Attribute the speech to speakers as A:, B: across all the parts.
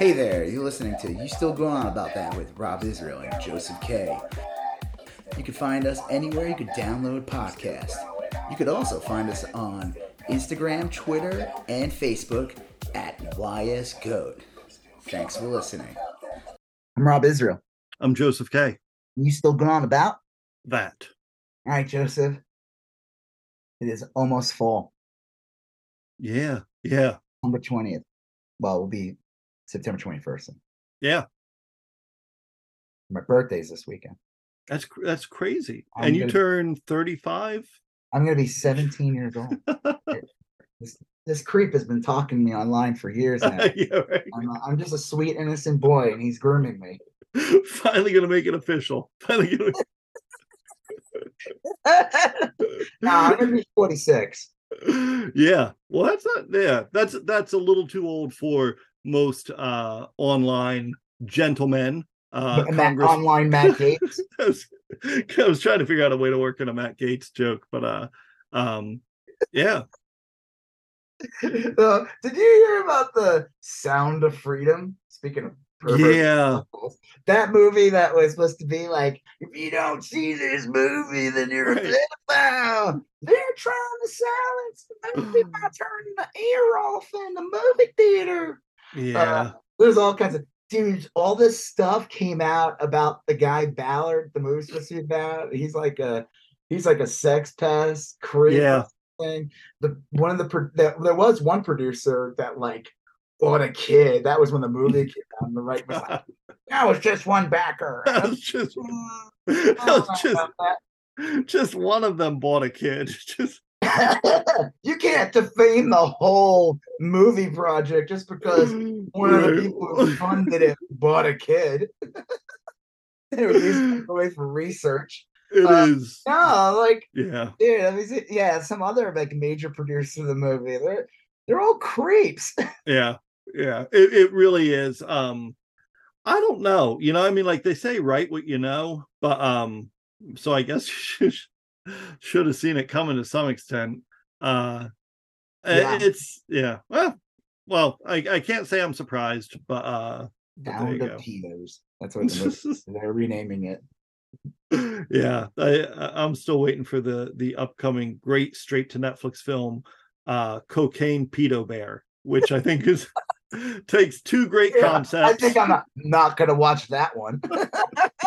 A: Hey there, you're listening to You Still Going On About That with Rob Israel and Joseph K. You can find us anywhere you could download podcasts. You could also find us on Instagram, Twitter, and Facebook at YSGoat. Thanks for listening. I'm Rob Israel.
B: I'm Joseph K.
A: You still going on about
B: that?
A: All right, Joseph. It is almost fall.
B: Yeah, yeah.
A: September 20th. Well, it will be September 21st.
B: Yeah.
A: My birthday's this weekend.
B: That's that's crazy.
A: I'm
B: and you
A: gonna-
B: turn 35?
A: I'm going to be 17 years old. this, this creep has been talking to me online for years now.
B: yeah, right.
A: I'm, I'm just a sweet, innocent boy, and he's grooming me.
B: Finally gonna make it official. Finally gonna
A: no, I'm going to be 46.
B: yeah. Well, that's not yeah, that's that's a little too old for most uh online gentlemen. Uh
A: Matt-
B: Congress
A: online Matt Gaetz.
B: I was, I was trying to figure out a way to work in a Matt Gaetz joke, but uh um yeah.
A: Uh, did you hear about the Sound of Freedom? Speaking of
B: Yeah.
A: that movie that was supposed to be like, if you don't see this movie, then you're
B: Right.
A: a pedophile. They're trying to silence the movie by turning the air off in the movie theater.
B: Yeah.
A: There's all kinds of dudes. All this stuff came out about the guy Ballard. The movie's supposed to be about. He's like a he's like a sex pest. Creep
B: Yeah.
A: thing. The one of the pro- that there was one producer that like bought a kid. That was when the movie came out. And the right was like, that was just one backer.
B: that was just that was
A: oh,
B: just just one of them bought a kid. Just.
A: you can't defame the whole movie project just because one of the people who funded it bought a kid. they were using away for research.
B: It
A: uh,
B: is.
A: No, like
B: Yeah.
A: dude, I mean, yeah, some other like major producer of the movie. They're they're all creeps.
B: Yeah. Yeah. It it really is. Um I don't know. You know, I mean, like they say, write what you know, but um, so I guess you should, should have seen it coming to some extent. Uh
A: Yeah.
B: it's yeah. Well, well, I, I can't say I'm surprised, but uh but
A: Down
B: you
A: to pedos. That's what the they're renaming it.
B: yeah, I, I'm still waiting for the the upcoming great straight to Netflix film, uh, Cocaine Pedo Bear, which I think is takes two great
A: Yeah,
B: concepts,
A: I think I'm not, not gonna watch that one.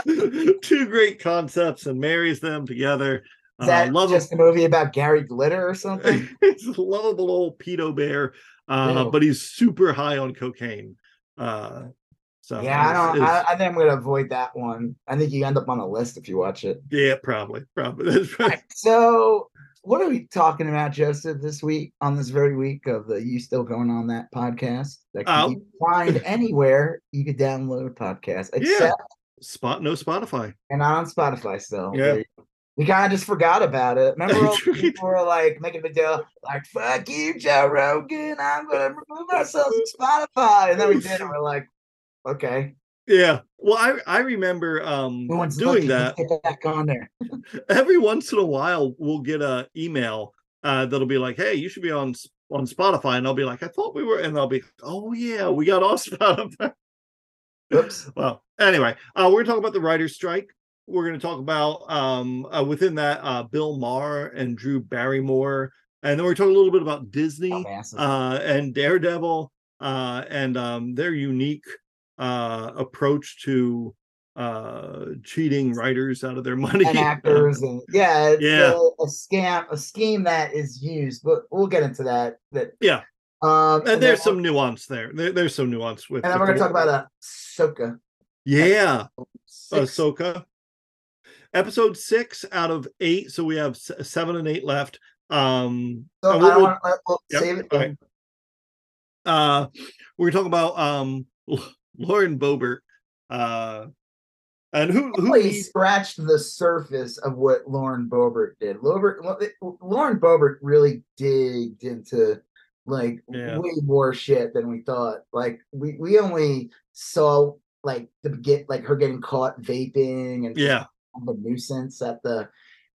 B: two great concepts, and marries them together.
A: Is that
B: uh, love
A: just a movie about Gary Glitter or something?
B: He's a lovable old pedo bear, uh, but he's super high on cocaine. Uh, so
A: yeah, I don't. I, I think I'm gonna avoid that one. I think you end up on a list if you watch it.
B: yeah, probably, probably. That's right.
A: so, what are we talking about, Joseph, this week on this very week of the You Still Going On That podcast that can
B: Uh,
A: be find anywhere you could download podcasts,
B: Yeah.
A: except
B: Spot no Spotify.
A: and not on Spotify still.
B: Yeah.
A: There you go. We kind of just forgot about it. Remember, people were like making a big deal, like "fuck you, Joe Rogan, I'm gonna remove ourselves from Spotify," and then we did, and we're like, "Okay,
B: Yeah. Well, I I remember um
A: no
B: doing that.
A: Get back on there."
B: Every once in a while, we'll get a email uh, that'll be like, "Hey, you should be on on Spotify," and I'll be like, "I thought we were," and they'll be, "Oh yeah, we got off Spotify."
A: Oops.
B: well, anyway, uh, we're talking about the writers' strike. We're going to talk about um uh, within that uh, Bill Maher and Drew Barrymore, and then we're talking a little bit about Disney uh, and Daredevil uh, and um, their unique uh, approach to uh, cheating writers out of their money.
A: and actors and yeah, it's
B: Yeah.
A: A, a scam, a scheme that is used, but we'll get into that. That
B: Yeah.
A: um,
B: and there's
A: then,
B: some nuance there. there. There's some nuance with.
A: and then we're gonna talk about Ahsoka.
B: yeah,
A: Six-
B: Ahsoka. Episode six out of eight, so we have seven and eight left. Um,
A: So I
B: we'll-
A: don't want to we'll
B: Yep,
A: save it.
B: right. uh, we're gonna talk about um Lauren Boebert, uh, and who who
A: Only
B: needs-
A: scratched the surface of what Lauren Boebert did. Lauren, Lauren Boebert really digged into like
B: Yeah.
A: way more shit than we thought. Like we we only saw like the get like her getting caught vaping and
B: yeah.
A: Of a nuisance at the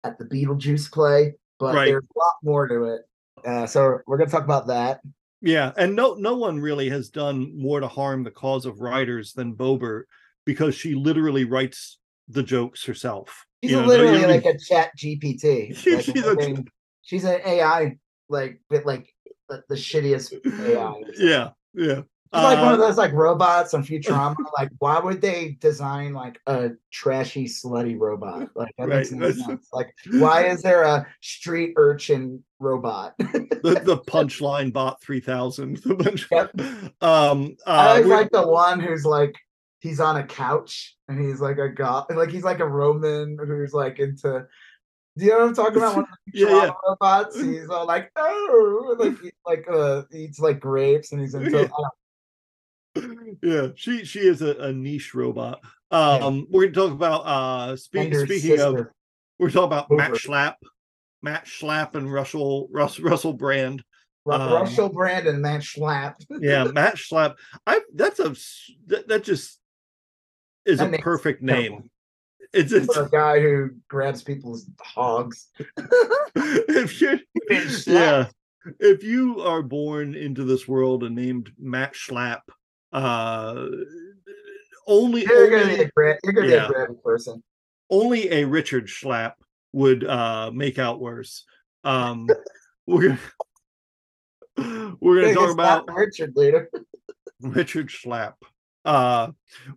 A: at the Beetlejuice play, but
B: Right.
A: there's a lot more to it. Uh, so we're gonna talk about that.
B: Yeah, and no no one really has done more to harm the cause of writers than Boebert because she literally writes the jokes herself.
A: She's
B: You know,
A: literally
B: you-
A: like a chat GPT. Like,
B: She's a-
A: she's an AI, like bit like the, the shittiest AI.
B: Yeah, yeah.
A: She's like one of
B: Uh,
A: those like robots on Futurama. like, why would they design like a trashy, slutty robot? Like that makes no sense. Like, why is there a street urchin robot?
B: the, the punchline bot 3000 the punch-
A: Yep.
B: um
A: I
B: uh
A: always like the one who's like he's on a couch and he's like a god, like he's like a Roman who's like into. Do you know what I'm talking about? One of the
B: Yeah, yeah.
A: Robots. He's all like, oh, like he, like uh eats like grapes and he's into.
B: Yeah. Yeah she she is a, a niche robot. Um we're gonna talk about uh speak,
A: And her
B: speaking of we're talking about matt schlapp matt schlapp and russell russ, russell brand. Um,
A: Russell Brand and Matt Schlapp.
B: yeah matt schlapp. I that's a that, that just is
A: That
B: a perfect
A: terrible.
B: name. It's, it's
A: a guy who grabs people's hogs.
B: if you're yeah. If you are born into this world and named matt schlapp uh only
A: You're gonna be a gra- you're gonna
B: Yeah.
A: be a grabby person.
B: only a richard schlapp would uh make out worse um we're gonna we're gonna talk about
A: Richard later.
B: richard schlapp uh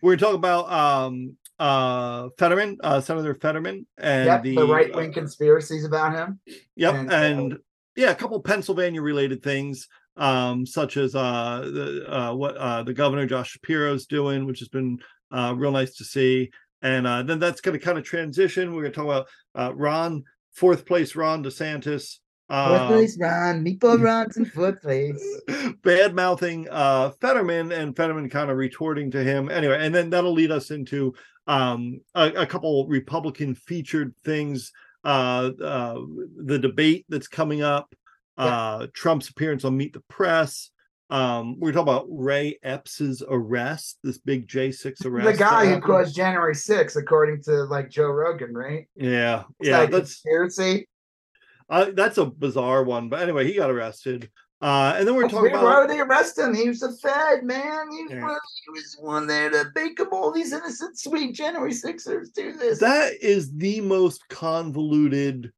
B: we're gonna talk about um uh fetterman uh senator fetterman and
A: yep,
B: the,
A: the, right wing
B: uh,
A: conspiracies about him.
B: Yep,
A: And,
B: and, yeah, a couple Pennsylvania related things, um, such as uh, the uh, what uh, the governor Josh Shapiro's doing, which has been uh, real nice to see. And uh, then that's going to kind of transition. We're going to talk about uh, Ron, fourth place Ron DeSantis,
A: Fourth
B: uh,
A: place Ron, Meatball Ron's in fourth place.
B: bad mouthing uh, Fetterman, and Fetterman kind of retorting to him. Anyway, and then that'll lead us into um, a, a couple Republican featured things uh, uh, the debate that's coming up, uh, Trump's appearance on Meet the Press. Um, we're talking about Ray Epps's arrest, this big J6 arrest.
A: The guy who caused January 6th, according to like Joe Rogan, right?
B: Yeah,
A: Is
B: yeah,
A: that
B: that's
A: conspiracy.
B: uh, that's a bizarre one. But anyway, he got arrested. Uh, and then we're talking about why
A: would they arrest him? He was a Fed man. He was,
B: Yeah.
A: one, he was one there to make up all these innocent, sweet January Sixers do this.
B: that is the most convoluted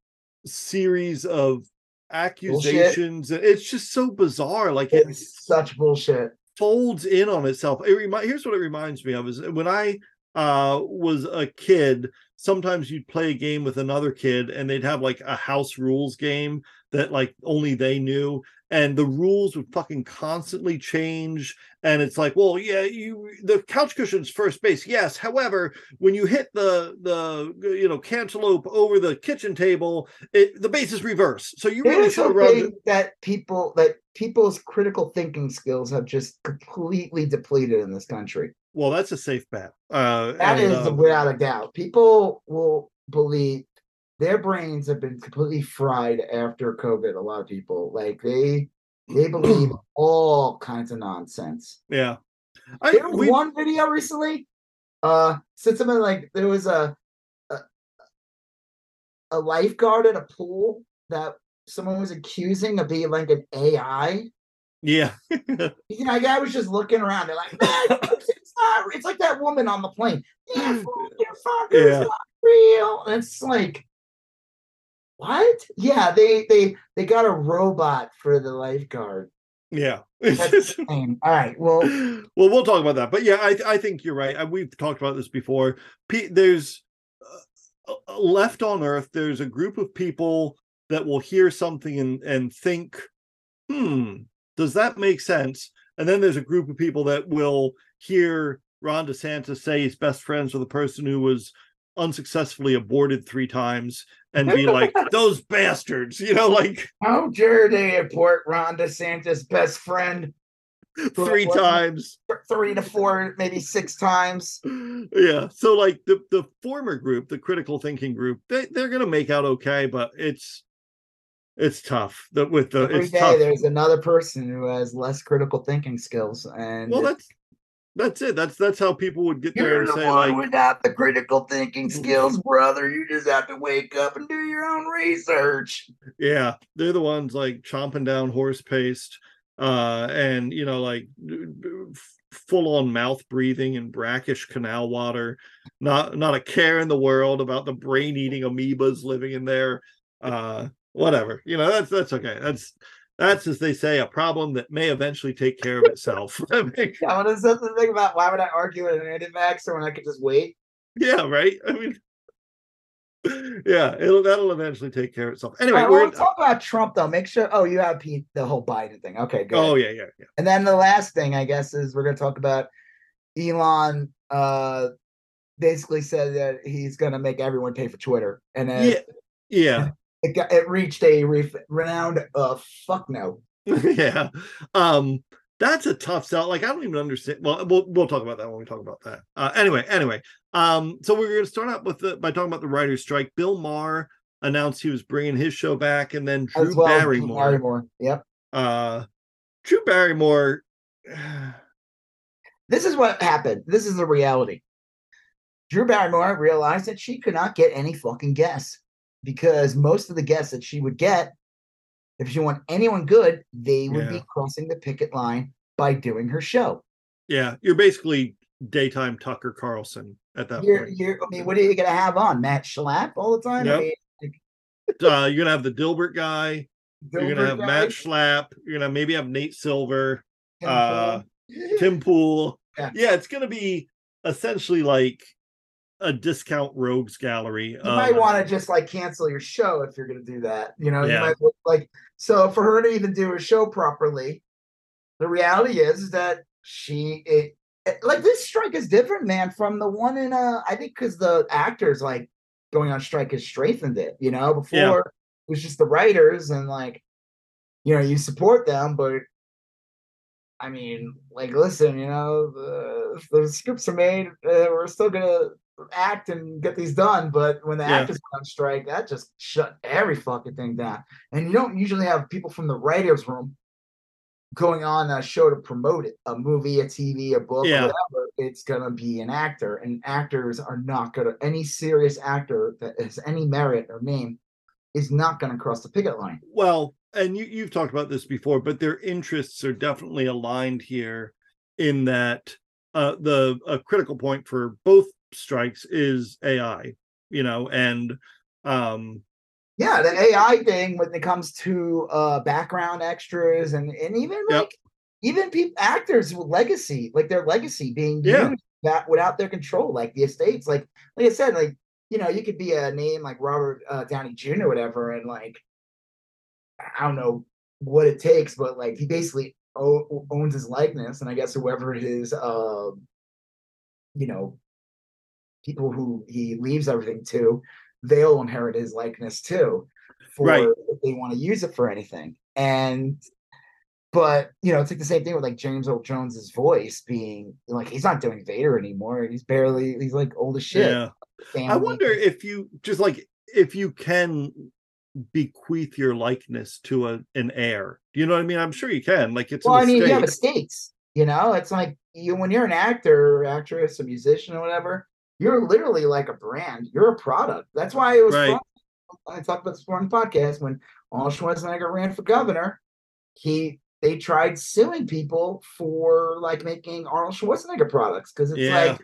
B: series of accusations. It's just so bizarre. Like it
A: it's such bullshit.
B: folds in on itself. It remi- here's what it reminds me of is when I uh was a kid, sometimes you'd play a game with another kid and they'd have like a house rules game that like only they knew and the rules would fucking constantly change and it's like well yeah you the couch cushion's first base yes however when you hit the the you know cantaloupe over the kitchen table it the base is reverse so you really should run
A: that people that people's critical thinking skills have just completely depleted in this country.
B: well that's a safe bet uh
A: That
B: and,
A: is
B: um,
A: without a doubt. People will believe their brains have been completely fried after COVID. A lot of people like they they believe all kinds of nonsense.
B: yeah I,
A: There was
B: we,
A: one video recently. Uh, said something like there was a, a a lifeguard at a pool that someone was accusing of being like an AI.
B: yeah
A: You know, guy was just looking around. They're like, "Man, it's not. It's like that woman on the plane. Yeah, fucker
B: Yeah.
A: is not real. And it's like, what? Yeah, they they they got a robot for the lifeguard.
B: yeah.
A: All right, well,
B: well we'll talk about that but yeah i i think you're right we've talked about this before there's uh, uh, left on earth there's a group of people that will hear something and and think hmm does that make sense and then there's a group of people that will hear ron desantis say he's best friends with a person who was unsuccessfully aborted three times and be like those bastards you know like
A: how dare they abort Ron DeSantis' best friend?
B: Three
A: Well,
B: times.
A: three to four, maybe six times?
B: yeah so like the the former group the critical thinking group they, they're gonna make out okay but it's it's tough. That with the
A: Every
B: it's
A: day
B: tough.
A: there's another person who has less critical thinking skills, and
B: well that's that's it. That's that's how people would get there
A: You're
B: and
A: the
B: say
A: one
B: like
A: without the critical thinking skills, brother. You just have to wake up and do your own research.
B: yeah they're the ones like chomping down horse paste uh and you know like full on mouth breathing and brackish canal water. Not not a care in the world about the brain eating amoebas living in there. Uh whatever. You know that's that's okay. That's that's as they say a problem that may eventually take care of itself
A: yeah, what is that the thing about why would i argue with an anti-vaxxer when i could just wait
B: yeah right i mean yeah, it'll that'll eventually take care of itself. Anyway,
A: right, we're talk about Trump though. Make sure. Oh, you have Pete, the whole Biden thing. Okay, good.
B: Oh yeah, yeah, yeah.
A: And then the last thing, I guess, is we're going to talk about Elon. Uh, basically said that he's going to make everyone pay for Twitter, and then
B: yeah, yeah,
A: it got it reached a renowned uh fuck no.
B: yeah, um, that's a tough sell. Like I don't even understand. Well, we'll we'll talk about that when we talk about that. Uh, anyway, anyway. Um, so we're going to start out with the by talking about the writers' strike. Bill Maher announced he was bringing his show back, and then Drew well, Barrymore.
A: Barrymore. Yep.
B: Uh, Drew Barrymore.
A: this is what happened. This is the reality. Drew Barrymore realized that she could not get any fucking guests because most of the guests that she would get if she want anyone good, they would yeah. be crossing the picket line by doing her show.
B: Yeah, you're basically daytime Tucker Carlson at that
A: you're,
B: point.
A: You're, I mean, what are you gonna have on Matt Schlapp all the time?
B: Yep.
A: I mean,
B: like... uh, you're gonna have the Dilbert guy. Dilbert you're gonna have guy. Matt Schlapp. You're gonna maybe have Nate Silver, Tim uh, Pool. Tim Pool. Yeah. yeah, it's gonna be essentially like a discount rogues gallery.
A: You um, might want to just like cancel your show if you're going to do that. You know, yeah. you might like so for her to even do her show properly. The reality is, is that she it, it, like this strike is different, man, from the one in uh I think because the actors like going on strike has strengthened it. You know, before yeah. it was just the writers and like you know you support them, but I mean, like, listen, you know, the, the scripts are made. Uh, we're still gonna act and get these done. But when the yeah. actors on strike, that just shut every fucking thing down. And you don't usually have people from the writers' room going on a show to promote it, a movie, a TV, a book, yeah. whatever. It's gonna be an actor, and actors are not gonna. Any serious actor that has any merit or name is not gonna cross the picket line.
B: Well, and you you've talked about this before, but their interests are definitely aligned here in that uh, the a critical point for both strikes is AI, you know, and um
A: yeah, the AI thing when it comes to uh background extras and and even like yep. even people actors with legacy, like their legacy being yeah. used that without their control, like the estates, like like I said, like you know, you could be a name like Robert uh, Downey Jr. or whatever, and like I don't know what it takes, but like he basically o- owns his likeness, and I guess whoever his uh, you know people who he leaves everything to, they'll inherit his likeness too, for right. if they want to use it for anything. And but you know, it's like the same thing with like James Earl Jones's voice being like he's not doing Vader anymore. He's barely he's like old as shit.
B: Yeah. Family. I wonder if you just like if you can bequeath your likeness to a an heir. Do you know what I mean? I'm sure you can. Like it's
A: well, I mean, you have estates. You know, it's like you when you're an actor or actress, a musician or whatever, you're literally like a brand. You're a product. That's why it was right. fun. I talked about this the podcast when Arnold Schwarzenegger ran for governor. He they tried suing people for like making Arnold Schwarzenegger products because it's yeah. like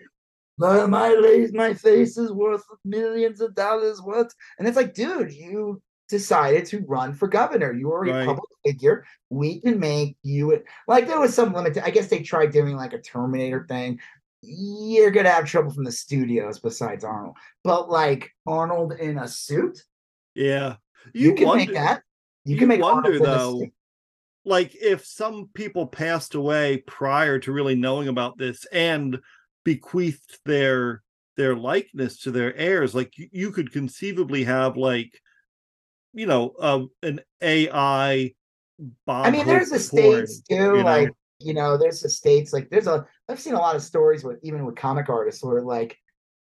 A: my my my face is worth millions of dollars worth, and it's like, dude, you decided to run for governor. You are a right. public figure. We can make you like there was some limit. To, I guess they tried doing like a Terminator thing you're gonna have trouble from the studios besides Arnold. But like Arnold in a suit,
B: yeah,
A: you, you can wonder, make that. You, you can make
B: wonder Arnold though, like if some people passed away prior to really knowing about this and bequeathed their their likeness to their heirs, like you, you could conceivably have like you know uh, an AI.
A: Bob I mean, there's the states too, you know? like you know, there's the states like there's a I've seen a lot of stories with even with comic artists where like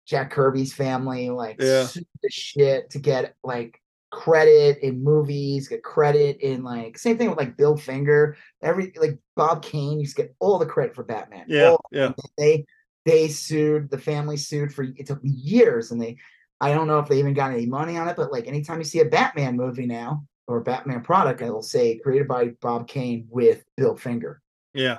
A: Jack Kirby's family like
B: yeah.
A: the shit to get like credit in movies, get credit in like same thing with like Bill Finger. Every like Bob Kane used to get all the credit for Batman.
B: Yeah,
A: all,
B: yeah.
A: They they sued the family sued for it took years, and they I don't know if they even got any money on it, but like anytime you see a Batman movie now, or Batman product, I will say created by Bob Kane with Bill Finger.
B: Yeah.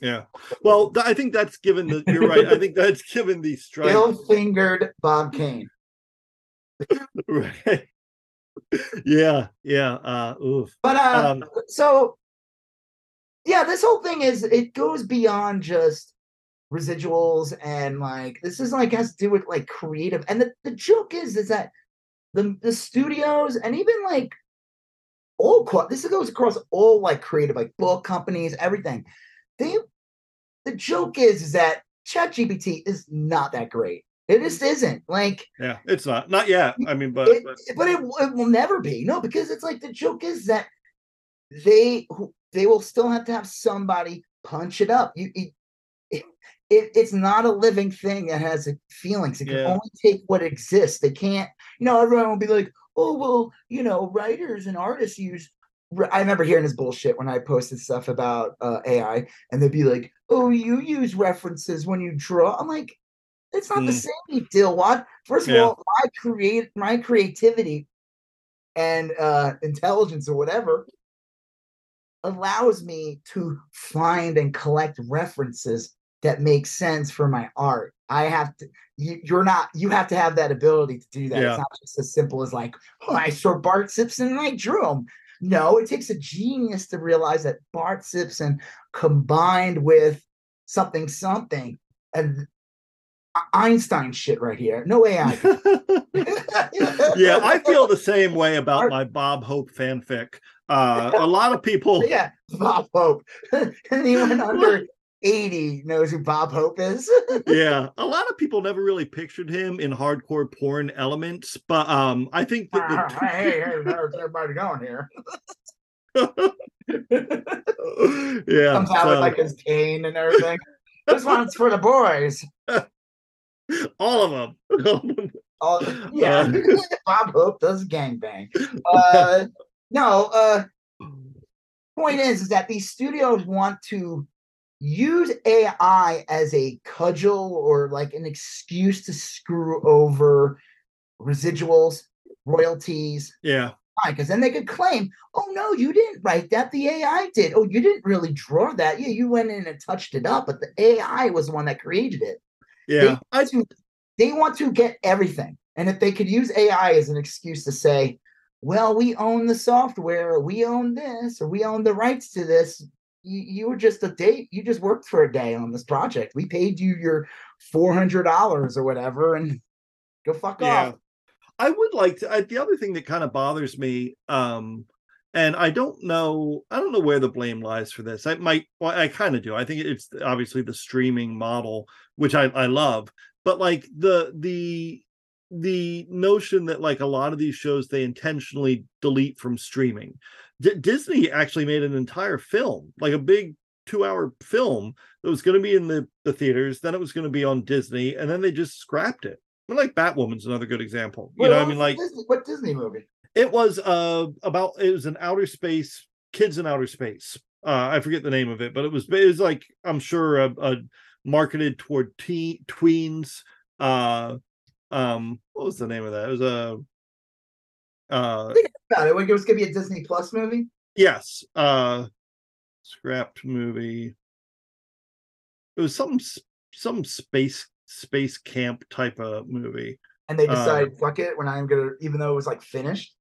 B: Yeah. Well, th- I think that's given the you're right. I think that's given the strike.
A: Bill fingered Bob Kane.
B: right. yeah, yeah. Uh oof.
A: But uh
B: Um
A: so yeah, this whole thing is it goes beyond just residuals and like this is like has to do with like creative and the, the joke is is that the the studios and even like all this goes across all like creative like book companies everything they the joke is is that ChatGPT is not that great it just isn't like
B: yeah, it's not. Not yet. I mean, but,
A: it,
B: but
A: but it, it will never be no because it's like the joke is that they they will still have to have somebody punch it up you it, it, it- it's not a living thing that has feelings it can
B: Yeah.
A: only take what exists they can't you know everyone will be like oh well you know writers and artists use I remember hearing this bullshit when I posted stuff about uh, AI, and they'd be like, "Oh, you use references when you draw." I'm like, "It's not the
B: Mm.
A: same, you dillwad." First of
B: Yeah.
A: all, my create my creativity and uh, intelligence or whatever allows me to find and collect references that make sense for my art. I have to. You, you're not. You have to have that ability to do that.
B: Yeah.
A: It's not just as simple as like, "Oh, I saw Bart Simpson and I drew him." No, it takes a genius to realize that Bart Simpson combined with something something and Einstein shit right here. No AI.
B: yeah, I feel the same way about
A: Art-
B: my Bob Hope fanfic. Uh, a lot of people,
A: yeah, Bob Hope. and he went under 80 knows who Bob Hope is.
B: yeah, a lot of people never really pictured him in hardcore porn elements, but um, I think that the
A: hey, hey, how's everybody going here?
B: yeah,
A: Comes out with like his cane and everything. this one's for the boys.
B: all of them.
A: Oh, yeah,
B: Uh.
A: Bob Hope does gangbang. Uh, no, uh, point is, is that these studios want to use AI as a cudgel or like an excuse to screw over residuals, royalties,
B: yeah,
A: because then they could claim, "Oh no, you didn't write that. The AI did. Oh, you didn't really draw that. Yeah, you went in and touched it up, but the AI was the one that created it."
B: yeah.
A: They want, to, they want to get everything, and if they could use AI as an excuse to say, "Well, we own the software, or we own this, or we own the rights to this," you, you were just a day. You just worked for a day on this project. We paid you your four hundred dollars or whatever, and go fuck
B: Yeah.
A: off.
B: I would like to. I, the other thing that kind of bothers me, um, and I don't know, I don't know where the blame lies for this. I might, well, I kind of do. I think it's obviously the streaming model, which I, I love, but like the the the notion that like a lot of these shows they intentionally delete from streaming. D- Disney actually made an entire film, like a big two-hour film that was going to be in the the theaters. Then it was going to be on Disney, and then they just scrapped it. Mean, like Batwoman's another good example. You
A: What-
B: know, I mean, like
A: Disney, what Disney movie?
B: it was uh about it was an outer space kids in outer space. Uh, I forget the name of it, but it was it was like I'm sure a, a marketed toward teen tweens. Uh, um, what was the name of that? It was a uh
A: About it. It was gonna be a Disney Plus movie.
B: yes uh scrapped movie. It was some some space space camp type of movie.
A: And they
B: Uh,
A: decided, fuck it, when I'm gonna even though it was like finished.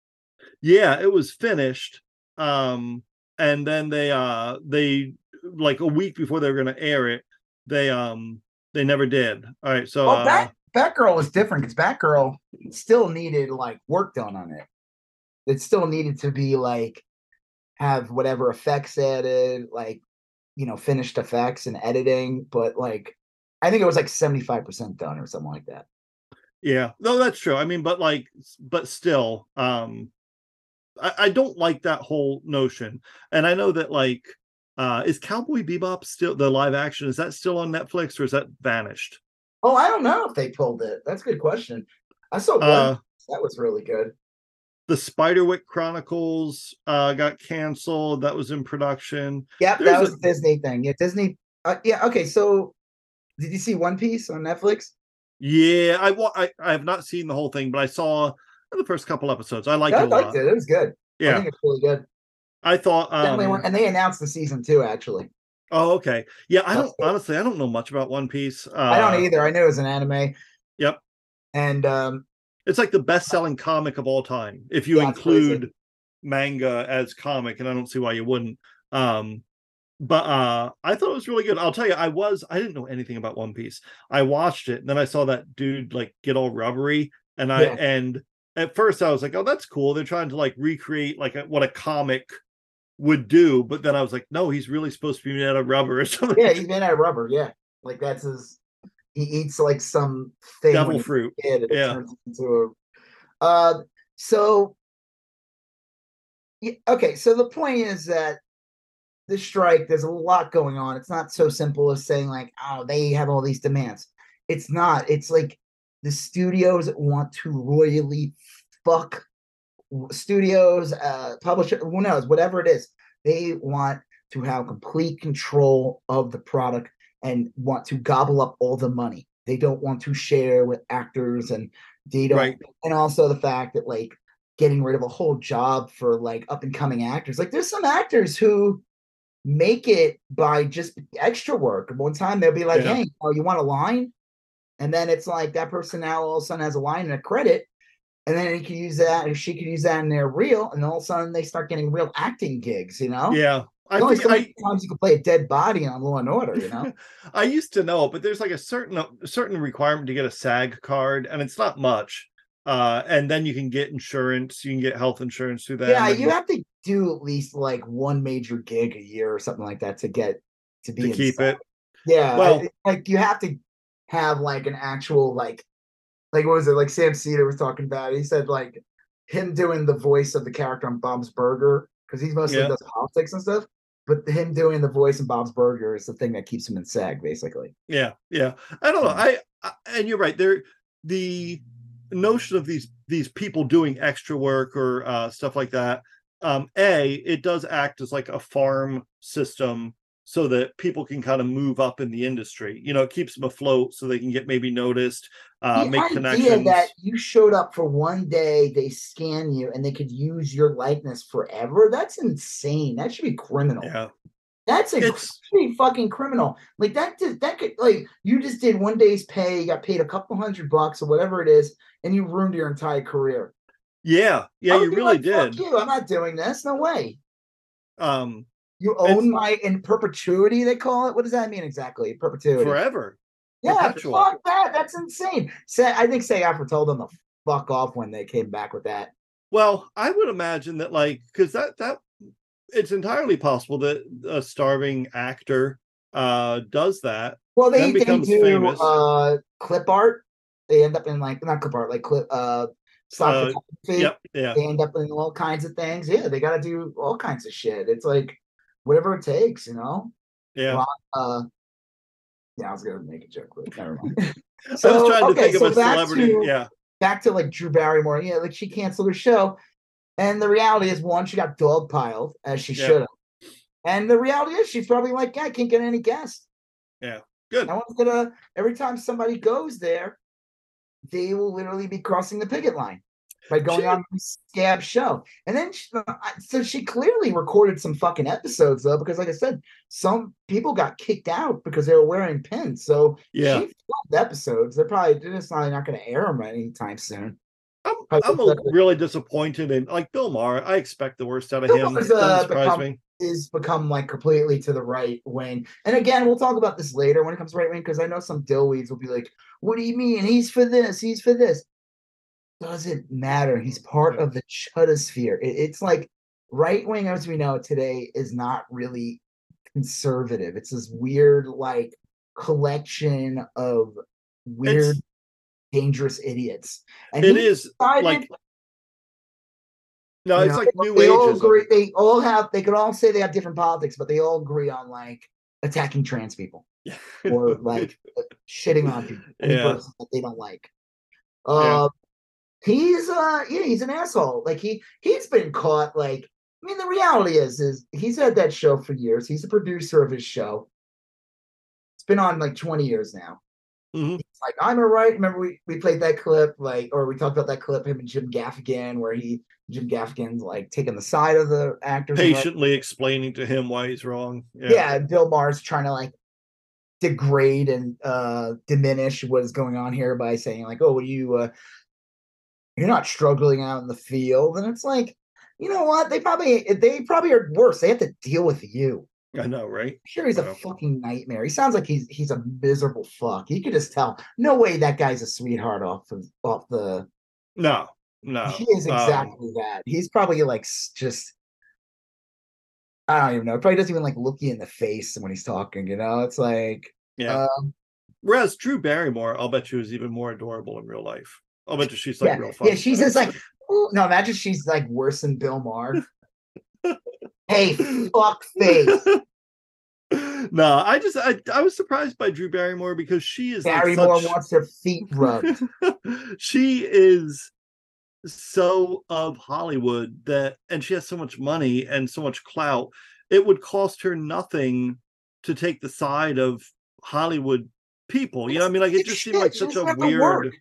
B: yeah it was finished um and then they uh they like a week before they were going to air it they um they never did all right so
A: Well,
B: uh,
A: Bat Batgirl was different because Batgirl still needed like work done on it. It still needed to be like have whatever effects added, like you know, finished effects and editing, but like I think it was like 75% done or something like that.
B: yeah no that's true i mean but like but still um I, I don't like that whole notion and i know that like uh is cowboy bebop still the live action is that still on netflix or is that vanished
A: Oh, I don't know if they pulled it. That's a good question. I saw one
B: uh
A: that was really good.
B: the spiderwick chronicles uh got canceled that was in production
A: Yep,
B: There's
A: that was
B: a-
A: Disney thing. Yeah, Disney. Uh, yeah, okay. So, did you see One Piece on Netflix?
B: Yeah, I, I I have not seen the whole thing, but I saw the first couple episodes. I liked
A: I
B: it a
A: liked
B: lot.
A: it. It was good.
B: Yeah, I
A: think it's really good.
B: I thought. Um,
A: and they announced the season two. Actually,
B: oh, okay. Yeah, I don't honestly. I don't know much about One Piece. Uh,
A: I don't either. I knew it was an anime.
B: Yep.
A: And um,
B: It's like the best-selling comic of all time. If you
A: Yeah,
B: include manga as comic, and I don't see why you wouldn't. Um, but uh I thought it was really good. I'll tell you, I was I didn't know anything about One Piece. I watched it, and then I saw that dude like get all rubbery, and I
A: Yeah.
B: and at first I was like, oh, that's cool. They're trying to like recreate like a, what a comic would do, but then I was like, no, he's really supposed to be made out of rubber or something.
A: yeah, he's made out of rubber. Yeah, like that's his. He eats like some thing.
B: devil fruit.
A: kid, it
B: Yeah.
A: turns into a. Uh, so. Yeah, okay, so the point is that the strike. There's a lot going on. It's not so simple as saying like, oh, they have all these demands. It's not. It's like the studios want to royally fuck studios, uh, publisher, who knows, whatever it is. They want to have complete control of the product and want to gobble up all the money. They don't want to share with actors and they don't
B: Right.
A: and also the fact that like getting rid of a whole job for like up and coming actors. Like there's some actors who make it by just extra work. One time they'll be like,
B: Yeah.
A: "Hey, oh, you want a line?" And then it's like that person now all of a sudden has a line and a credit, and then he can use that, or she could use that in their reel, and all of a sudden they start getting real acting gigs. You know,
B: Yeah. I
A: only so
B: I,
A: many times you can play a dead body on Law and Order. You know,
B: I used to know, but there's like a certain a certain requirement to get a SAG card, and it's not much. Uh, and then you can get insurance. You can get health insurance through that.
A: yeah, you have to do at least like one major gig a year or something like that to get to be
B: to keep
A: SAG.
B: it.
A: Yeah,
B: Well-
A: like you have to have like an actual like like what was it like Sam Seder was talking about? He said like him doing the voice of the character on Bob's Burger because he mostly
B: Yeah.
A: does politics and stuff. But him doing the voice in Bob's Burger is the thing that keeps him in SAG, basically.
B: Yeah, yeah. I don't know. I, I and you're right. There, the notion of these these people doing extra work or uh, stuff like that. Um, a, it does act as like a farm system so that people can kind of move up in the industry. You know, it keeps them afloat so they can get maybe noticed, uh,
A: the idea that you showed up for one day, they scan you, and they could use your likeness forever—that's insane. That should be criminal.
B: yeah,
A: That's a
B: It's-
A: pretty fucking criminal. Like that did that could like you just did one day's pay, you got paid a couple hundred bucks or whatever it is, and you ruined your entire career.
B: yeah, yeah. You really
A: like, "Fuck
B: did.
A: You, I'm not doing this. No way.
B: Um,
A: You own my in perpetuity. They call it. What does that mean exactly? Perpetuity.
B: forever.
A: Yeah, fuck that. That's insane. Say, I think SAG-AFTRA told them to fuck off when they came back with that.
B: Well, I would imagine that, like, because that that it's entirely possible that a starving actor uh does that.
A: Well, they, they do
B: famous.
A: uh clip art. They end up in like not clip art, like clip uh stock
B: Uh. Yep, yeah,
A: they end up in all kinds of things. Yeah, they got to do all kinds of shit. It's like whatever it takes, you know.
B: yeah.
A: Uh, yeah, I was gonna make a joke, but never mind.
B: so, I was trying to
A: okay,
B: think
A: so
B: of a
A: back
B: celebrity.
A: to-
B: yeah,
A: Back to like Drew Barrymore. Yeah, like she canceled her show, and the reality is, one, she got dogpiled as she
B: Yeah.
A: should have, and the reality is, she's probably like, yeah, I can't get any guests.
B: Yeah, good.
A: No one's gonna. Every time somebody goes there, they will literally be crossing the picket line by going
B: She-
A: on the scab show. And then, she, so she clearly recorded some fucking episodes though, because like I said, some people got kicked out because they were wearing pins. So
B: Yeah,
A: she filmed episodes. They're probably just probably not going to air them anytime soon.
B: I'm I'm really disappointed in like Bill Maher. I expect the worst out of
A: Bill
B: him. Doesn't
A: uh,
B: surprise
A: become-
B: me.
A: Is become like completely to the right wing. And again, we'll talk about this later when it comes to right wing because I know some dillweeds will be like, "What do you mean? He's for this. He's for this." Doesn't matter. He's part of the chudosphere. It, it's like right wing, as we know today, is not really conservative. It's this weird like collection of weird,
B: It's
A: dangerous idiots. And
B: it is
A: decided
B: like no, it's
A: know,
B: like
A: they-
B: new
A: they all agree. They all have. They could all say they have different politics, but they all agree on like attacking trans people or like shitting on people,
B: Yeah.
A: that they don't like. Uh, he's uh, yeah, he's an asshole. Like he he's been caught. Like I mean, the reality is, is he's had that show for years. He's a producer of his show. It's been on like twenty years now.
B: Mhm.
A: He's like, I'm a right. Remember we, we played that clip, like, or we talked about that clip, him and Jim Gaffigan, where he Jim Gaffigan's like taking the side of the actors. and
B: Patiently explaining to him why he's wrong.
A: yeah, and Bill Maher's trying to like degrade and uh diminish what is going on here by saying like, "Oh, well, you uh you're not struggling out in the field," and it's like, you know what? They probably they probably are worse. They have to deal with you.
B: I know, right?
A: Sure, he's a fucking nightmare. He sounds like he's he's a miserable fuck. You could just tell. No way that guy's a sweetheart off of off the.
B: No, no.
A: he is
B: um,
A: exactly that. He's probably like just. I don't even know. Probably doesn't even like look you in the face when he's talking. You know, it's like.
B: yeah.
A: Um,
B: Whereas Drew Barrymore, I'll bet you is even more adorable in real life. I'll bet she's like
A: yeah,
B: real fun.
A: yeah, she's just like. "Ooh," No, imagine she's like worse than Bill Maher. hey, fuck face.
B: no, I just I, I was surprised by Drew Barrymore because she is like
A: Barrymore
B: such-
A: wants her feet rubbed.
B: she is so of Hollywood that and she has so much money and so much clout. It would cost her nothing to take the side of Hollywood people. You know, what I mean, like it just seemed like such a weird.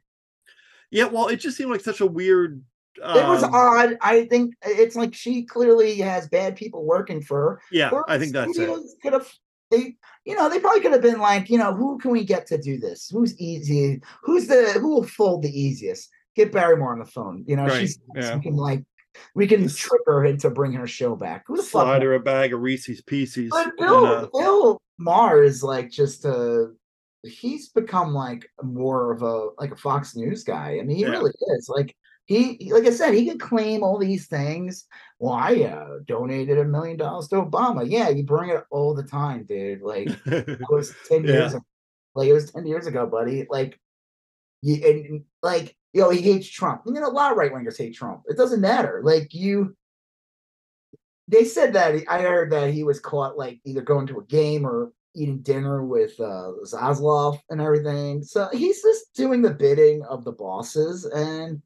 B: Yeah, well, it just seemed like such a weird.
A: it was
B: um,
A: odd. I think it's like she clearly has bad people working for her.
B: Yeah,
A: Or
B: I think that's it.
A: Could have they, you know, they probably could have been like, you know, who can we get to do this? Who's easy? Who's the who will fold the easiest? Get Barrymore on the phone. You know,
B: Right,
A: she's
B: yeah.
A: can like we can trick her into bringing her show back. Who the fuck?
B: Slide her a bag of Reese's Pieces.
A: But
B: and,
A: Bill,
B: uh,
A: Bill Maher is like just a he's become like more of a like a Fox News guy. I mean, he
B: Yeah.
A: really is. Like he like I said, he can claim all these things. Well, I uh, donated a million dollars to Obama. Yeah, you bring it all the time, dude. Like it was 10 years ago. Like it was 10 years ago, buddy. Like you and and, like you know, he hates Trump. I mean, a lot of right wingers hate Trump. It doesn't matter. Like you they said that I heard that he was caught like either going to a game or eating dinner with uh Zaslav and everything. So he's just doing the bidding of the bosses. And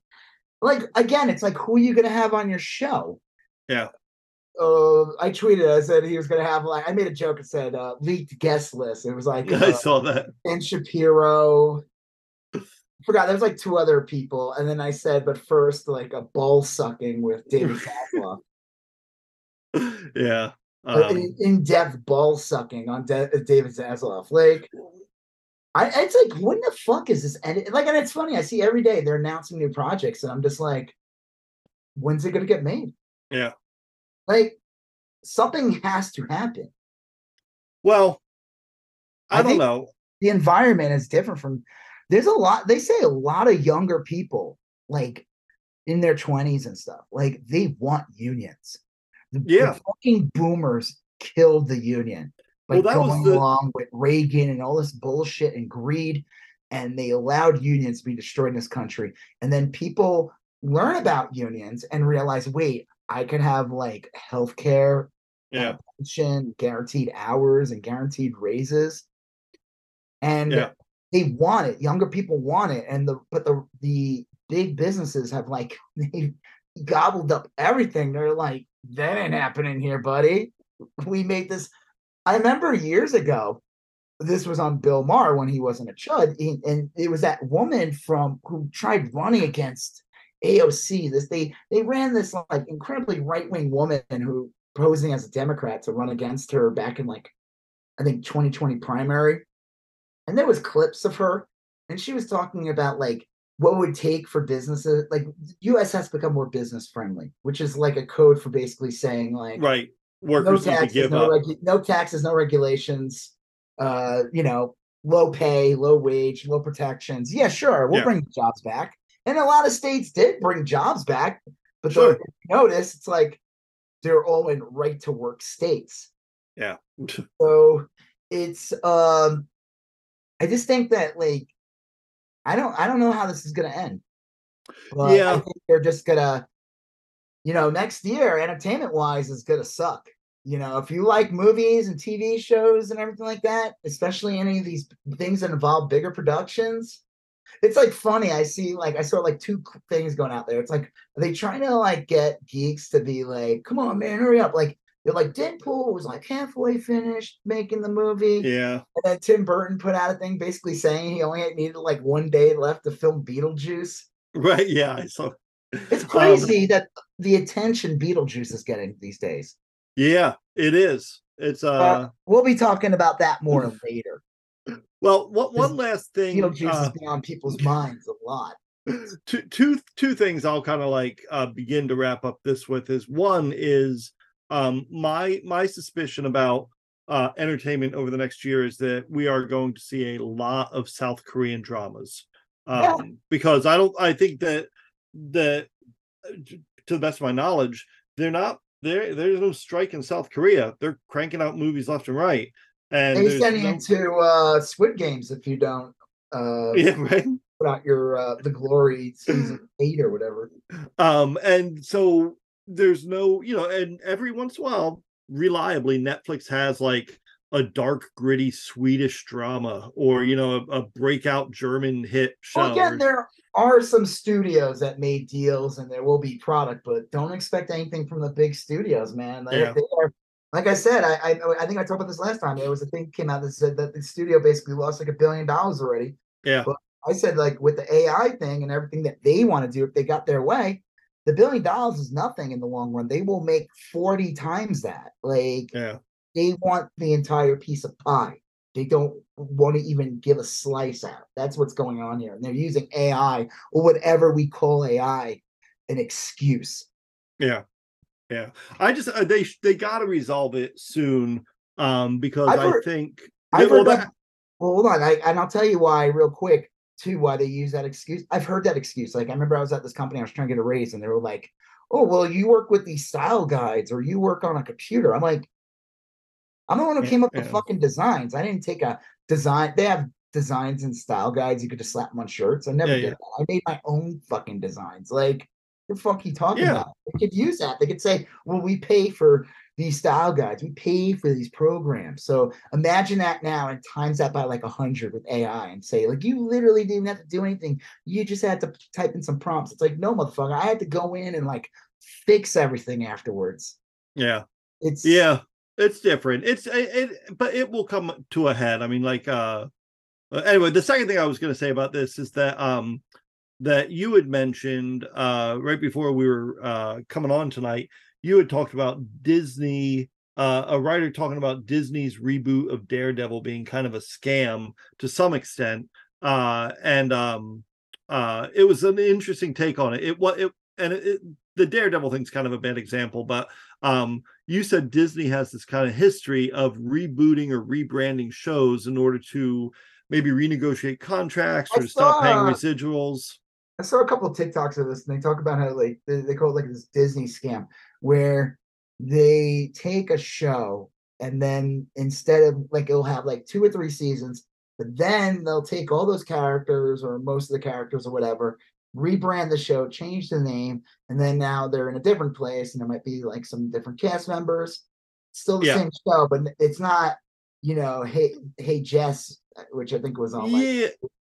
A: like again, it's like who are you gonna have on your show?
B: Yeah.
A: Uh, I tweeted. I said he was gonna have like I made a joke and said uh, leaked guest list. It was like
B: I
A: uh,
B: saw that.
A: And Shapiro. Forgot there was like two other people, and then I said, but first like a ball sucking with David Zaslav,
B: yeah. Um,
A: in- in-depth ball sucking on De- uh, David Zaslav. Like, I it's like when the fuck is this? And like, and it's funny. I see every day they're announcing new projects, and I'm just like, when's it gonna get made?
B: Yeah.
A: Like, something has to happen.
B: well, I,
A: I
B: don't know.
A: the environment is different from there's a lot they say a lot of younger people like in their 20s and stuff like they want unions the, the
B: Yeah.
A: fucking boomers killed the union by
B: Well, that was
A: going
B: the-
A: along with reagan and all this bullshit and greed and they allowed unions to be destroyed in this country and then people learn about unions and realize wait i could have like health care
B: Yeah.
A: pension, guaranteed hours, and guaranteed raises. And
B: Yeah.
A: they want it. Younger people want it, and the but the the big businesses have like they gobbled up everything. They're like, that ain't happening here, buddy. We made this. I remember years ago. This was on Bill Maher when he wasn't a chud, he- and it was that woman from who tried running against AOC. This they they ran this like incredibly right wing woman who posing as a Democrat to run against her back in like I think 2020 primary. And there was clips of her and she was talking about like what would take for businesses like US has become more business friendly, which is like a code for basically saying like
B: Right.
A: no
B: Workers to
A: taxes,
B: give
A: no,
B: up.
A: regu- no taxes, no regulations, uh, you know, low pay, low wage, low protections. Yeah, sure, we'll
B: Yeah.
A: bring jobs back. And a lot of states did bring jobs back, but
B: Sure.
A: the, notice it's like they're all in right to work states.
B: Yeah.
A: So it's um I just think that like I don't I don't know how this is gonna end. But
B: Yeah.
A: I think they're just gonna you know, next year, entertainment wise, is gonna suck. You know, if you like movies and TV shows and everything like that, especially any of these things that involve bigger productions, it's like funny. I see like I saw like two things going out there. It's like are they trying to like get geeks to be like, come on, man, hurry up? Like They're like Deadpool was like halfway finished making the movie.
B: Yeah.
A: And then Tim Burton put out a thing basically saying he only needed like one day left to film Beetlejuice.
B: Right. Yeah. Saw.
A: It's
B: Um,
A: crazy that the attention Beetlejuice is getting these days.
B: Yeah, it is. It's uh.
A: We'll be talking about that more later.
B: well, what one last thing?
A: Beetlejuice
B: uh,
A: been on people's minds a lot.
B: two two two things I'll kind of like uh, begin to wrap up this with is one is um my my suspicion about uh entertainment over the next year is that we are going to see a lot of South Korean dramas um
A: Yeah.
B: because I don't I think that that uh, to the best of my knowledge they're not there there's no strike in South Korea they're cranking out movies left and right and
A: They
B: there's
A: send you
B: no-
A: into uh, Squid Games if you don't uh,
B: yeah right
A: put out your uh, the glory season eight or whatever.
B: um and so there's no you know and every once in a while reliably netflix has like a dark gritty swedish drama or you know a, a breakout german hit show
A: Well, again, there are some studios that made deals, and there will be product, but don't expect anything from the big studios, man. They,
B: Yeah.
A: they are, like I said, I, I I think I talked about this last time. There was a thing came out that said that the studio basically lost like a billion dollars already.
B: yeah
A: But I said like with the AI thing and everything that they want to do, if they got their way, the billion dollars is nothing in the long run. They will make forty times that. Like
B: yeah
A: they want the entire piece of pie. They don't want to even give a slice out. That's what's going on here. And they're using AI or whatever we call AI an excuse.
B: yeah yeah i just uh, they they got to resolve it soon um because
A: I've
B: i
A: heard-
B: think
A: I've
B: well,
A: heard
B: that.
A: Well, hold on. I, and I'll tell you why, real quick, too, why they use that excuse. I've heard that excuse. Like, I remember I was at this company, I was trying to get a raise, and they were like, oh, well, you work with these style guides or you work on a computer. I'm like, I'm the one who came up with
B: yeah.
A: fucking designs. I didn't take a design. They have designs and style guides. You could just slap them on shirts. I never
B: Yeah,
A: did
B: yeah.
A: that. I made my own fucking designs. Like, what the fuck are you talking about? They could use that. They could say, well, we pay for these style guides. We pay for these programs. So imagine that now and times that by like a hundred with AI and say, like, you literally didn't have to do anything. You just had to type in some prompts. It's like, no, motherfucker. I had to go in and like fix everything afterwards.
B: yeah
A: It's
B: yeah it's different it's it, it but it will come to a head i mean like uh uh, anyway the second thing i was going to say about this is that um that you had mentioned uh right before we were uh coming on tonight you had talked about disney uh a writer talking about disney's reboot of daredevil being kind of a scam to some extent uh and um uh it was an interesting take on it. It what it and it, it the daredevil thing's kind of a bad example but um you said disney has this kind of history of rebooting or rebranding shows in order to maybe renegotiate contracts or to stop paying residuals.
A: I saw a couple of TikToks of this, and they talk about how like they, they call it like this Disney scam, where they take a show and then instead of like it'll have like two or three seasons, but then they'll take all those characters or most of the characters or whatever, rebrand the show, change the name, and then now they're in a different place, and there might be like some different cast members. Still the
B: Yeah.
A: same show, but it's not, you know, hey, hey Jess, uh, which I think was on like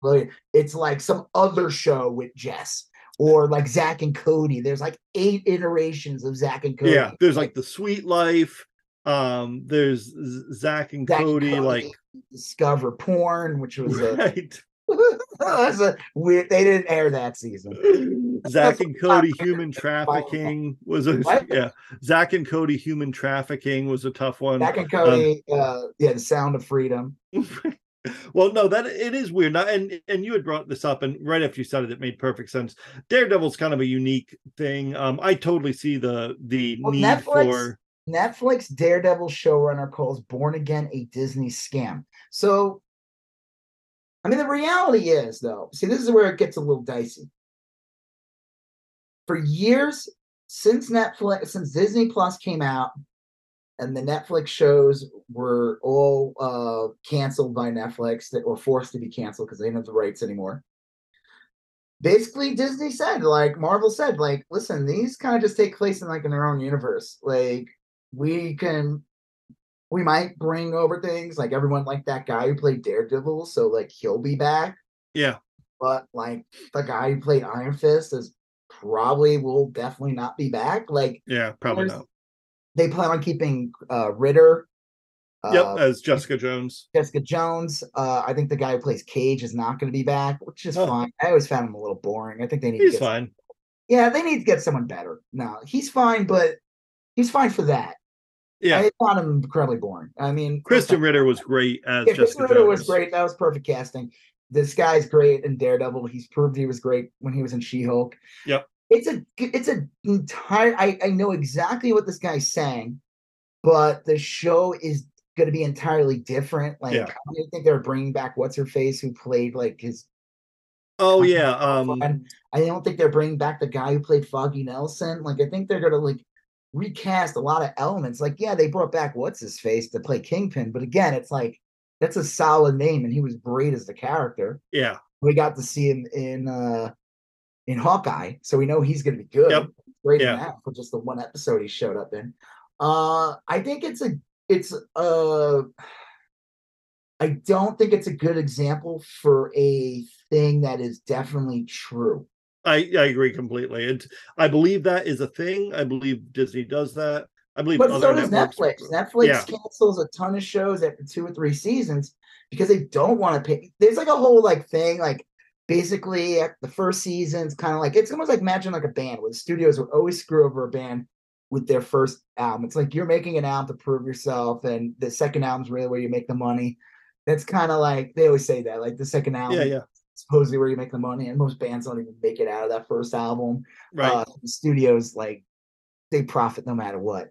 B: yeah
A: It's like some other show with Jess or like Zach and Cody. There's like eight iterations of Zach and Cody.
B: yeah there's like the sweet life um there's zach and
A: Zach and
B: cody like
A: Discover Porn, which was a,
B: right
A: that's a weird. They didn't air that season.
B: Zach and Cody human trafficking was a
A: What?
B: yeah. Zach and Cody human trafficking was a tough one.
A: Zach and Cody, uh, yeah, the Sound of Freedom.
B: Well, no, that it is weird. Now, and and you had brought this up, and right after you said it, it made perfect sense. Daredevil's kind of a unique thing. Um, I totally see the the
A: Well,
B: need
A: Netflix-
B: for
A: Netflix Daredevil showrunner calls Born Again a Disney scam. So, I mean, the reality is, though, see, this is where it gets a little dicey. For years, since Netflix, since Disney Plus came out, and the Netflix shows were all uh, canceled by Netflix that were forced to be canceled because they didn't have the rights anymore. Basically, Disney said, like Marvel said, like, listen, these kind of just take place in like in their own universe. Like, we can we might bring over things like everyone like that guy who played Daredevil, so like he'll be back.
B: yeah,
A: But like the guy who played Iron Fist is probably will definitely not be back. Like
B: yeah, probably not.
A: They plan on keeping uh Ritter.
B: Yep,
A: uh,
B: as Jessica Jones.
A: Jessica Jones. Uh, I think the guy who plays Cage is not going to be back, which is
B: Oh.
A: fine. I always found him a little boring. I think they need
B: He's
A: to get
B: fine.
A: Yeah, they need to get someone better. No, he's fine, but he's fine for that.
B: Yeah,
A: I found him incredibly boring. I mean,
B: Krysten Ritter was great as
A: yeah,
B: Jessica
A: Ritter was great. That was perfect casting. This guy's great in Daredevil. He's proved he was great when he was in She-Hulk.
B: Yep.
A: It's a it's a entire I, I know exactly what this guy's saying, but the show is gonna be entirely different. Like
B: Yeah.
A: I don't think they're bringing back what's her face who played like his
B: Oh yeah, um,
A: and I don't think they're bringing back the guy who played Foggy Nelson. Like, I think they're gonna like recast a lot of elements. Like, yeah, they brought back what's his face to play Kingpin, but again, it's like that's a solid name, and he was great as the character.
B: yeah,
A: We got to see him in uh in Hawkeye, so we know he's gonna be good.
B: Yep.
A: Great
B: Yeah.
A: that for just the one episode he showed up in. Uh, I think it's a it's a. I don't think it's a good example for a thing that is definitely true.
B: I I agree completely. And I believe that is a thing. I believe Disney does that. I believe
A: But
B: other
A: so does. Netflix. Netflix
B: Yeah.
A: cancels a ton of shows after two or three seasons because they don't want to pay. There's like a whole like thing, like basically the first season's kind of like it's almost like imagine like a band where the studios would always screw over a band with their first album. It's like you're making an album to prove yourself, and the second album's really where you make the money. That's kind of like they always say that, like the second album
B: Yeah, yeah,
A: supposedly where you make the money, and most bands don't even make it out of that first album.
B: right.
A: Uh, the studios like they profit no matter what.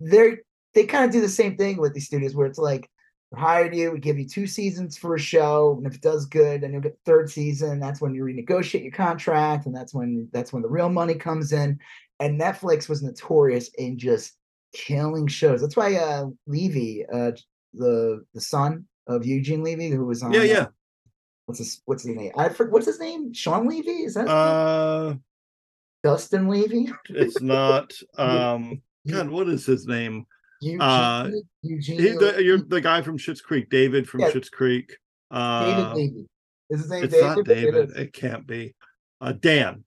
A: They're they kind of do the same thing with these studios where it's like we hired you, we give you two seasons for a show, and if it does good, then you'll get the third season. That's when you renegotiate your contract, and that's when that's when the real money comes in. And Netflix was notorious in just killing shows. That's why uh Levy, uh the the son of Eugene Levy, who was on
B: yeah,
A: uh,
B: yeah.
A: what's his what's his name? I forget what's his name? Sean Levy? Is that?
B: Uh,
A: Dustin Levy?
B: it's not. Um, God, what is his name?
A: Eugene,
B: Uh,
A: Eugene
B: He, the, you're the guy from Schitt's Creek, David from
A: Yeah.
B: Schitt's Creek.
A: David
B: Uh,
A: Levy. Is his name
B: it's
A: David?
B: not
A: It
B: David.
A: is.
B: It can't be. Uh, Dan.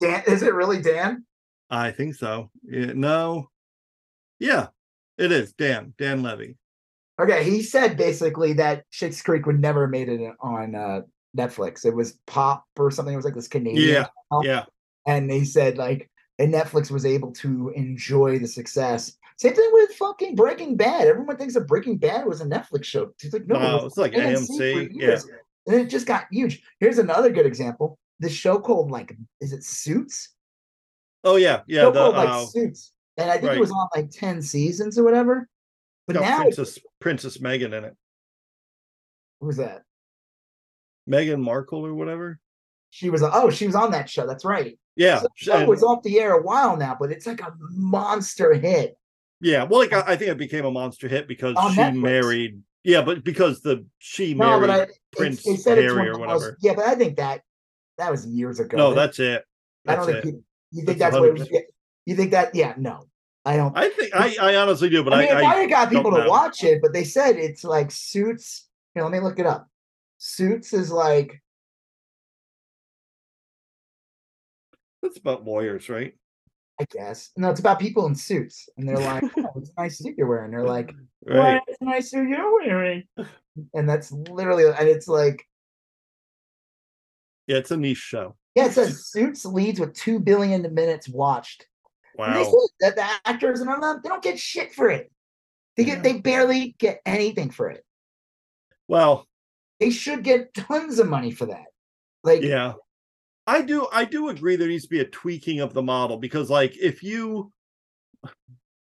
A: Dan, is it really Dan?
B: I think so. Yeah, no. Yeah, it is Dan. Dan Levy.
A: Okay, he said basically that Schitt's Creek would never have made it on uh, Netflix. It was Pop or something. It was like this Canadian.
B: Yeah,
A: channel.
B: yeah.
A: And they said like, and Netflix was able to enjoy the success. Same thing with fucking Breaking Bad. Everyone thinks that Breaking Bad was a Netflix show. It's like no, it was
B: it's like
A: for
B: AMC. Yeah.
A: And it just got huge. Here's another good example. The show called like, is it Suits?
B: Oh yeah, yeah.
A: show
B: The
A: called like
B: uh,
A: Suits, and I think
B: right.
A: it was on like ten seasons or whatever. But
B: got
A: now,
B: Princess Princess Meghan in it.
A: Who's that?
B: Meghan Markle or whatever.
A: She was oh, she was on that show. That's right.
B: Yeah,
A: So the show
B: and-
A: was off the air a while now, but it's like a monster hit.
B: Yeah. Well, like I, I think it became a monster hit because
A: On
B: she
A: Netflix.
B: married. Yeah, but because the she
A: No,
B: married
A: I
B: Prince
A: they
B: Harry or whatever.
A: yeah, but I think that that was years ago.
B: No, that's it.
A: I don't think
B: it.
A: people, you think
B: That's
A: that's, what it was. yeah, You think that? Yeah, no, I don't.
B: I think I, I honestly do, but
A: I mean,
B: I,
A: it
B: I
A: got people to
B: know.
A: watch it, but they said it's like Suits. Here, let me look it up. Suits is like
B: that's about lawyers, right?
A: I guess. No, it's about people in suits. And they're like, oh, it's a nice suit you're wearing. They're like,
B: Right.
A: what a nice suit you're wearing. And that's literally, and it's like,
B: Yeah, it's a niche show.
A: yeah, it says Suits leads with 2 billion minutes watched. And they
B: Wow.
A: that the actors and all that, they don't get shit for it. They get,
B: Yeah.
A: they barely get anything for it.
B: Well,
A: They should get tons of money for that. Like,
B: yeah. I do I do agree there needs to be a tweaking of the model because like if you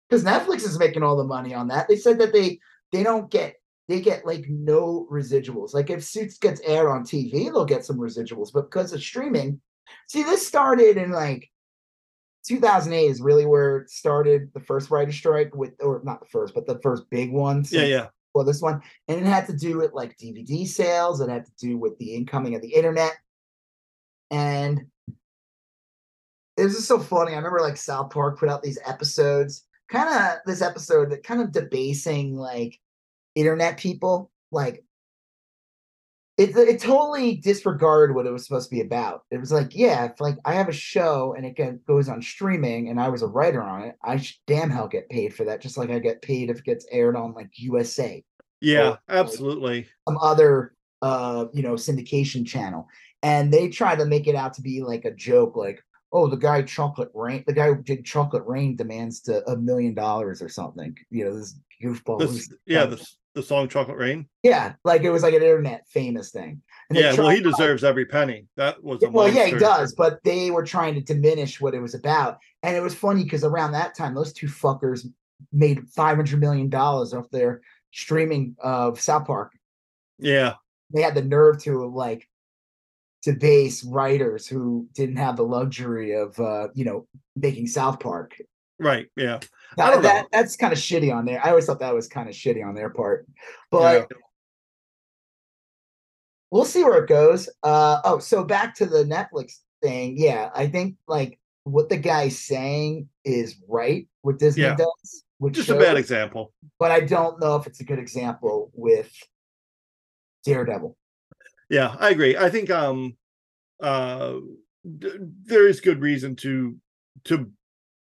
A: because Netflix is making all the money on that. They said that they they don't get they get like no residuals. Like if Suits gets air on TV, they'll get some residuals, but because of streaming, see this started in like 2008 is really where it started the first writer strike with or not the first, but the first big one.
B: yeah, yeah.
A: Well, this one, and it had to do with like DVD sales. It had to do with the incoming of the internet, and it was just so funny. I remember like South Park put out these episodes, kind of this episode that kind of debasing like internet people, like it it totally disregarded what it was supposed to be about. It was like, yeah, if like I have a show and it goes on streaming and I was a writer on it, I should damn hell get paid for that, just like I get paid if it gets aired on like USA,
B: Yeah,
A: Or-
B: absolutely.
A: some other uh you know syndication channel. And they try to make it out to be like a joke, like, oh, the guy Chocolate Rain, the guy who did Chocolate Rain demands to a million dollars or something. You know, this goofball.
B: This, yeah, the the song "Chocolate Rain."
A: yeah, like it was like an internet famous thing. And
B: Yeah, well, he deserves every penny. That was a
A: well, yeah, he does, but they were trying to diminish what it was about. And it was funny because around that time, those two fuckers made five hundred million dollars off their streaming of South Park.
B: Yeah,
A: They had the nerve to like to base writers who didn't have the luxury of uh, you know, making South Park.
B: right. Yeah, I
A: That,
B: don't know.
A: that that's kind of shitty on there. I always thought that was kind of shitty on their part. But we'll see where it goes. Uh oh, so back to the Netflix thing. Yeah, I think like what the guy's saying is right. What Disney
B: Yeah.
A: does, which
B: just a bad example.
A: but I don't know if it's a good example with Daredevil.
B: Yeah, I agree. I think um uh d- there is good reason to to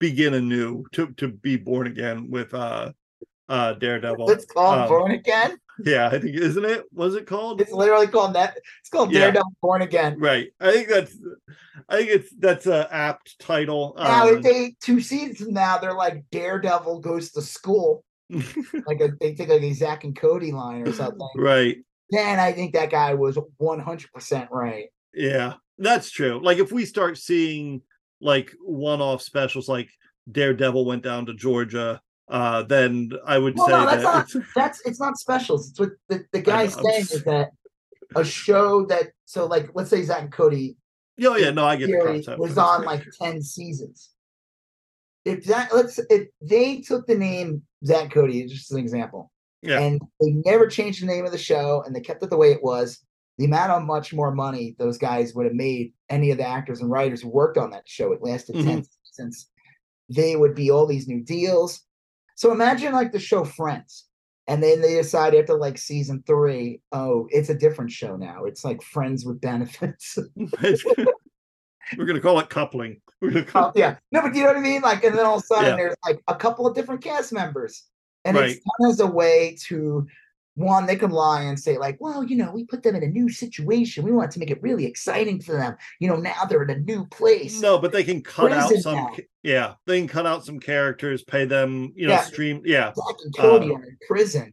B: begin anew, to to be born again with uh uh Daredevil.
A: It's called
B: Um,
A: Born Again.
B: Yeah, I think isn't it? Was it called?
A: It's literally called that. It's called
B: Yeah.
A: Daredevil Born Again.
B: Right. I think that's I think it's that's a apt title.
A: Now,
B: Um,
A: if they two seasons from now, they're like Daredevil goes to school, like a, they take like a Zach and Cody line or something.
B: right.
A: Then I think that guy was 100% right.
B: Yeah, that's true. Like if we start seeing like one-off specials like Daredevil went down to Georgia, uh then I would
A: Well,
B: say
A: no, that's
B: that
A: not-
B: it's-
A: That's it's not specials. It's what the, the guy's saying is that a show that so like let's say Zach and Cody
B: Oh yeah, no, I get the
A: was on like 10 seasons. If that let's if they took the name Zach Cody, just as an example,
B: Yeah.
A: and they never changed the name of the show and they kept it the way it was, the amount of much more money those guys would have made any of the actors and writers who worked on that show, it lasted 10
B: Mm-hmm.
A: seasons, they would be all these new deals. So imagine like the show Friends. And then they decide after like season three, oh, it's a different show now. It's like Friends with benefits.
B: We're gonna call it coupling. Call
A: Uh, yeah. No, but you know what I mean? Like, and then all of a sudden
B: Yeah.
A: there's like a couple of different cast members. And
B: Right.
A: it's done as a way to one, they can lie and say, like, well, you know, we put them in a new situation. We want to make it really exciting for them. You know, now they're in a new place.
B: no, but they can cut out some.
A: now.
B: Yeah, they can cut out some characters, pay them. You know,
A: Yeah.
B: stream. Yeah,
A: and Cody are in prison.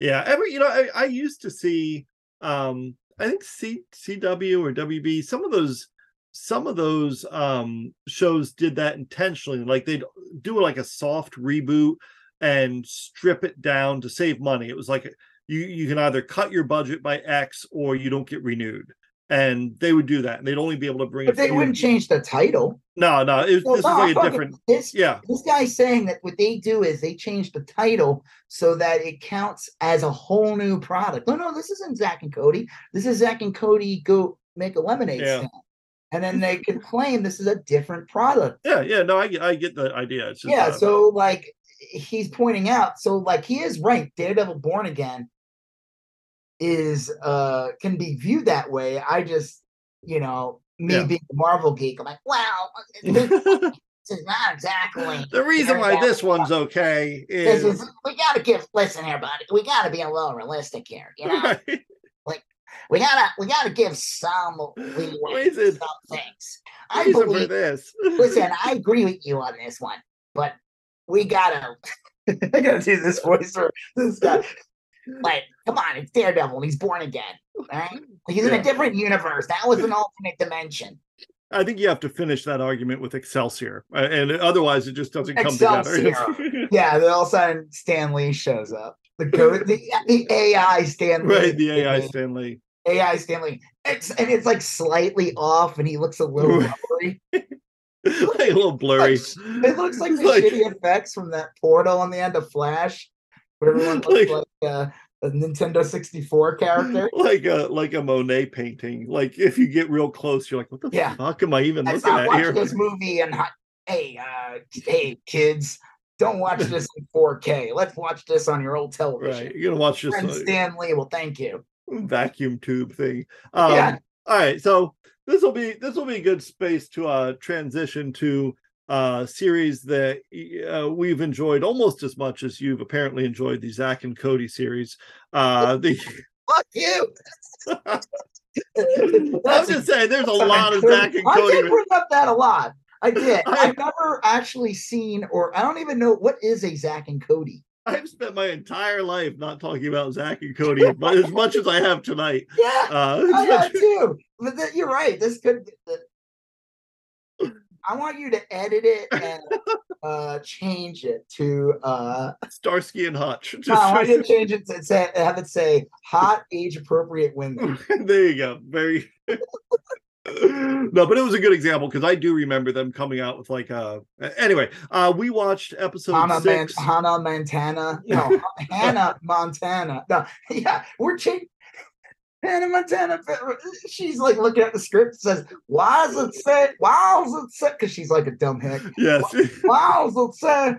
B: yeah. Every you know, I, I used to see. um I think C CW or WB. Some of those. Some of those um shows did that intentionally. Like they'd do like a soft reboot and strip it down to save money. It was like you you can either cut your budget by X or you don't get renewed. And they would do that. And they'd only be able to bring.
A: But
B: a
A: they wouldn't change the title.
B: No, no. It,
A: No,
B: this
A: no, I'm
B: like a different.
A: This,
B: Yeah,
A: this guy's saying that what they do is they change the title so that it counts as a whole new product. No, no, this isn't Zach and Cody. This is Zach and Cody go make a lemonade
B: Yeah.
A: stand. And then they can claim this is a different product.
B: yeah, yeah. No, I get, I get the idea. Just,
A: yeah,
B: uh,
A: so like he's pointing out, so like he is right. Daredevil Born Again is uh can be viewed that way. I just, you know, me
B: Yeah.
A: being a Marvel geek, I'm like, well, this is not exactly
B: the reason why this one's okay is,
A: is we gotta give listen here, buddy. We gotta be a little realistic here. You know,
B: right,
A: we gotta we gotta give some leeway
B: Reason-
A: some things. I
B: reason
A: believe
B: this.
A: listen, I agree with you on this one, but we gotta I gotta do this voice for this guy. Like, come on, it's Daredevil and he's born again. Right? He's in a different universe. That was an alternate dimension.
B: I think you have to finish that argument with Excelsior, uh, and otherwise it just doesn't come together.
A: Yeah, then all of a sudden Stan Lee shows up. The go the, the AI Stan Lee.
B: right, the AI Stan Lee.
A: AI Stan Lee. It's and it's like slightly off, and he looks a little blurry.
B: like a little blurry.
A: It looks like the
B: Like-
A: shitty effects from that portal on the end of Flash, where everyone looks
B: Like-
A: like uh, a Nintendo 64 character.
B: like a like a Monet painting. Like if you get real close, you're like, what the
A: Yeah.
B: fuck am I even
A: Let's
B: looking at here?
A: this movie and hey, uh, hey, kids, don't watch this in 4K. Let's watch this on your old television.
B: Right, you're gonna watch this. Uh,
A: Stan Lee, well, thank you.
B: vacuum tube thing. Um,
A: Yeah.
B: All right, so this will be this will be a good space to uh transition to uh series that uh, we've enjoyed almost as much as you've apparently enjoyed the Zach and Cody series. Uh the
A: Fuck you.
B: I'm just saying there's a lot of Zach and
A: I
B: Cody.
A: I did bring up that a lot. I did. I've never actually seen, or I don't even know what is a Zach and Cody.
B: I've spent my entire life not talking about Zach and Cody, but as much as I have tonight.
A: Yeah,
B: Uh,
A: I have too. But th- you're right. This could. Be. I want you to edit it and uh, change it to. Uh,
B: Starsky and Hutch.
A: no, I want you to change it to say, have it say hot age appropriate women.
B: there you go. Very. No, but it was a good example because I do remember them coming out with like uh anyway, uh we watched episode
A: Hannah, Man-
B: six.
A: Hannah Montana. No, Hannah Montana. No, yeah, we're changing. Hannah Montana. She's like looking at the script. Says, "Why does it say? Why does it say?" Because she's like a dumb hick.
B: yes.
A: Why does it say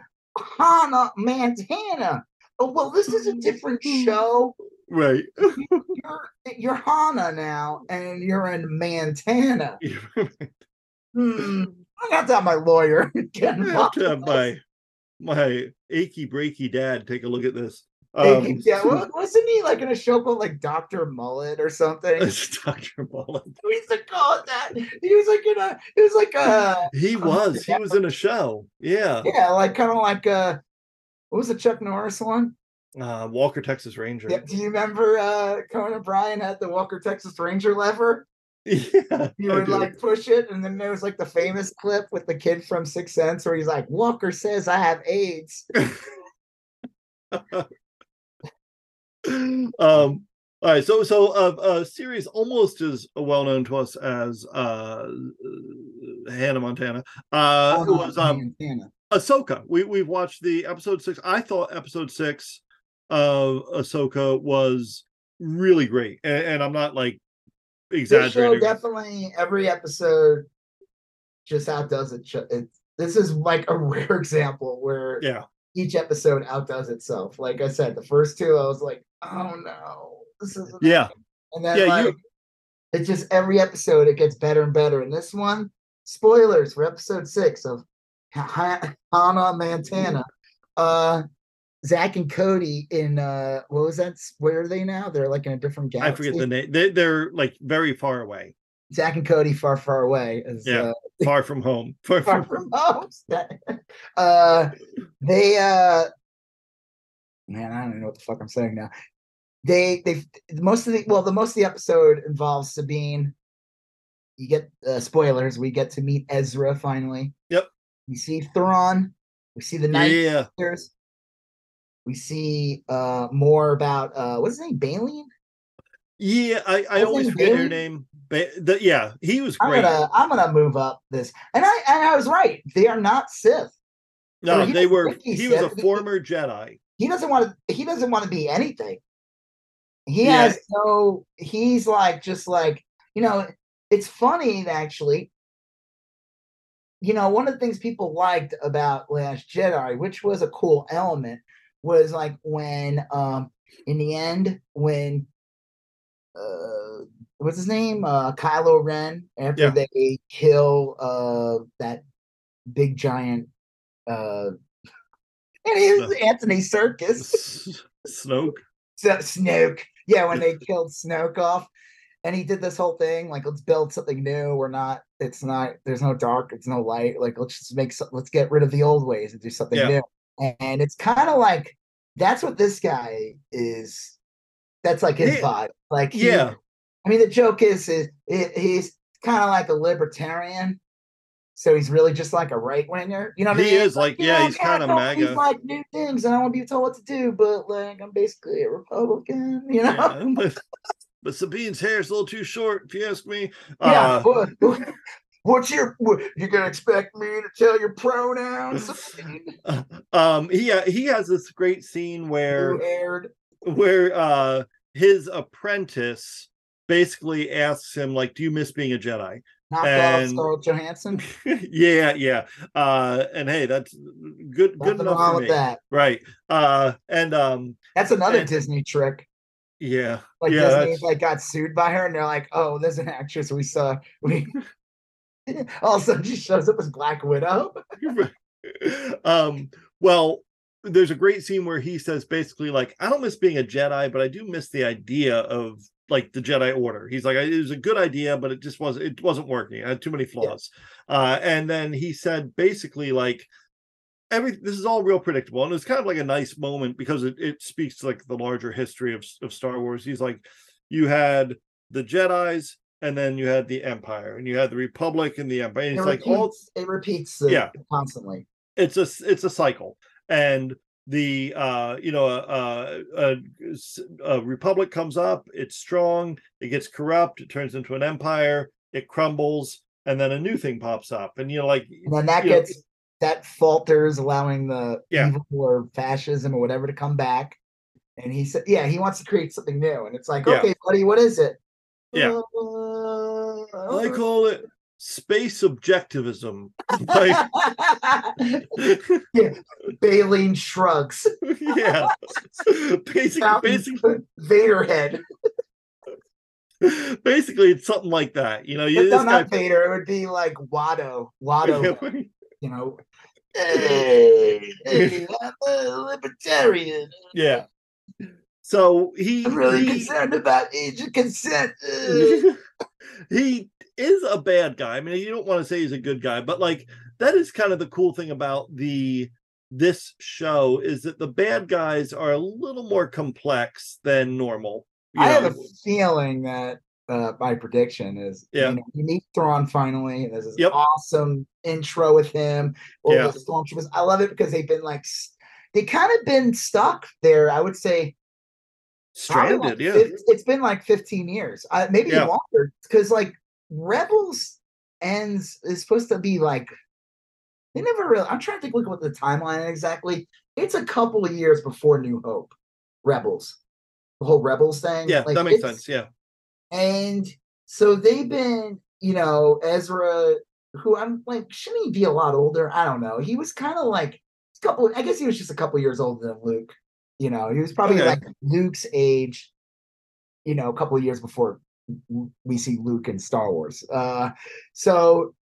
A: Hannah Montana? Oh well, this is a different show.
B: Right.
A: You're you're Hannah now, and you're in Montana. Hmm. I got to have my lawyer get
B: I have to have my my achy breaky dad take a look at this. Um,
A: yeah, wa- wasn't he like in a show called like Doctor Mullet or something?
B: it's Dr. Mullen.
A: We used to call it that. He was like in a. It was like a.
B: He was. He was in a show. Yeah.
A: Yeah, like kind of like a. What was the Chuck Norris one?
B: Uh, Walker, Texas Ranger.
A: Yeah, do you remember uh Conan O'Brien had the Walker Texas Ranger lever?
B: Yeah.
A: You would like push it, and then there was like the famous clip with the kid from Six Sense where he's like, "Walker says I have AIDS."
B: um all right so so a, a series almost as well known to us as uh hannah montana uh
A: Oh,
B: was um
A: Montana.
B: ahsoka we we've watched the episode six i thought episode six of ahsoka was really great and, and i'm not like exaggerating.
A: This show definitely every episode just outdoes it. it. This is like a rare example where
B: yeah
A: each episode outdoes itself. Like I said, the first two, I was like, "Oh no, this is."
B: yeah
A: And then
B: Yeah,
A: like,
B: you-
A: it's just every episode it gets better and better. And this one, spoilers for episode six of Hannah Montana. Uh, Zach and Cody in uh, what was that? Where are they now? They're like in a different galaxy.
B: i forget the name they, they're like very far away
A: Zach and Cody far, far away. Is,
B: Yeah.
A: uh,
B: far from home far
A: far
B: from
A: from home. uh, they uh, man, I don't even know what the fuck I'm saying now. They they most of the well, the most of the episode involves Sabine. You get uh, spoilers. We get to meet Ezra finally.
B: Yep.
A: We see Thrawn. We see the Night
B: yeah
A: Sisters. We see uh more about uh what's his name? Baleen?
B: Yeah, I, I always forget her name. But the, yeah, he was
A: I'm
B: great.
A: gonna I'm gonna move up this. And I and I was right. They are not Sith.
B: no,
A: mean,
B: they were. He was a former Jedi.
A: he doesn't want to he doesn't want to be anything he
B: Yeah.
A: has no he's like just like you know it's funny actually you know one of the things people liked about last jedi which was a cool element was like when um in the end when uh what's his name uh kylo ren after
B: Yeah.
A: they kill uh that big giant uh and it was anthony
B: Serkis Snoke.
A: so, Snoke. Yeah, when they killed Snoke off. And he did this whole thing, like, let's build something new. We're not, it's not, there's no dark, it's no light. Like, let's just make, some, let's get rid of the old ways and do something
B: Yeah.
A: new. And it's kind of like, that's what this guy is. That's like his
B: Yeah.
A: vibe. Like, he-
B: Yeah,
A: I mean, the joke is, is he- he's kind of like a libertarian. So he's really just like a right winger. You know what I
B: He
A: mean?
B: is, like,
A: you
B: yeah,
A: know,
B: he's kinda
A: don't
B: MAGA.
A: He's like new things, and I want to be told what to do, but like I'm basically a Republican. You know?
B: yeah. But, but Sabine's hair is a little too short, if you ask me.
A: Yeah.
B: Uh,
A: what's your? What, you gonna expect me to tell your pronouns?
B: um, he uh, he has this great scene where
A: Blue
B: where uh his apprentice basically asks him like, "Do you miss being a Jedi?"
A: Knocked off
B: And-
A: Scarlett Johansson.
B: yeah, yeah. Uh, and hey, that's good. Good enough
A: wrong
B: for
A: with
B: me,
A: that.
B: right? Uh, and um,
A: That's another
B: And-
A: Disney trick.
B: Yeah.
A: Like
B: yeah.
A: Disney like got sued by her, and they're like, "Oh, there's an actress we saw." We all of a sudden she shows up as Black Widow.
B: um, well, there's a great scene where he says basically like, I don't miss being a Jedi, but I do miss the idea of like the Jedi Order. He's like, it was a good idea, but it just wasn't it wasn't working. I had too many flaws. Uh, and then he said basically like every this is all real predictable. And it's kind of like a nice moment because it, it speaks to like the larger history of, of Star Wars. He's like, you had the Jedi's and then you had the Empire, and you had the Republic and the Empire. And
A: It
B: it's like
A: repeats,
B: all
A: it repeats uh,
B: Yeah.
A: constantly.
B: it's a it's a cycle and the uh you know uh, uh a, a republic comes up it's strong it gets corrupt it turns into an empire it crumbles and then a new thing pops up and you know like
A: And then that
B: you know,
A: gets that falters, allowing the
B: Yeah.
A: evil or fascism or whatever to come back. And he said, "Yeah, he wants to create something new." And it's like,
B: Yeah.
A: "Okay, buddy, what is it?"
B: Yeah.
A: Uh,
B: i call it space objectivism like
A: yeah, Baleen shrugs.
B: yeah basically basically
A: Vader head.
B: basically it's something like that you know you
A: no,
B: this guy
A: not Vader. It would be like Watto. Watto. you know. Hey, hey, I'm a libertarian.
B: yeah so he
A: I'm really
B: he-
A: concerned about age of consent.
B: He is a bad guy. I mean, you don't want to say he's a good guy, but like that is kind of the cool thing about the this show is that the bad guys are a little more complex than normal. you
A: I have a feeling that uh, my prediction is
B: Yeah.
A: you know, we meet Thrawn finally. There's this
B: Yep.
A: awesome intro with him. All
B: Yeah.
A: the stormtroopers. I love it because they've been like they kind of been stuck there. I would say
B: stranded.
A: like
B: Yeah,
A: fif- it's been like 15 years, uh, maybe
B: Yeah.
A: longer. Because like Rebels ends is supposed to be like they never really. I'm trying to think look what the timeline exactly. It's a couple of years before New Hope. Rebels, the whole Rebels thing.
B: yeah,
A: like,
B: that makes sense. Yeah,
A: And so they've been, you know, Ezra, who I'm like, shouldn't he be a lot older? I don't know. He was kind of like a couple. I guess he was just a couple years older than Luke. You know, he was probably
B: Okay.
A: like Luke's age. You know, a couple of years before we see Luke in Star Wars. Uh, so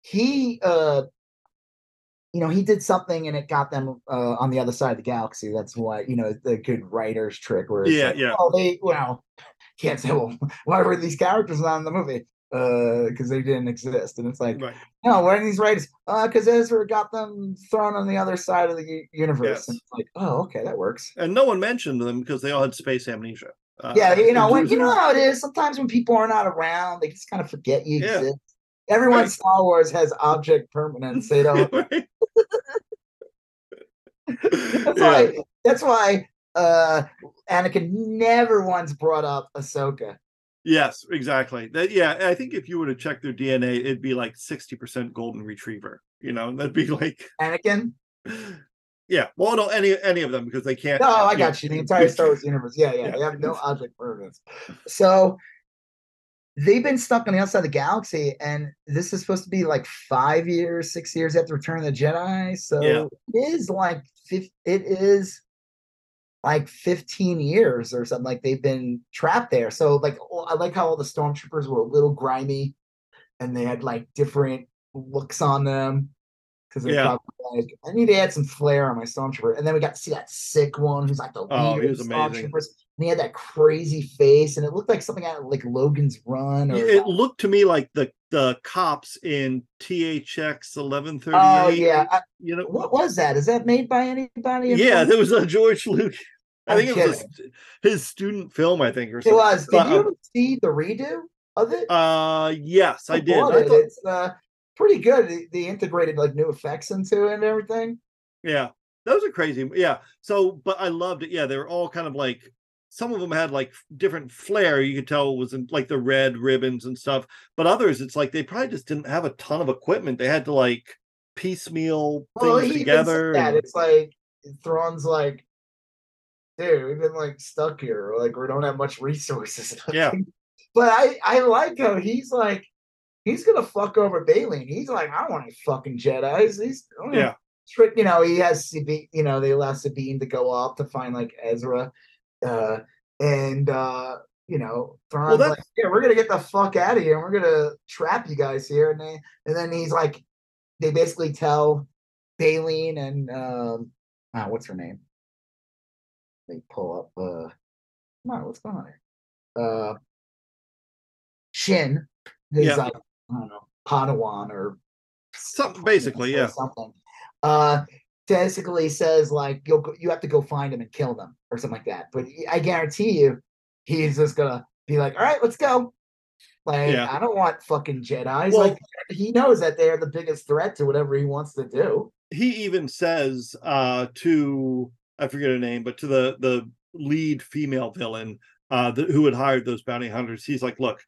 A: he, uh, you know, he did something and it got them uh, on the other side of the galaxy. That's why, you know, the good writer's trick where
B: Yeah,
A: like,
B: yeah.
A: oh, they, well, can't say, well, why were these characters not in the movie? Uh, because they didn't exist. And it's like,
B: right.
A: no, why are these writers? Uh, because Ezra got them thrown on the other side of the universe.
B: Yes.
A: And it's like, oh, okay, that works.
B: And no one mentioned them because they all had space amnesia. Uh,
A: yeah, you know, when, you know how it is. Sometimes when people are not around, they just kind of forget you
B: Yeah.
A: exist. Everyone
B: Right.
A: Star Wars has object permanence. They don't. That's
B: Yeah.
A: why. That's why. Uh, Anakin never once brought up Ahsoka.
B: Yes, exactly. That, yeah, I think if you were to check their DNA, it'd be like sixty percent golden retriever. You know, that'd be like,
A: Anakin.
B: yeah. Well, no, any any of them because they can't.
A: No, I got you. The entire Star Wars universe. Yeah, yeah. They have no object permanence. So they've been stuck on the outside of the galaxy, and this is supposed to be like five years, six years after Return of the Jedi. So
B: Yeah.
A: it is like it is like 15 years or something like they've been trapped there. So like oh, I like how all the stormtroopers were a little grimy and they had like different looks on them. Because they're
B: Yeah.
A: probably like, I need to add some flair on my stormtrooper. And then we got to see that sick one who's like the
B: Oh,
A: leader
B: he
A: of
B: was
A: the
B: amazing.
A: stormtroopers. And he had that crazy face, and it looked like something out of like Logan's Run. Or
B: It looked to me like the the cops in THX eleven thirty
A: oh yeah, I-
B: you know.
A: what was that? Is that made by anybody?
B: Yeah, there was a George Luke. I
A: I'm
B: think it was a, his student film. I think or
A: it
B: something.
A: was. Did you ever see the redo of it?
B: Uh, yes, I did.
A: bought
B: I
A: it.
B: thought-
A: It's uh, pretty good. They, they integrated like new effects into it and everything.
B: Yeah, those are crazy. Yeah. So, but I loved it. Yeah, they were all kind of like some of them had like different flair. You could tell it was in like the red ribbons and stuff. But others, it's like they probably just didn't have a ton of equipment. They had to like piecemeal
A: Well,
B: things
A: he
B: together.
A: that
B: and-
A: it's like Thrawn's like, dude, we've been like stuck here. Like we don't have much resources.
B: Yeah.
A: But I I like how he's like he's gonna fuck over Baleen. He's like, I don't want any fucking Jedi's. He's
B: Yeah.
A: trick. You know, he has Sabine. You know, they allow Sabine to go off to find like Ezra. Uh, and uh, you know, Thrawn's
B: Well,
A: like, "Yeah, we're gonna get the fuck out of here, and we're gonna trap you guys here." And they, and then he's like, they basically tell Baleen and um, ah, what's her name? They pull up. uh Come on, what's going on here? Uh, Shin, his
B: Yeah.
A: like, I don't know, Padawan or
B: Something basically,
A: or
B: yeah.
A: something. Uh, basically says like you'll go, you have to go find him and kill them or something like that. But I guarantee you, he's just gonna be like, "All right, let's go." Like
B: Yeah.
A: I don't want fucking Jedi's.
B: Well-
A: like he knows that they're the biggest threat to whatever he wants to do.
B: he even says uh to I forget her name, but to the the lead female villain uh the, who had hired those bounty hunters, he's like, look,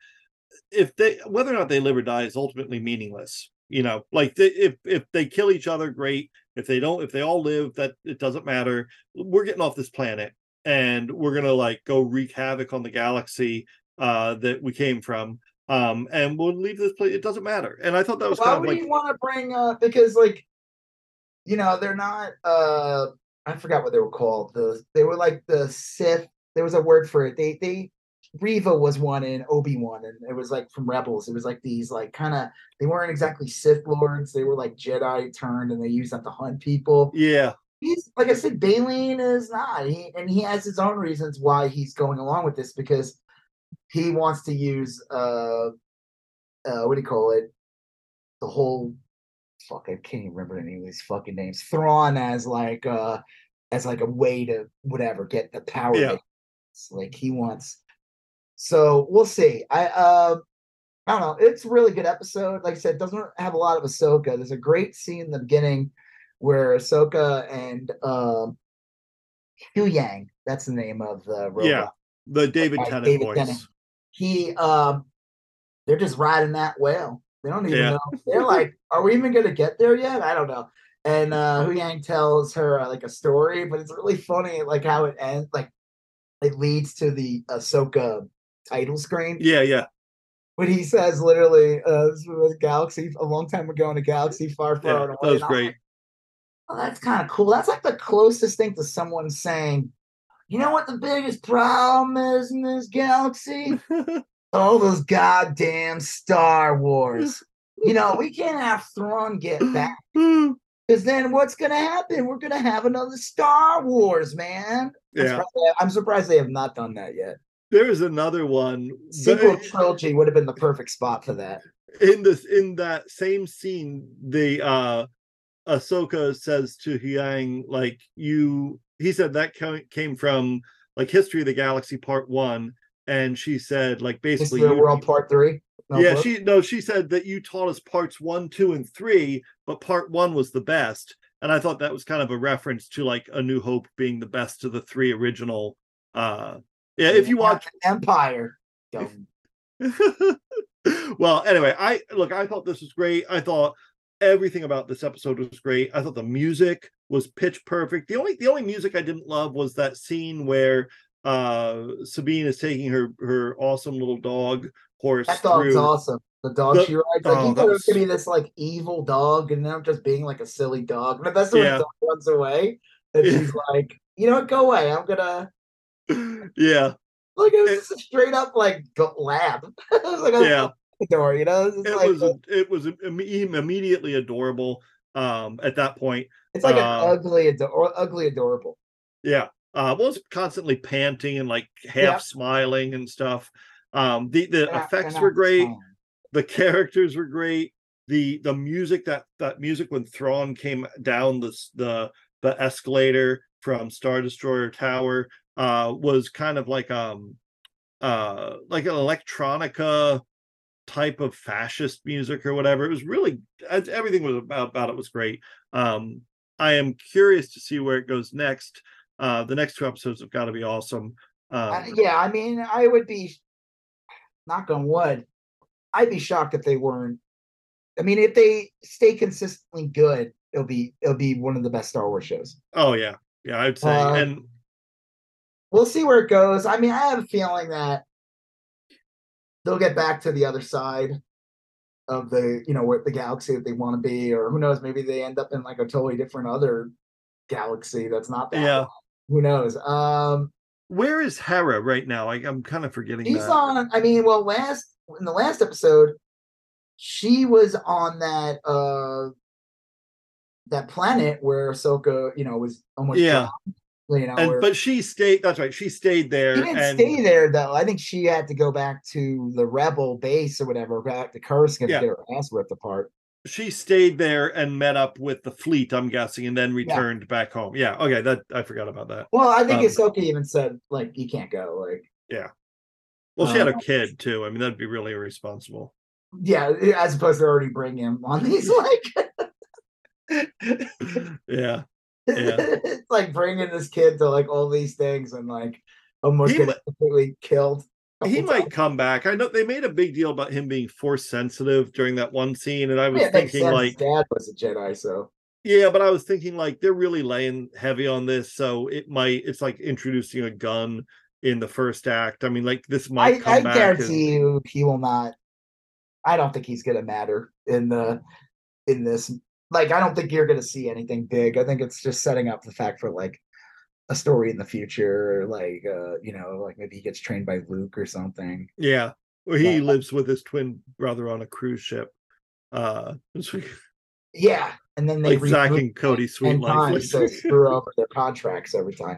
B: if they whether or not they live or die is ultimately meaningless. You know, like they, if if they kill each other, great. If they don't, if they all live, that it doesn't matter. We're getting off this planet and we're gonna like go wreak havoc on the galaxy uh that we came from. Um, and we'll leave this place. It doesn't matter. And I thought that was
A: Why
B: kind of
A: would
B: like
A: you want to bring uh because like you know they're not uh I forgot what they were called. The they were like the Sith. There was a word for it. They they Reva was one in Obi Wan, and it was like from Rebels. It was like these like kind of they weren't exactly Sith lords. They were like Jedi turned, and they used them to hunt people.
B: yeah,
A: He's like I said, Baleen is not. He and he has his own reasons why he's going along with this because he wants to use uh uh what do you call it? The whole fuck I can't even remember any of these fucking names. Thrawn as like uh as like a way to whatever get the power.
B: Yeah.
A: Like he wants. So we'll see. I um I don't know. It's a really good episode. Like I said, it doesn't have a lot of Ahsoka. There's a great scene in the beginning where Ahsoka and um Huyang, that's the name of the robot.
B: Yeah. the David Tennant
A: David
B: voice.
A: Tennant. He um they're just riding that whale. They don't even
B: Yeah.
A: know. They're like, are we even gonna get there yet? I don't know. And uh Huyang tells her uh, like a story, but it's really funny like how it ends like it leads to the Ahsoka title screen.
B: Yeah, yeah.
A: When he says literally uh this was a galaxy a long time ago in a galaxy far, far
B: Yeah,
A: away.
B: that was great.
A: like, Oh, that's kind of cool. That's like the closest thing to someone saying, you know what the biggest problem is in this galaxy? All those goddamn Star Wars. You know, we can't have Thrawn get back because then what's going to happen? We're going to have another Star Wars, man. I'm
B: yeah.
A: surprised they- I'm surprised they have not done that yet.
B: There's another one.
A: Sequel
B: The-
A: trilogy would have been the perfect spot for that.
B: in this in that same scene, the uh Ahsoka says to Huyang, like you he said that came from like History of the Galaxy Part One, and she said like basically
A: the
B: you-
A: World Part Three. No,
B: yeah,
A: what?
B: she no, she said that you taught us parts one, two, and three, but part one was the best. And I thought that was kind of a reference to like A New Hope being the best of the three original. Uh yeah, if you watch
A: Empire.
B: Well, anyway, I look, I thought this was great. I thought everything about this episode was great. I thought the music was pitch perfect. The only the only music I didn't love was that scene where uh Sabine is taking her her awesome little dog horse
A: That dog's
B: through.
A: awesome. The dog
B: The-
A: she rides, like
B: oh,
A: you thought it was
B: was-
A: gonna be this like evil dog, and now just being like a silly dog. But that's when
B: Yeah.
A: the dog runs away, and she's like, "You know what? Go away. I'm gonna."
B: yeah,
A: Like it was
B: It-
A: just a straight up like go- lab. it was like a
B: yeah.
A: door, you know.
B: It
A: like
B: was
A: a-
B: it was imme- immediately adorable um at that point.
A: it's like
B: uh,
A: an ugly, ado- or ugly, adorable.
B: Yeah. Uh was constantly panting and like half
A: Yeah.
B: smiling and stuff. Um the the
A: They're
B: effects were great. the characters were great the the music that that music when Thrawn came down the the the escalator from Star Destroyer Tower uh was kind of like um uh like an electronica type of fascist music or whatever it was really everything was about, about it was great um I am curious to see where it goes next uh the next two episodes have got to be awesome um
A: Uh, yeah, I mean, I would be knock on wood. I'd be shocked if they weren't. I mean, if they stay consistently good, it'll be it'll be one of the best Star Wars shows.
B: oh yeah yeah I'd say
A: Uh,
B: and
A: We'll see where it goes. I mean, I have a feeling that they'll get back to the other side of the you know where the galaxy that they want to be, or who knows, maybe they end up in like a totally different other galaxy that's not that.
B: Yeah.
A: Who knows? Um,
B: Where is Hera right now? I, I'm kind of forgetting
A: She's
B: that.
A: on. I mean, well, last in the last episode, she was on that uh that planet where Ahsoka, you know, was almost
B: Yeah.
A: drowned, you know,
B: and
A: where-
B: but she stayed. That's right. She stayed there.
A: She didn't
B: and
A: stay there though. I think she had to go back to the rebel base or whatever, back to Coruscant
B: Yeah.
A: get her ass ripped apart.
B: She stayed there and met up with the fleet. I'm guessing, and then returned back home. Yeah. Okay. That I forgot about that.
A: Well, I think
B: Um,
A: Ahsoka even said like you can't go. Like, Yeah.
B: Well, she had a
A: Uh,
B: kid too. I mean, that'd be really irresponsible.
A: yeah, as opposed to already bring him on these like.
B: Yeah.
A: it's like bringing this kid to like all these things and like almost
B: He
A: getting completely killed.
B: He might
A: times.
B: come back. I know they made a big deal about him being force sensitive during that one scene, and I was
A: Yeah,
B: thinking like,
A: dad was a Jedi, so
B: yeah, but I was thinking like they're really laying heavy on this, so it might. It's like introducing a gun in the first act. I mean, like this might
A: I,
B: come
A: I
B: back.
A: guarantee
B: and-
A: you he will not. I don't think he's gonna matter in the in this. Like, I don't think you're gonna see anything big. I think it's just setting up the fact for like a story in the future, like uh, you know, like maybe he gets trained by Luke or something.
B: Yeah. Well, he
A: Yeah.
B: lives with his twin brother on a cruise ship. Uh,
A: Yeah, and then they
B: like Zach and Cody
A: Suite
B: Life.
A: to screw over their contracts every time.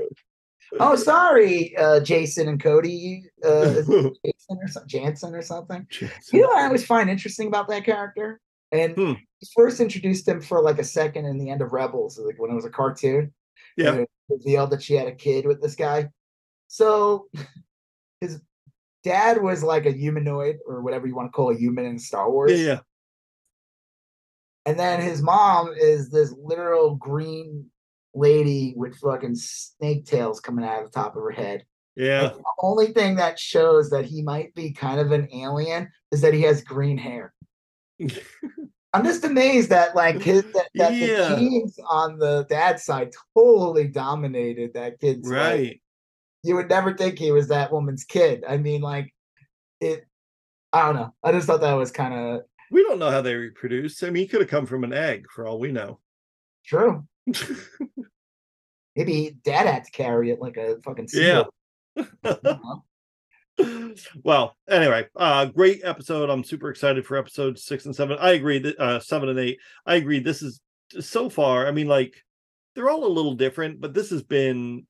A: Oh, sorry, uh, Jason and Cody, uh, Jason or something, Jansen or something. You know what I always find interesting about that character? And
B: Hmm.
A: first introduced him for like a second in the end of Rebels, like when it was a cartoon.
B: Yeah.
A: Revealed that she had a kid with this guy. So his dad was like a humanoid or whatever you want to call a human in Star Wars.
B: yeah, yeah.
A: And then his mom is this literal green lady with fucking snake tails coming out of the top of her head.
B: Yeah.
A: Like, the only thing that shows that he might be kind of an alien is that he has green hair. I'm just amazed that like his that, that
B: Yeah.
A: the genes on the dad side totally dominated that kid's
B: right.
A: you would never think he was that woman's kid. I mean, like it I don't know. I just thought that was kind of
B: We don't know how they reproduce. I mean, he could have come from an egg for all we know.
A: true. Maybe dad had to carry it like a fucking
B: Yeah. Well, anyway, uh great episode. I'm super excited for episode six and seven. I agree that uh seven and eight. I agree. This is so far. I mean, like they're all a little different, but this has been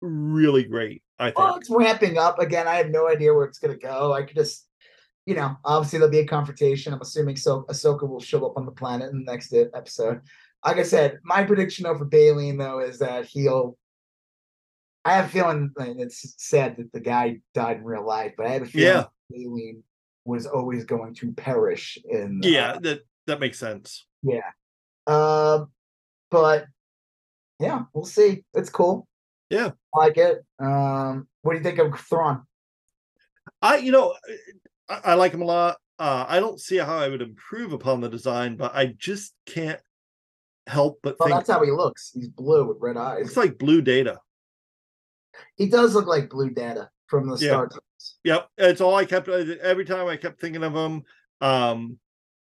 B: really great. I think.
A: Well, it's ramping up again. I have no idea where it's gonna go. I could just, you know, obviously there'll be a confrontation. I'm assuming so Ahsoka will show up on the planet in the next episode. Like I said, my prediction though for Baylan though is that he'll. I have a feeling it's sad that the guy died in real life, but I have a feeling
B: Yeah.
A: Was always going to perish in. uh,
B: yeah, that that makes sense.
A: yeah. Um, but yeah, we'll see. It's cool.
B: Yeah.
A: I like it. Um, what do you think of Thrawn?
B: I, you know, I, I like him a lot. Uh, I don't see how I would improve upon the design, but I just can't help but
A: Well,
B: think
A: that's how he looks. He's blue with red eyes.
B: it's like blue data.
A: He does look like Blue Data from the
B: Yeah.
A: Star.
B: Yep, it's all I kept. Every time I kept thinking of him. Um,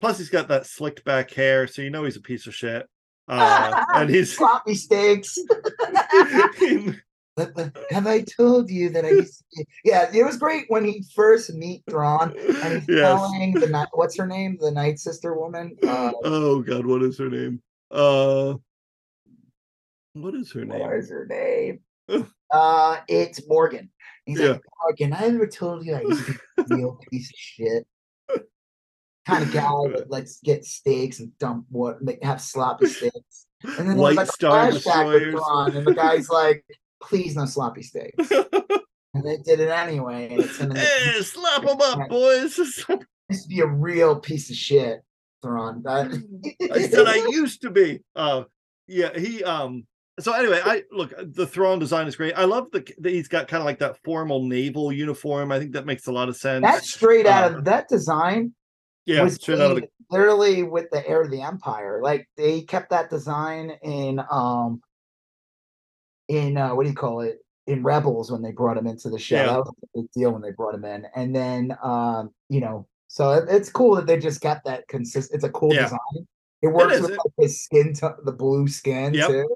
B: plus, he's got that slicked back hair, so you know he's a piece of shit. Uh, and he's
A: sloppy steaks. But- but have I told you that I used to. Yeah, it was great when he first meet Thrawn and he's
B: yes.
A: telling the night what's her name? The Night Sister woman. Uh,
B: Oh God, what is her name? Uh, what is her
A: what
B: name?
A: is her name? Uh it's Morgan. He's like, Morgan, I ever told you I used to be a real piece of shit. Kind of guy that likes get steaks and dump what make have sloppy steaks. And then like
B: Star
A: flashback with
B: Destroyers.
A: And the guy's like, please no sloppy steaks. And they did it anyway. And it's him in the,
B: hey, slap them up, boys!
A: used to be a real piece of shit. That-
B: I said I used to be. Uh, yeah, he. Um. So anyway, I look. The Thrawn design is great. I love the that he's got kind of like that formal naval uniform. I think that makes a lot of sense.
A: That's straight out
B: Uh,
A: of that design
B: yeah, straight out of the
A: literally with the heir of the empire. Like they kept that design in um in uh what do you call it? In Rebels when they brought him into the show.
B: Yeah.
A: That was a big deal when they brought him in. And then um, you know, so it- it's cool that they just got that consist it's a cool
B: Yeah.
A: design. It works
B: is.
A: with like, his skin the blue skin
B: Yep.
A: too.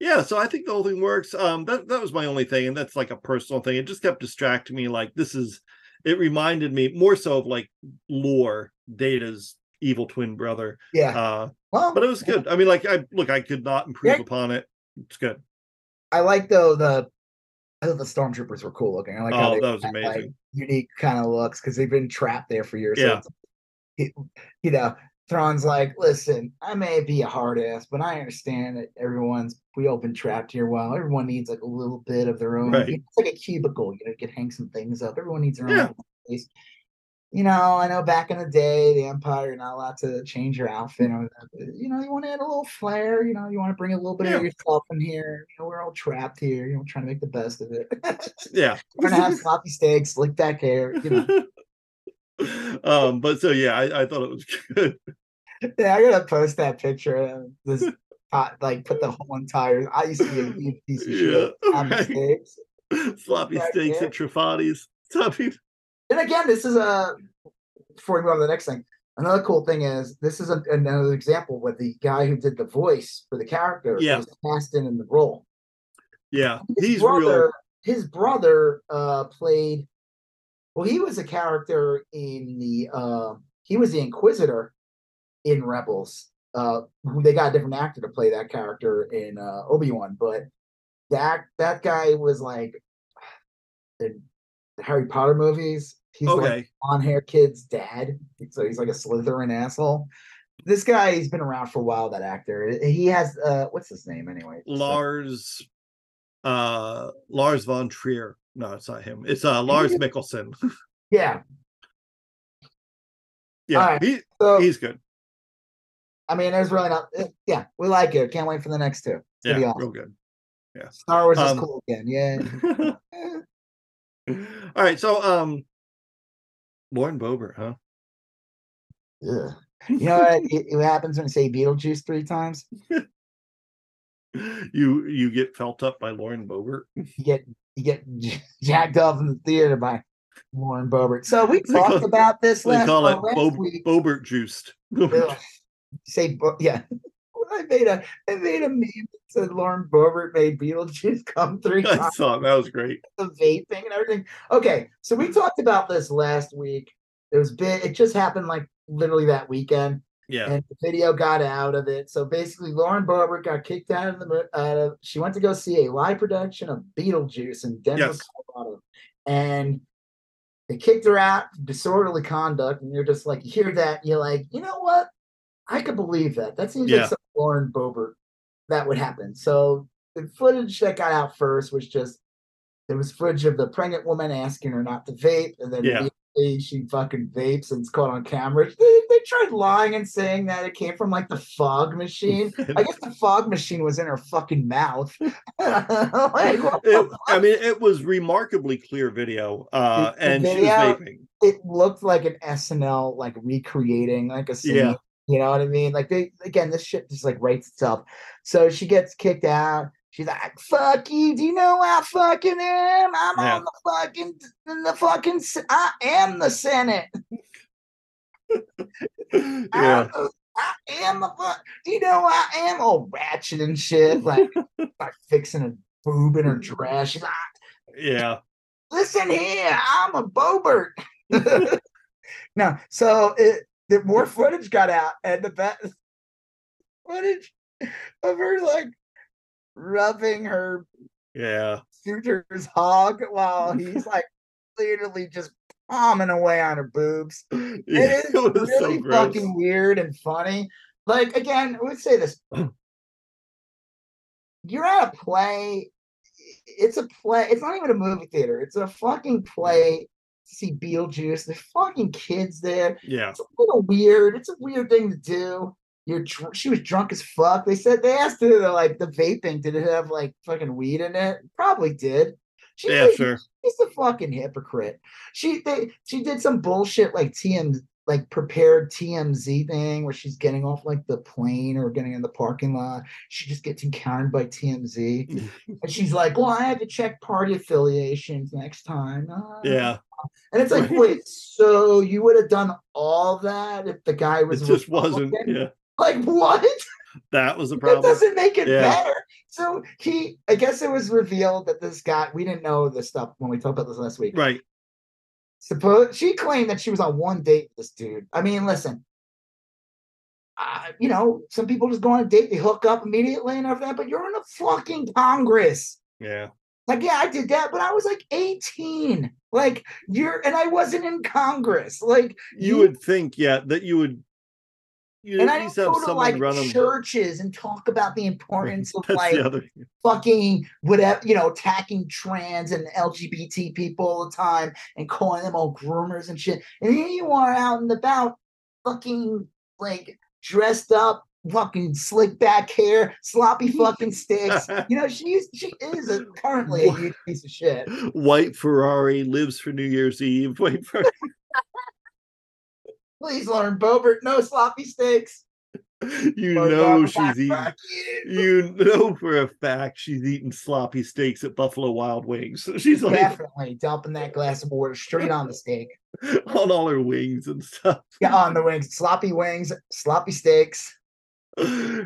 B: Yeah, so I think the whole thing works. Um, that that was my only thing, and that's like a personal thing. It just kept distracting me. Like this is, it reminded me more so of like lore, Data's evil twin brother.
A: Yeah.
B: Uh,
A: well,
B: but it was good. I mean, like I look, I could not improve
A: Yeah.
B: upon it. It's good.
A: I like though the I thought the stormtroopers were cool looking. I like
B: Oh, that was
A: had, like,
B: amazing.
A: unique kind of looks because they've been trapped there for years.
B: Yeah.
A: So it's, you know, Thrawn's like, listen, I may be a hard ass, but I understand that everyone's we all been trapped here. Well, everyone needs like a little bit of their own.
B: Right.
A: It's like a cubicle. You know, you can hang some things up. Everyone needs their
B: Yeah.
A: own place. You know, I know back in the day, the Empire, you're not allowed to change your outfit. Or, you know, you want to add a little flair. You know, you want to bring a little bit
B: Yeah.
A: of yourself in here. You know, we're all trapped here. You know, trying to make the best of it.
B: Yeah.
A: we're gonna have sloppy steaks, slick back hair. You know,
B: um, but so yeah, I, I thought it was good.
A: yeah, I gotta post that picture. of This uh, like put the whole entire. I used to be a huge piece of shit.
B: Yeah,
A: on
B: right.
A: mistakes.
B: Sloppy
A: Right
B: steaks
A: there.
B: at Truffoni's.
A: And again, this is a before we move on to the next thing. Another cool thing is this is a, another example where the guy who did the voice for the character
B: Yeah.
A: was cast in in the role.
B: Yeah,
A: His
B: he's
A: brother,
B: real.
A: His brother uh, played. Well, he was a character in the. Uh, he was the Inquisitor in Rebels. Uh, they got a different actor to play that character in uh, Obi Wan, but that that guy was like in the Harry Potter movies. He's like
B: Okay.
A: on hair kid's dad. So he's like a Slytherin asshole. This guy, he's been around for a while, that actor. He has uh what's his name anyway?
B: Lars uh Lars von Trier. No, it's not him. It's uh Lars Mikkelsen.
A: Yeah.
B: yeah,
A: Alright.
B: he,
A: So
B: he's good.
A: I mean, there's really not eh, yeah, we like it. Can't wait for the next two. It's
B: Yeah,
A: awesome.
B: real good.
A: Yeah, Star Wars is
B: Um,
A: cool again. Yeah.
B: All right, so um Lauren Boebert, huh?
A: Yeah. You know what, it, happens when you say Beetlejuice three times?
B: You you get felt up by Lauren Boebert.
A: You get you get jacked off in the theater by Lauren Boebert. So we talked
B: call-
A: about this last week.
B: They
A: last,
B: call it
A: last
B: Bo-
A: week.
B: Boebert juiced.
A: Say Bo- yeah. I made a I made a meme that said Lauren Boebert made Beetlejuice come three
B: I saw it. that was great.
A: the vaping and everything. Okay, so we talked about this last week. It was big. It just happened like literally that weekend,
B: Yeah.
A: and the video got out of it. So basically, Lauren Boebert got kicked out of the. Out of, she went to go see a live production of Beetlejuice in Denver,
B: Yes.
A: Colorado, and they kicked her out for disorderly conduct. And you're just like, you hear that, you're like, you know what? I could believe that. That seems
B: Yeah.
A: like some Lauren Boebert that would happen. So the footage that got out first was just there was footage of the pregnant woman asking her not to vape, and then
B: Yeah.
A: she fucking vapes and it's caught on camera. Tried lying and saying that it came from like the fog machine. I guess the fog machine was in her fucking mouth. like,
B: It- I mean, it was remarkably clear video, uh,
A: The- the
B: and she was
A: video-
B: vaping.
A: it looked like an SNL like recreating like a scene.
B: Yeah.
A: You know what I mean? Like they again, this shit just like writes itself. So she gets kicked out. She's like, "Fuck you! Do you know I fucking am? I'm
B: Yeah.
A: on the fucking in the fucking. I am the Senate.
B: yeah,
A: the- I am fuck. You know I am? Oh, ratchet and shit. Like, like fixing a boob in her dress. She's like,
B: yeah,
A: listen here, I'm a Boebert. no, so it the more footage got out, and the best footage of her like rubbing her
B: yeah.
A: suitor's hog while he's like literally just palming away on her boobs.
B: yeah.
A: It is
B: It was so
A: really
B: gross.
A: fucking weird and funny. Like again, I would say this. You're at a play. It's a play. It's not even a movie theater. It's a fucking play to see Beetlejuice. There's fucking kids there.
B: Yeah,
A: It's a little weird. It's a weird thing to do. You're dr- she was drunk as fuck. They said they asked her like the vaping. Did it have like fucking weed in it? Probably did. She's
B: yeah,
A: a-
B: sure.
A: She's a fucking hypocrite. She they she did some bullshit like TM like prepared TMZ thing where she's getting off like the plane or getting in the parking lot. She just gets encountered by TMZ and she's like, "Well, I have to check party affiliations next time." Uh,
B: Yeah,
A: and it's like, wait, so you would have done all that if the guy was
B: it just
A: Republican?
B: wasn't. Yeah,
A: like what?
B: That was a problem.
A: That doesn't make it
B: Yeah.
A: better. So he, I guess it was revealed that this guy, we didn't know this stuff when we talked about this last week.
B: Right.
A: Suppose she claimed that she was on one date with this dude. I mean, listen, uh, you know, some people just go on a date, they hook up immediately and everything, but you're in a fucking Congress.
B: Yeah.
A: Like, yeah, I did that, but I was like 18. Like, you're, and I wasn't in Congress. Like,
B: You would think, yeah, that you would you
A: and I don't go to like
B: them.
A: churches and talk about the importance of like fucking whatever, you know, attacking trans and LGBT people all the time and calling them all groomers and shit. And here you are out and about, fucking like dressed up, fucking slick back hair, sloppy fucking sticks. You know, she's she is a, currently a huge piece of shit.
B: white Ferrari lives for New Year's Eve. Wait for
A: Please, Lauren Boebert, no sloppy steaks.
B: you know she's eating
A: you.
B: know for a fact she's eating sloppy steaks at Buffalo Wild Wings. She's like
A: Definitely dumping that glass of water straight on the steak.
B: on all her wings and stuff.
A: Yeah, on the wings, sloppy wings, sloppy steaks.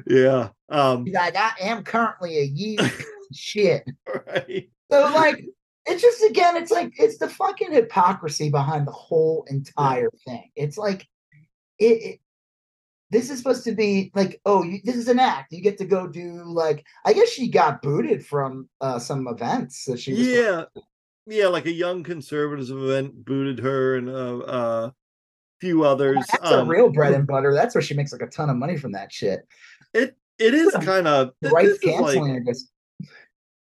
B: yeah. Um
A: like, I am currently a of shit.
B: right.
A: So like, it's just again, it's like it's the fucking hypocrisy behind the whole entire thing. It's like, it. it this is supposed to be like, oh, you, this is an act. You get to go do like, I guess she got booted from uh, some events. that she was
B: Yeah. Yeah, like a young conservatives event booted her and uh uh few others.
A: That's a
B: Um,
A: real bread and butter. That's where she makes like a ton of money from that shit.
B: it it is kind of
A: Right canceling
B: like
A: her. Just,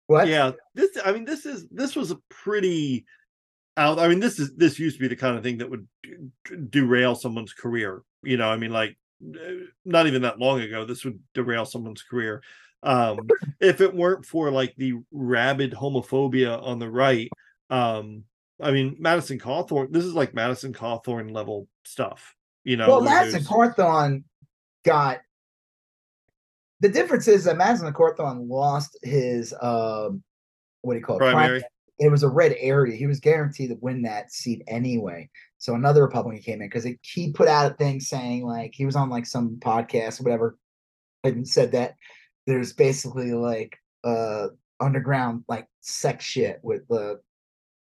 A: what?
B: yeah this i mean this is this was a pretty out i mean this is this used to be the kind of thing that would derail someone's career you know i mean like not even that long ago this would derail someone's career um if it weren't for like the rabid homophobia on the right um i mean madison cawthorn this is like madison cawthorn level stuff you know
A: well, Madison Cawthorn got the difference is that Madison Cawthorn lost his um what do you call it?
B: Primary.
A: It was a red area. He was guaranteed to win that seat anyway. So another Republican came in because he put out a thing saying like he was on like some podcast or whatever and said that there's basically like uh underground like sex shit with the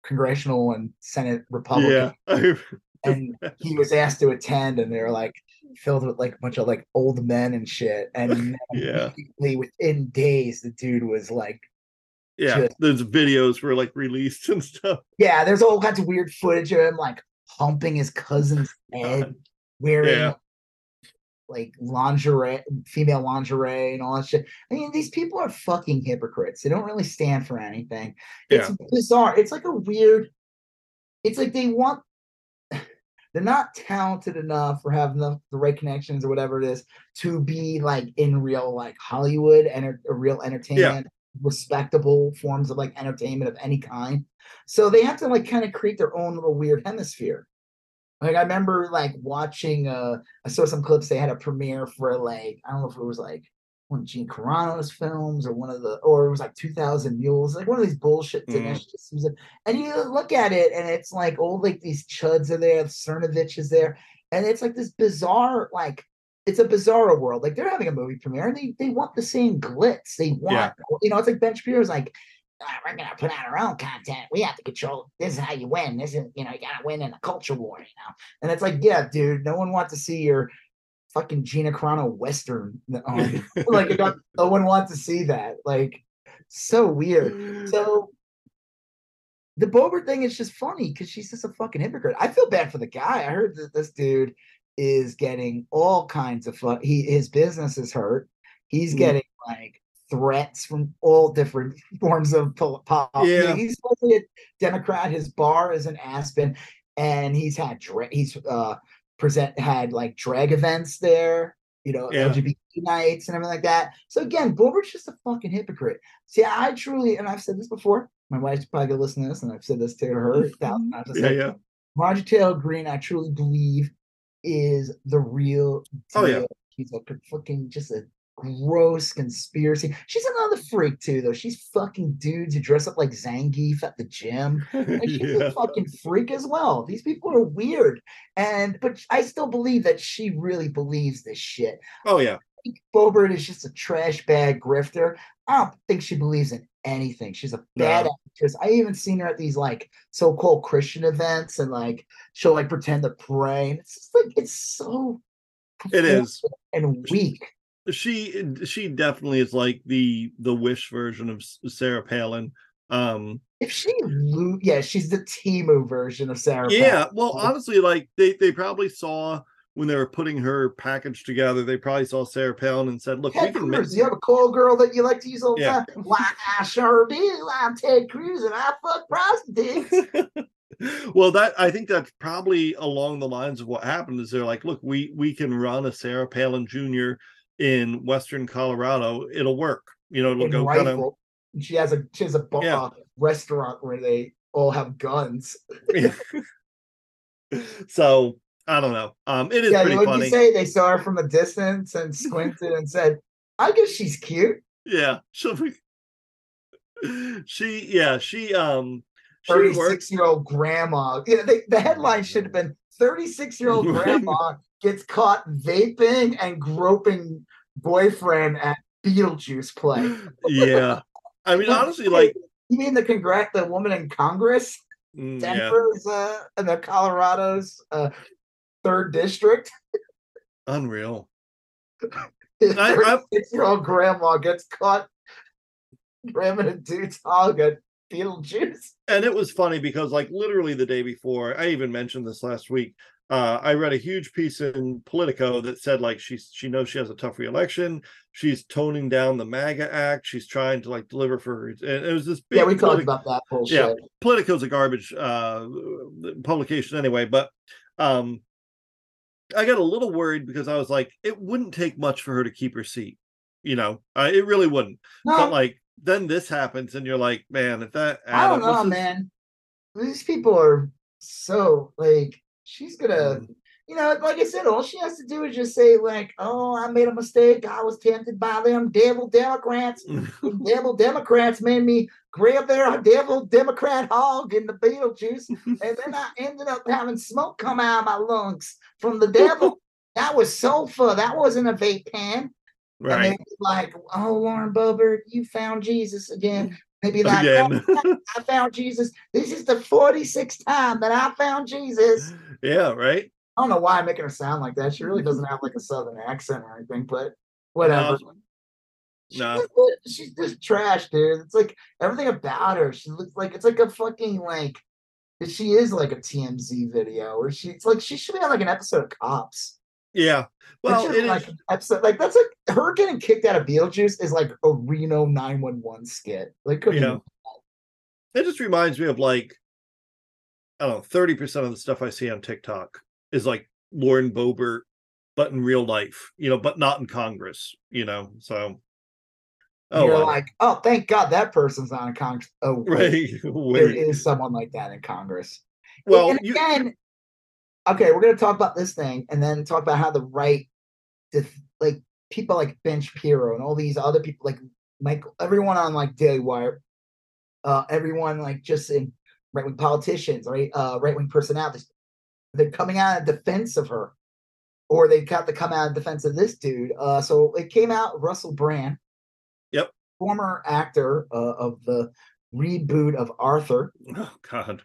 A: congressional and senate republican
B: yeah
A: and he was asked to attend and they're like filled with like a bunch of like old men and shit and
B: Yeah.
A: within days the dude was like
B: yeah
A: Just-
B: those videos were like released and stuff.
A: Yeah there's all kinds of weird footage of him like humping his cousin's head wearing
B: Yeah.
A: like lingerie female lingerie and all that shit. I mean these people are fucking hypocrites. They don't really stand for anything. It's bizarre. It's like a weird it's like they want they're not talented enough or have enough the right connections or whatever it is to be like in real like Hollywood and a real entertainment, respectable forms of like entertainment of any kind. So they have to like kind of create their own little weird hemisphere. Like I remember like watching uh I saw some clips they had a premiere for like I don't know if it was like one of Gina Carano's films or one of the or it was like 2000 Mules, like one of these bullshit. Dinesh D'Souza and you look at it and it's like all like these chuds are there, Cernovich is there, and it's like this bizarre, like it's a bizarre world. Like they're having a movie premiere and they they want the same glitz. They want, you know, it's like Ben Shapiro's like, "Ah, we're gonna put out our own content. We have to control. This is how you win. This is, you know, you gotta win in a culture war, you know. And it's like, yeah, dude, no one wants to see your fucking Gina Carano western. On. like, got- no one wants to see that. Like, so weird. So the Boebert thing is just funny because she's just a fucking hypocrite. I feel bad for the guy. I heard that this dude is getting all kinds of fun. He his business is hurt. He's
B: Mm.
A: getting like threats from all different forms of pol- pol-
B: Yeah.
A: He's supposedly a Democrat. His bar is in Aspen, and he's had dra- he's uh present had like drag events there. You know,
B: Yeah.
A: LGBT nights and everything like that. So again, Boebert's just a fucking hypocrite. See, I truly, and I've said this before. My wife's probably gonna listen to this, and I've said this to her a mm-hmm. thousand times.
B: Yeah yeah
A: Marjorie Taylor Greene, I truly believe, is the real deal.
B: Oh, yeah.
A: He's a fucking just a gross conspiracy. She's another freak too, though. She's fucking dudes who dress up like Zangief at the gym. Like she's
B: yeah
A: a fucking freak as well. These people are weird. And but I still believe that she really believes this shit.
B: oh yeah
A: Boebert is just a trash bag grifter. I don't think she believes in anything. She's a bad
B: No.
A: actress. I even seen her at these like so-called Christian events, and like she'll like pretend to pray. It's just like it's so
B: It is.
A: and weak.
B: She she definitely is like the the wish version of Sarah Palin. Um
A: If she, yeah, she's the Temu version of Sarah.
B: yeah,
A: Palin.
B: well honestly like they they probably saw when they were putting her package together, they probably saw Sarah Palin and said, "Look, we can make
A: you have a call girl that you like to use all the
B: Yeah.
A: time. Why I sure do. I'm Ted Cruz and I fuck prostitutes.
B: well that i think that's probably along the lines of what happened is they're like look we we can run a sarah palin jr in western colorado it'll work you know it'll
A: in
B: go kind of.
A: She has a she has a bar,
B: Yeah.
A: uh, restaurant where they all have guns.
B: so i don't know um it is
A: yeah,
B: pretty funny
A: you say? They saw her from a distance and squinted and said, "I guess she's cute."
B: yeah she'll be she yeah she um she
A: Thirty-six year old grandma. Yeah, they, the headline should have been: thirty-six year old grandma gets caught vaping and groping boyfriend at Beetlejuice play.
B: yeah i mean honestly like
A: you mean the congrat the woman in Congress,
B: mm, yeah
A: Denver's uh, and the Colorado's uh, third district?
B: unreal I- I-
A: Thirty-six-year-old grandma gets caught grabbing a dude's hog at Beetlejuice.
B: and it was funny because like literally the day before i even mentioned this last week uh, i read a huge piece in politico that said like she's she knows she has a tough reelection she's toning down the maga act she's trying to like deliver for her and it was this big
A: Yeah, we talked about that bullshit.
B: Yeah. politico's a garbage uh publication anyway but um i got a little worried because i was like it wouldn't take much for her to keep her seat you know uh, it really wouldn't
A: No,
B: but like then this happens and you're like man if that
A: I don't know, man. These people are so like she's gonna
B: Mm.
A: you know, like I said, all she has to do is just say, like, oh, I made a mistake. I was tempted by them devil Democrats. Devil Democrats made me grab their devil Democrat hog in the Beetlejuice. and then I ended up having smoke come out of my lungs from the devil. that was sulfur. That wasn't a vape pen.
B: Right
A: they'd like, oh, Lauren Boebert, you found Jesus again. Maybe like, "Oh, I found Jesus. This is the 46th time that I found Jesus.
B: yeah right
A: I don't know why I'm making her sound like that. She really doesn't have like a southern accent or anything, but whatever.
B: No.
A: She's
B: No.
A: just- She's just trash, dude. It's like everything about her. She looks like it's like a fucking like she is like a TMZ video, or she's like she should be on like an episode of Cops.
B: yeah well it
A: like
B: is
A: episode like that's like her getting kicked out of Beetlejuice is like a Reno 911 skit. Like
B: Yeah.
A: even-
B: it just reminds me of like i don't know 30% of the stuff i see on tiktok is like lauren boebert but in real life you know but not in congress you know so oh
A: you're
B: well.
A: like, oh, thank God that person's not in Congress. Oh, wait,
B: right
A: there is someone like that in Congress.
B: well
A: and
B: you,
A: again, okay, we're gonna talk about this thing and then talk about how the right, like people like Ben Shapiro and all these other people, like Michael, everyone on like Daily Wire, uh, everyone like just in right wing politicians, right, uh, right wing personalities, they're coming out in defense of her, or they've got to come out in defense of this dude. Uh, so it came out Russell Brand,
B: Yep.
A: former actor uh, of the reboot of Arthur.
B: oh god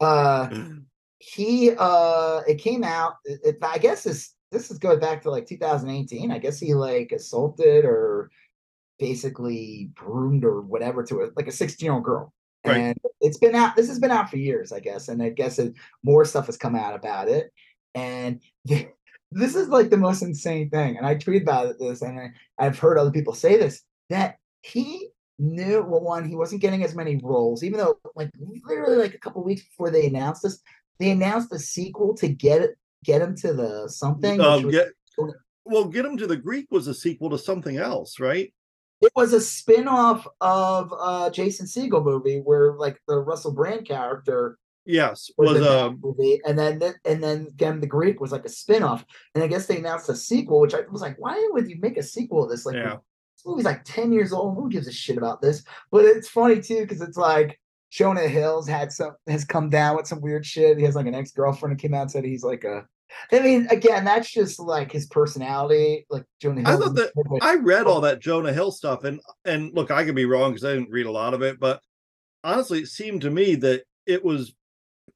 A: Uh, he uh it came out it, it- i guess this this is going back to like 2018 i guess he like assaulted or basically groomed or whatever to a like a 16 year old girl
B: Right.
A: and it's been out this has been out for years i guess and i guess it, more stuff has come out about it and this is like the most insane thing and i tweeted about this and I, i've heard other people say this that he knew well one he wasn't getting as many roles even though like literally like a couple weeks before they announced this they announced the sequel to get it get him to the something
B: um,
A: was-
B: get, well get him to the greek was a sequel to something else right
A: it was a spin-off of uh jason Segel movie where like the russell brand character
B: yes
A: was,
B: was
A: that
B: um
A: movie and then and then again the greek was like a spin-off and i guess they announced a sequel which i was like why would you make a sequel of this like
B: yeah
A: this movie's like 10 years old. Who gives a shit about this? But it's funny too, because it's like Jonah Hills had some has come down with some weird shit. He has like an ex-girlfriend who came out and said he's like a I mean, again, that's just like his personality. Like Jonah Hill.
B: I thought that I read all oh. that Jonah Hill stuff, and and look, I could be wrong because I didn't read a lot of it, but honestly, it seemed to me that it was.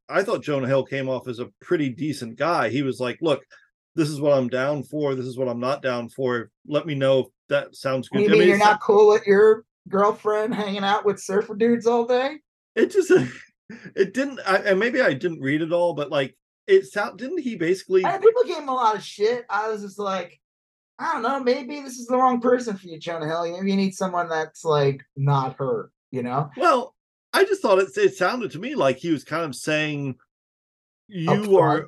B: I thought Jonah Hill came off as a pretty decent guy. He was like, "Look, this is what I'm down for. This is what I'm not down for. Let me know if that sounds good."
A: You
B: I
A: mean
B: mean,
A: you're not cool with your girlfriend hanging out with surfer dudes all day?
B: it just it didn't I, and maybe i didn't read it all but like it sound didn't he basically
A: I people gave him a lot of shit. I was just like, I don't know, maybe this is the wrong person for you, Jonah Hill. Maybe you need someone that's like not her, you know?
B: well i just thought it, it sounded to me like he was kind of saying you are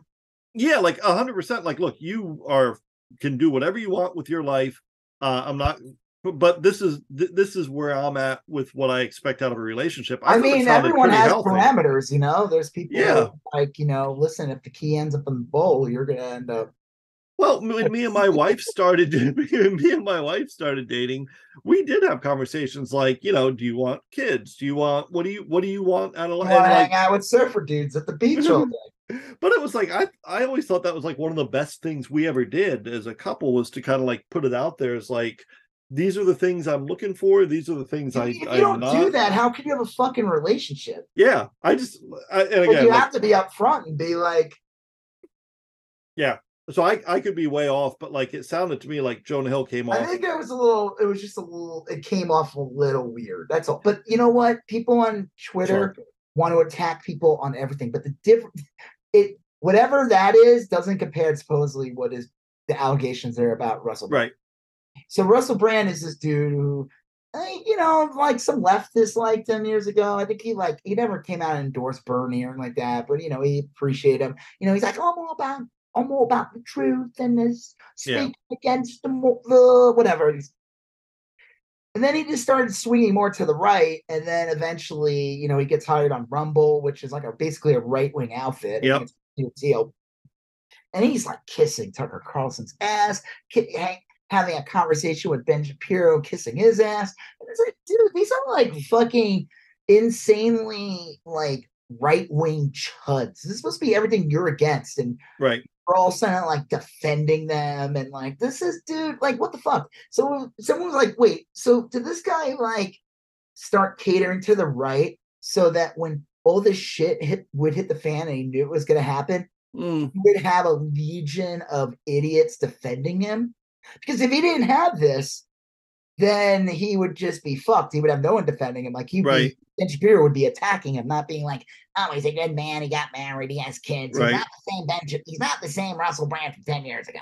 B: yeah like a hundred percent like look you are can do whatever you want with your life uh i'm not but this is th- this is where i'm at with what i expect out of a relationship
A: I,
B: it
A: mean, everyone has
B: healthy.
A: parameters, you know. There's people
B: Yeah.
A: like, you know, listen, if the key ends up in the bowl, you're gonna end up
B: Well, when me and my wife started, me and my wife started dating, we did have conversations like, you know, do you want kids? Do you want what do you what do you want out of life? And,
A: hang out with surfer dudes at the beach all day.
B: but it was like I I always thought that was like one of the best things we ever did as a couple was to kind of like put it out there as like these are the things I'm looking for. These are the things I
A: if you
B: I'm
A: don't
B: not.
A: do that, how can you have a fucking relationship?
B: Yeah, I just I, and again,
A: you
B: like,
A: have to be upfront and be like, yeah.
B: so I I could be way off, but like it sounded to me like Jonah Hill came off.
A: I think it was a little, it was just a little, it came off a little weird. That's all. But you know what? People on Twitter
B: Sure.
A: want to attack people on everything, but the different, it, whatever that is, doesn't compare supposedly what is the allegations there about Russell.
B: Right.
A: So Russell Brand is this dude who, eh, you know, like some leftists liked him years ago. I think he like he never came out and endorsed Bernie or anything like that, but you know he appreciated him. You know, he's like, oh, I'm all about, I'm all about the truth and this
B: Yeah.
A: speaking against the, the whatever. He's, and then he just started swinging more to the right, and then eventually, you know, he gets hired on Rumble, which is like a basically a right wing outfit. I
B: Yep.
A: think it's a new deal. And he's like kissing Tucker Carlson's ass, hang- having a conversation with Ben Shapiro, kissing his ass. And it's like, dude, these are like fucking insanely like right wing chuds. This is supposed to be everything you're against, and
B: Right.
A: we're all suddenly like defending them and like this is dude like what the fuck so someone was like wait so did this guy like start catering to the right so that when all this shit hit would hit the fan and he knew it was going to happen
B: Mm,
A: he would have a legion of idiots defending him because if he didn't have this then he would just be fucked he would have no one defending him like he'd
B: Right.
A: be Ben Shapiro would be attacking him, not being like, "Oh, he's a good man. He got married. He has kids.
B: Right.
A: He's not the same Ben. He's not the same Russell Brand from ten years ago."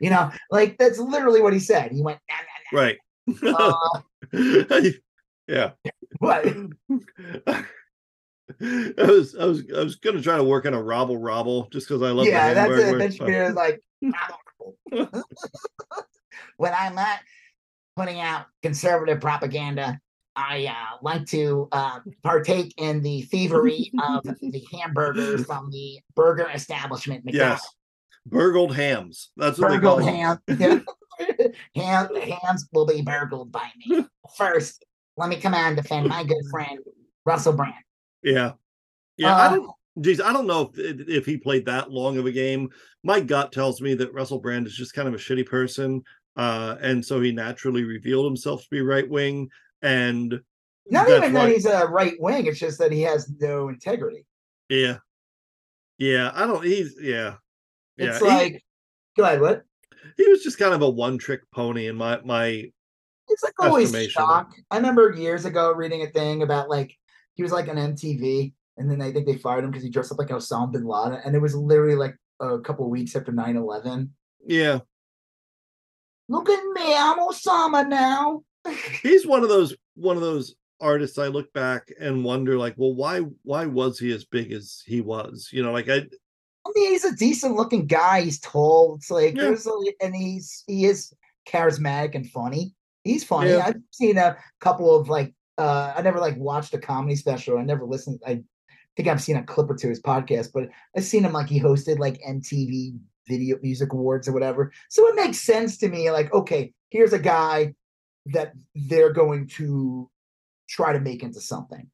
A: You know, like that's literally what he said. He went, nah,
B: right.
A: nah, nah. Uh,
B: yeah.
A: what?
B: I was I was I was gonna try to work on a robble robble just because I love
A: yeah,
B: the
A: that's
B: Hamburg
A: it.
B: word,
A: Ben Shapiro's like, when I'm not putting out conservative propaganda, I uh, like to uh, partake in the thievery of the hamburgers from the burger establishment. McDonald's.
B: yes, burgled hams. That's what they call
A: burgled ham. ham. Hams will be burgled by me. First, let me come out and defend my good friend Russell Brand.
B: Yeah, yeah. I
A: Uh,
B: don't. Geez, I don't know if if he played that long of a game. My gut tells me that Russell Brand is just kind of a shitty person, uh, and so he naturally revealed himself to be right wing. And
A: Not even
B: why-
A: that he's a right wing; it's just that he has no integrity.
B: yeah, yeah. I don't. He's yeah, yeah.
A: It's
B: he-
A: like, go ahead, what?
B: he was just kind of a one trick pony in my my
A: It's like always shock. I remember years ago reading a thing about like he was like an MTV, and then I think they fired him because he dressed up like Osama bin Laden, and it was literally like a couple weeks after 9-11.
B: yeah.
A: Look at me, I'm Osama now.
B: He's one of those one of those artists I look back and wonder like, well, why why was he as big as he was? You know, like I
A: I mean, he's a decent looking guy. He's tall. It's like
B: Yeah.
A: a, and he's he is charismatic and funny. He's funny.
B: Yeah.
A: I've seen a couple of like uh I never like watched a comedy special. I never listened. I think I've seen a clip or two of his podcast, but I've seen him like he hosted like MTV Video Music Awards or whatever. So it makes sense to me. Like, okay, here's a guy that they're going to try to make into something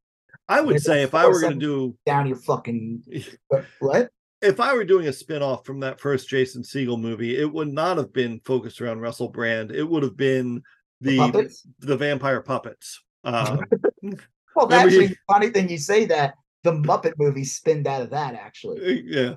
B: I would say if I were going to do
A: down your fucking what?
B: if I were doing a spin-off from that first Jason Segel movie, it would not have been focused around Russell Brand. It would have been the the, the vampire puppets. Um,
A: well, actually, funny thing you say that the Muppet movie spinned out of that. Actually,
B: uh, yeah.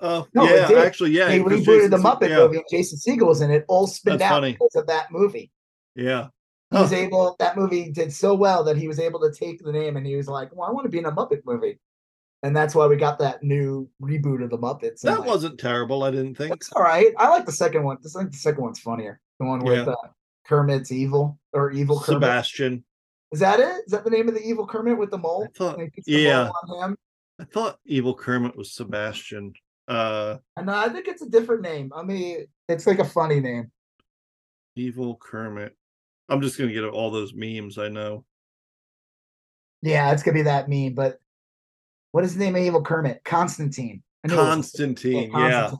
B: Uh, no, yeah, actually, yeah.
A: They rebooted Jason, the Muppet yeah. movie. Jason Segel was in it. All spinned That's out funny. because of that movie.
B: Yeah.
A: He was able. That movie did so well that he was able to take the name, and he was like, "Well, I want to be in a Muppet movie." and that's why we got that new reboot of the Muppets.
B: That like, wasn't terrible. I didn't think.
A: It's all right. I like the second one. I think the second one's funnier. The one with yeah. uh, Kermit's evil or evil
B: Kermit. Sebastian.
A: Is that it? Is that the name of the evil Kermit with the mole?
B: I thought, yeah. I thought evil Kermit was Sebastian. Uh,
A: and I think it's a different name. I mean, it's like a funny name.
B: Evil Kermit. I'm just gonna get all those memes. I know.
A: Yeah, it's gonna be that meme, but what is the name of evil Kermit? Constantine.
B: Constantine, yeah.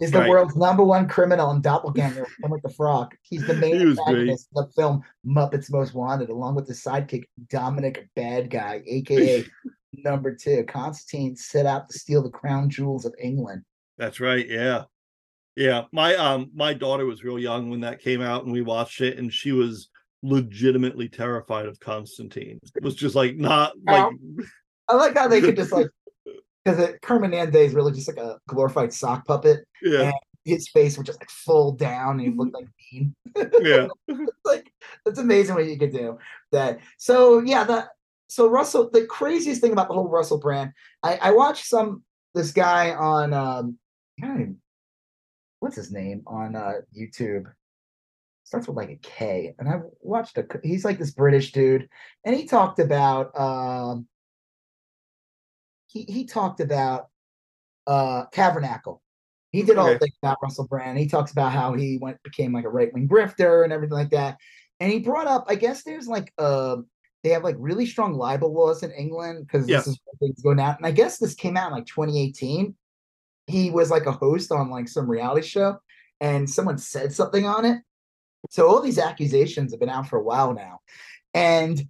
A: Is the right. world's number one criminal and doppelganger, Kermit the Frog. He's the main he antagonist of the film Muppets Most Wanted, along with his sidekick Dominic Bad Guy, aka number two. Constantine set out to steal the crown jewels of England.
B: That's right. Yeah. Yeah. My um my daughter was real young when that came out and we watched it, and she was legitimately terrified of Constantine. It was just like not like
A: I like how they could just like because Kermit Day is really just like a glorified sock puppet.
B: Yeah. And
A: his face would just like fold down and he looked like mean.
B: Yeah.
A: like it's amazing what you could do. That so yeah, that so Russell, the craziest thing about the whole Russell brand, I, I watched some this guy on um what's his name on uh YouTube starts with like a K. And I watched a he's like this British dude, and he talked about um he he talked about uh Kavernacle. He did all the things about Russell Brand. He talks about how he went became like a right wing grifter and everything like that. And he brought up, I guess there's like uh they have like really strong libel laws in England because this is where things go now. And I guess this came out in like 2018. He was like a host on like some reality show, and someone said something on it. So all these accusations have been out for a while now, and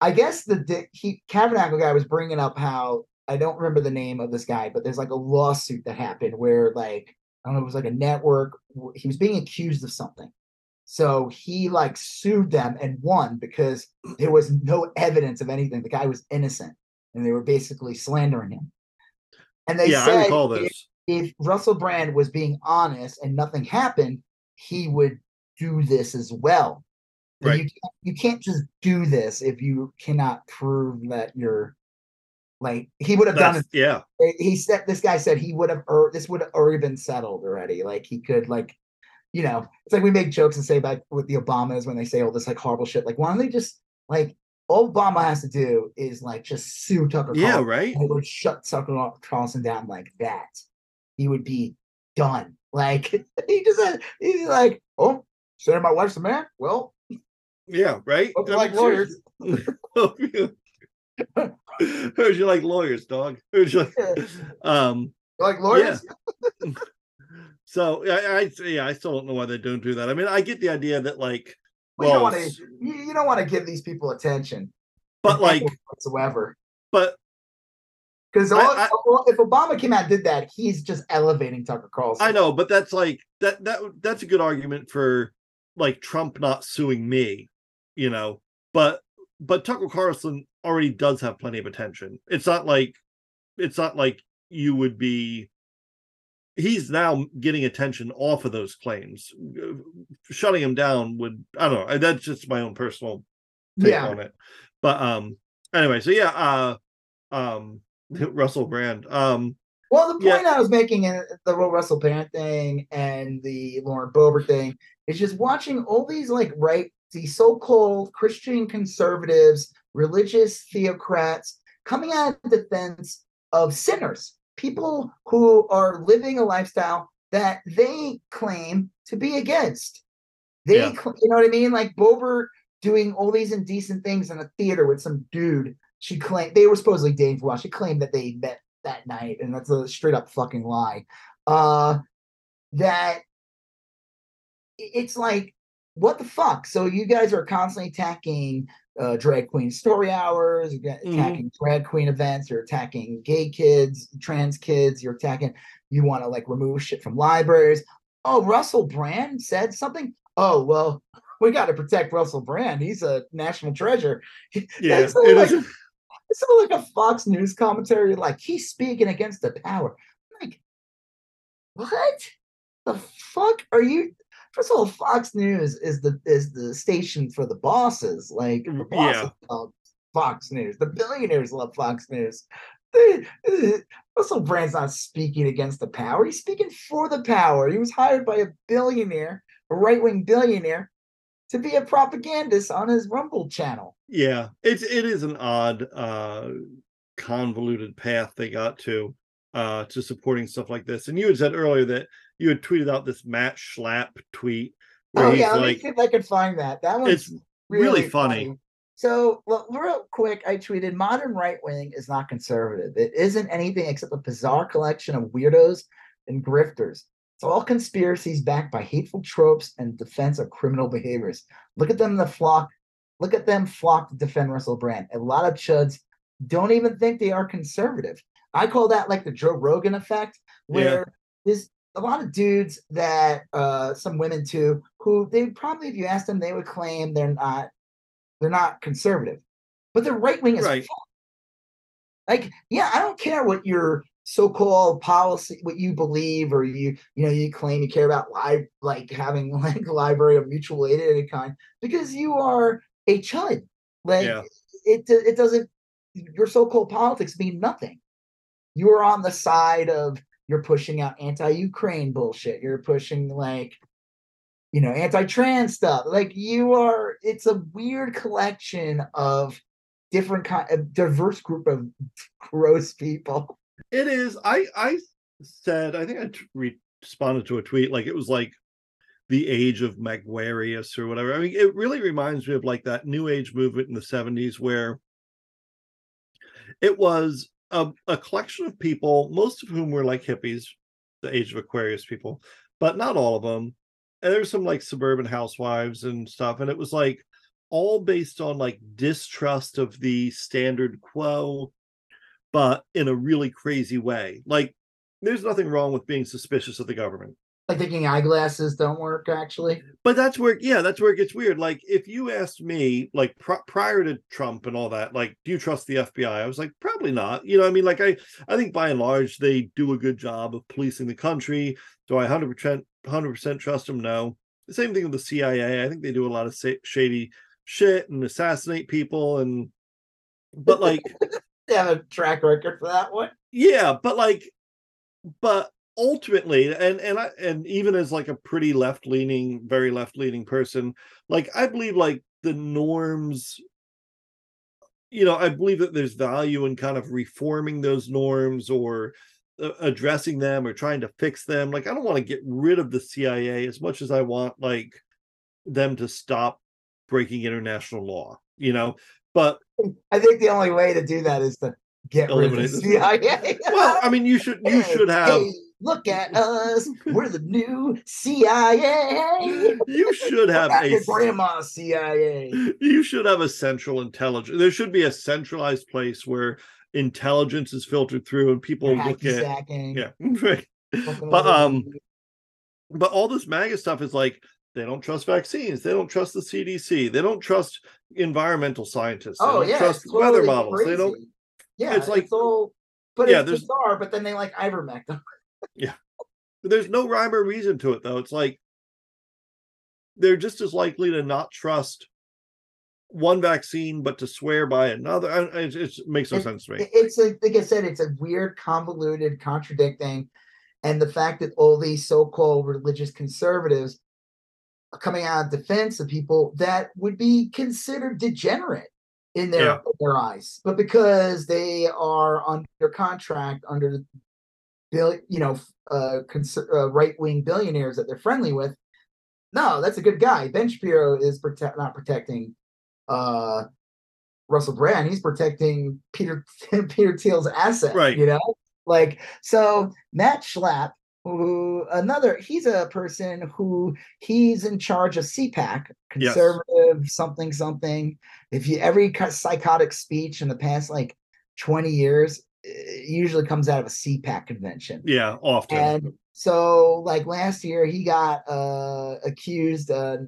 A: I guess the he Kavernacle guy was bringing up how I don't remember the name of this guy, but there's like a lawsuit that happened where like I don't know, it was like a network. He was being accused of something. So he like sued them and won because there was no evidence of anything. The guy was innocent and they were basically slandering him. And they yeah, said if, if, Russell Brand was being honest and nothing happened, he would do this as well.
B: right.
A: You can't, you can't just do this if you cannot prove that you're like he would have done it.
B: Yeah.
A: He said this guy said he would have er, this would have already been settled already. Like he could like, you know, it's like we make jokes and say about with the Obamas when they say all this like horrible shit. Like, why don't they just like all Obama has to do is like just sue Tucker
B: Yeah, Carlson, right.
A: He would shut Tucker Carlson down like that. He would be done. Like he just said he's like, oh, saying my wife's a man. Well,
B: yeah, right.
A: Like lawyers.
B: Heard you like lawyers, dog. Heard you like, um,
A: you like lawyers.
B: Yeah. so I, I, yeah, I still don't know why they don't do that. I mean, I get the idea that like,
A: well, well you don't want to, you don't want to give these people attention,
B: but like
A: whatsoever.
B: But
A: because if Obama came out and did that, he's just elevating Tucker Carlson.
B: I know, but that's like that that that's a good argument for like Trump not suing me, you know. But but Tucker Carlson already does have plenty of attention. It's not like it's not like you would be he's now getting attention off of those claims. Shutting him down would I don't know. That's just my own personal take yeah. on it. But um anyway, so yeah, uh um Russell Brand. Um
A: well, the point yeah. I was making in the Russell Brand thing and the Lauren Boebert thing is just watching all these like right these so-called Christian conservatives, religious theocrats coming out in defense of sinners, people who are living a lifestyle that they claim to be against. They, yeah. you know what I mean? Like Boebert doing all these indecent things in a theater with some dude. She claimed they were supposedly dating for a while. She claimed that they met that night, and that's a straight up fucking lie. Uh, that it's like what the fuck? So you guys are constantly attacking uh, drag queen story hours,
B: Mm-hmm.
A: attacking drag queen events, you're attacking gay kids, trans kids, you're attacking, you want to like remove shit from libraries. Oh, Russell Brand said something. Oh, well, we got to protect Russell Brand. He's a national treasure.
B: Yeah,
A: That's
B: it
A: like,
B: is.
A: it's like a Fox News commentary, like he's speaking against the power. Like, what the fuck are you? First of all, Fox News is the is the station for the bosses. Like the
B: Mm,
A: bosses
B: yeah.
A: love Fox News. The billionaires love Fox News. Russell Brand's not speaking against the power. He's speaking for the power. He was hired by a billionaire, a right wing billionaire, to be a propagandist on his Rumble channel.
B: Yeah, it's it is an odd, uh, convoluted path they got to, uh, to supporting stuff like this. And you had said earlier that you had tweeted out this Matt Schlapp tweet where
A: Oh yeah, let me see if I can find that. That one's
B: it's really funny.
A: So, well, real quick, I tweeted: "Modern right wing is not conservative. It isn't anything except a bizarre collection of weirdos and grifters. It's all conspiracies backed by hateful tropes and defense of criminal behaviors. Look at them, in the flock. Look at them flock to defend Russell Brand. A lot of chuds don't even think they are conservative. I call that like the Joe Rogan effect, where there's a lot of dudes that uh some women too who they probably if you ask them they would claim they're not they're not conservative but they're right wing as
B: Right.
A: fuck. like yeah i don't care what your so-called policy what you believe or you you know you claim you care about live like having like a library of mutual aid of any kind because you are a chud like
B: Yeah.
A: it it doesn't your so-called politics mean nothing you are on the side of you're pushing out anti-Ukraine bullshit. You're pushing like you know anti-trans stuff. Like you are. It's a weird collection of different kind, a diverse group of gross people.
B: It is. I I said I think I t- responded to a tweet like it was like the age of Maguarius or whatever. I mean, it really reminds me of like that New Age movement in the seventies where it was a, a collection of people, most of whom were like hippies, the age of Aquarius people, but not all of them. And there were some like suburban housewives and stuff, and it was like all based on like distrust of the standard quo but in a really crazy way. Like, there's nothing wrong with being suspicious of the government.
A: Like thinking eyeglasses don't work. Actually,
B: But that's where, yeah, that's where it gets weird. Like, if you asked me, like, pr- prior to Trump and all that, like, do you trust the FBI? I was like, probably not. You know, I mean, like, I, I think by and large they do a good job of policing the country. Do I 100%, 100% trust them? No. The same thing with the CIA. I think they do a lot of sa- shady shit and assassinate people and, but like,
A: they have a track record for that one.
B: yeah but like but ultimately and and i and even as like a pretty left leaning very left leaning person like i believe like the norms you know i believe that there's value in kind of reforming those norms or uh, addressing them or trying to fix them. Like i don't want to get rid of the cia as much as i want like them to stop breaking international law you know? But
A: I think the only way to do that is to get rid of the CIA.
B: well i mean you should you should have
A: look at us. We're the new CIA.
B: you should have a
A: your grandma CIA.
B: you should have a central intelligence there should be a centralized place where intelligence is filtered through and people
A: Your
B: look at
A: sacking.
B: yeah right but,
A: all
B: um, but all this MAGA stuff is like they don't trust vaccines, they don't trust the CDC, they don't trust environmental scientists, they
A: oh
B: don't
A: yeah,
B: trust
A: it's
B: weather
A: totally
B: models, they don't.
A: Yeah,
B: it's
A: it's
B: like-
A: like all, but
B: Yeah,
A: it's bizarre. But then they like ivermectin.
B: there's no rhyme or reason to it though. It's like they're just as likely to not trust one vaccine but to swear by another. It, it makes no sense to me.
A: It's a, like I said, it's a weird, convoluted, contradicting, and the fact that all these so-called religious conservatives are coming out in defense of people that would be considered degenerate in their
B: Yeah.
A: their eyes, but because they are under contract under the bill, you know, uh, cons- uh right-wing billionaires that they're friendly with. No, that's a good guy. Ben Shapiro is protect not protecting uh Russell Brand. He's protecting Peter Peter Thiel's asset.
B: Right.
A: You know, like so Matt Schlapp, who another he's a person who he's in charge of CPAC,
B: Yes.
A: conservative something something. If you every psychotic speech in the past like 20 years usually comes out of a CPAC convention.
B: Yeah, often.
A: And so like last year he got uh accused uh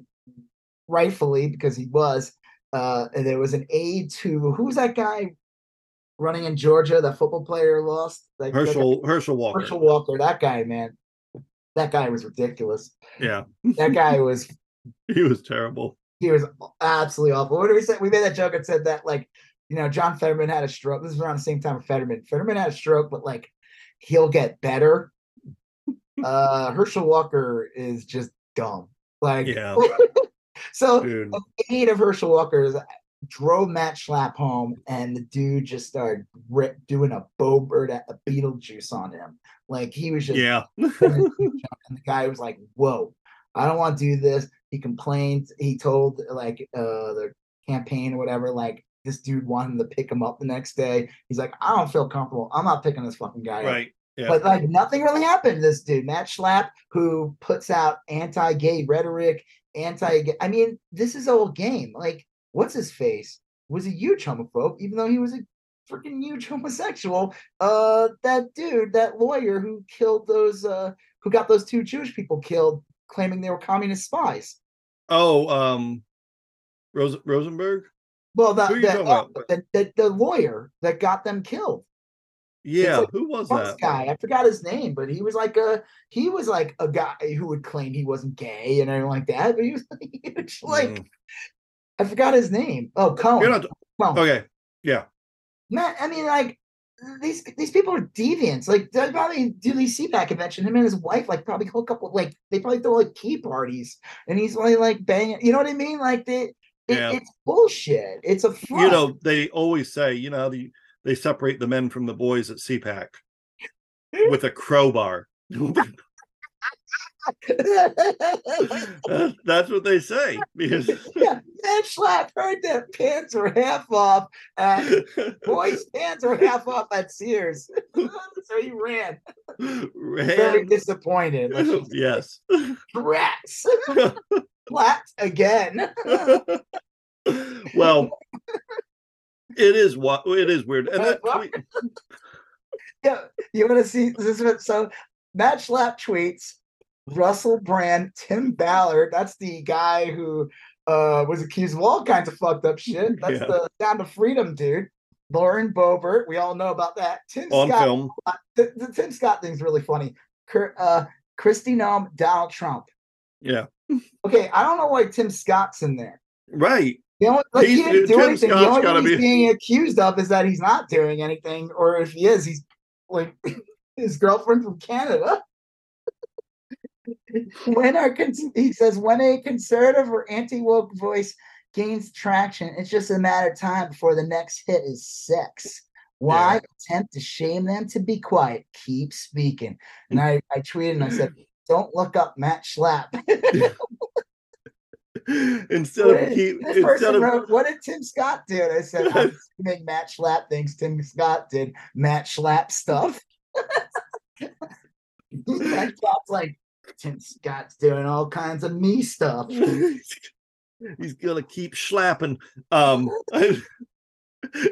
A: rightfully because he was uh and there was an aide to who's that guy running in Georgia, the football player lost? Like guy-
B: Herschel Herschel Walker.
A: Herschel Walker, that guy, man. That guy was ridiculous.
B: Yeah,
A: That guy was
B: he was terrible.
A: he was absolutely awful. What did we say? We made that joke and said that like, you know, John Fetterman had a stroke. This is around the same time Fetterman. Fetterman had a stroke, but like he'll get better. Uh Herschel Walker is just dumb. Like
B: Yeah.
A: so
B: Dude.
A: eight of Herschel Walker's drove Matt Schlapp home, and the dude just started rip, doing a Boebert at the Beetlejuice on him. Like he was just
B: Yeah.
A: and the guy was like, "Whoa, I don't want to do this." He complained. He told like uh the campaign or whatever, like this dude wanted him to pick him up the next day. He's like, "I don't feel comfortable. I'm not picking this fucking guy up."
B: Right. Yeah.
A: But like nothing really happened to this dude, Matt Schlapp, who puts out anti-gay rhetoric, anti-gay. I mean, this is whole game. Like, what's his face? Was a huge homophobe, even though he was a freaking huge homosexual. Uh, that dude, that lawyer who killed those, uh, who got those two Jewish people killed, claiming they were communist spies.
B: Oh, um, Ros- Rosenberg.
A: Well, the
B: Who are you
A: the, uh, the, the the lawyer that got them killed.
B: Yeah,
A: like
B: who was that?
A: guy. I forgot his name, but he was like a he was like a guy who would claim he wasn't gay and everything like that. But he was huge, like
B: Mm.
A: I forgot his name. Oh, Cohen.
B: Not.
A: Cohen.
B: Okay. Yeah.
A: Man, I mean, like these these people are deviants. Like they probably do these CPAC convention. Him and his wife like probably hook up with like they probably throw like key parties, and he's like like banging. You know what I mean? Like they. It,
B: Yeah.
A: It's bullshit. It's a front.
B: You know, they always say, you know, the they separate the men from the boys at CPAC with a crowbar. That's what they say. Because
A: yeah, Matt Schlapp heard that pants were half off at boys' pants were half off at Sears. so he ran. Very
B: Ran-
A: disappointed.
B: Yes.
A: Rats. Flat again.
B: well, it is what it is weird. And that tweet,
A: yeah, you want to see this? Is so Matt Schlapp tweets Russell Brand, Tim Ballard. That's the guy who uh, was accused of all kinds of fucked up shit. That's
B: Yeah.
A: the Sound of Freedom dude. Lauren Boebert, we all know about that. Tim
B: on
A: Scott,
B: film.
A: the, the Tim Scott thing's really funny. Kurt, uh, Kristi Noem, Donald Trump.
B: Yeah.
A: Okay, I don't know why Tim Scott's in there.
B: Right.
A: You know, like
B: He's-
A: he didn't do
B: Tim
A: anything.
B: Scott's
A: the only thing he's
B: be-
A: being accused of is that he's not doing anything, or if he is, he's like his girlfriend from Canada. when our cons- he says when a conservative or anti woke voice gains traction, it's just a matter of time before the next hit is sex. Why attempt to shame them to be quiet? Keep speaking. And mm. I, I tweeted and I said, "Don't look up Matt Schlapp."
B: instead
A: What
B: of keep
A: this
B: instead
A: person
B: of
A: wrote, "What did Tim Scott do?" And I said, "I'm assuming Matt Schlapp thinks Tim Scott did Matt Schlapp stuff." Matt Scott's like, Tim Scott's doing all kinds of me stuff.
B: he's gonna keep slapping um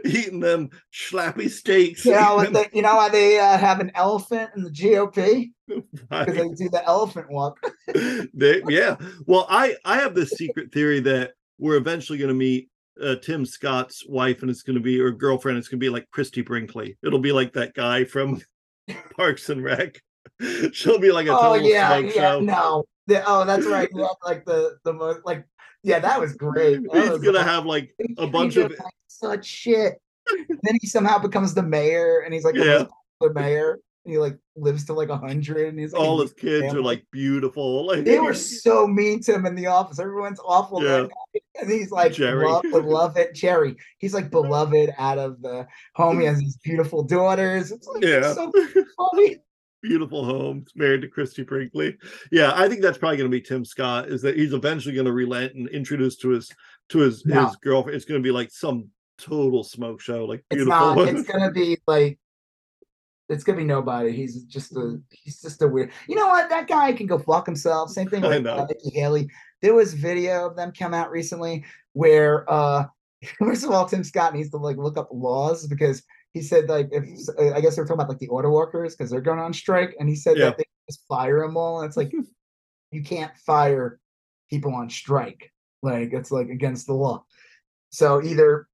B: eating them slappy steaks.
A: You know, what they, you know why they uh, have an elephant in the GOP because they do the elephant walk.
B: They- yeah. Well i i have this secret theory that we're eventually going to meet uh, tim scott's wife and it's going to be or girlfriend. It's going to be like christie brinkley. It'll be like that guy from parks and rec. She'll be like a
A: Oh
B: total
A: yeah,
B: smoke
A: yeah,
B: show.
A: no, The- oh that's right. Yeah, like the the most like yeah, that was great. That
B: he's
A: was
B: gonna have like a bunch of
A: like such shit. then he somehow becomes the mayor, and he's like the
B: Yeah.
A: popular mayor. And he like lives to like a hundred, and he's like,
B: all his kids are like beautiful like
A: They were so mean to him in the office. Everyone's awful. guy. And he's like
B: Jerry.
A: love, beloved Jerry. He's like beloved out of the home. He has these beautiful daughters. It's like
B: Yeah.
A: so funny.
B: Beautiful home, married to Christie Brinkley. Yeah, I think that's probably going to be Tim Scott. Is that he's eventually going to relent and introduce to his to his
A: No.
B: his girlfriend. It's going to be like some total smoke show, like
A: It's
B: beautiful.
A: not. It's gonna be like It's gonna be nobody. He's just a he's just a weird. You know what? That guy can go fuck himself. Same thing with Nikki Haley. There was video of them come out recently where uh first of all Tim Scott needs to like look up laws because he said like if I guess they're talking about like the auto workers because they're going on strike and he said
B: Yeah.
A: that they just fire them all. And it's like you can't fire people on strike. Like it's like against the law. So either,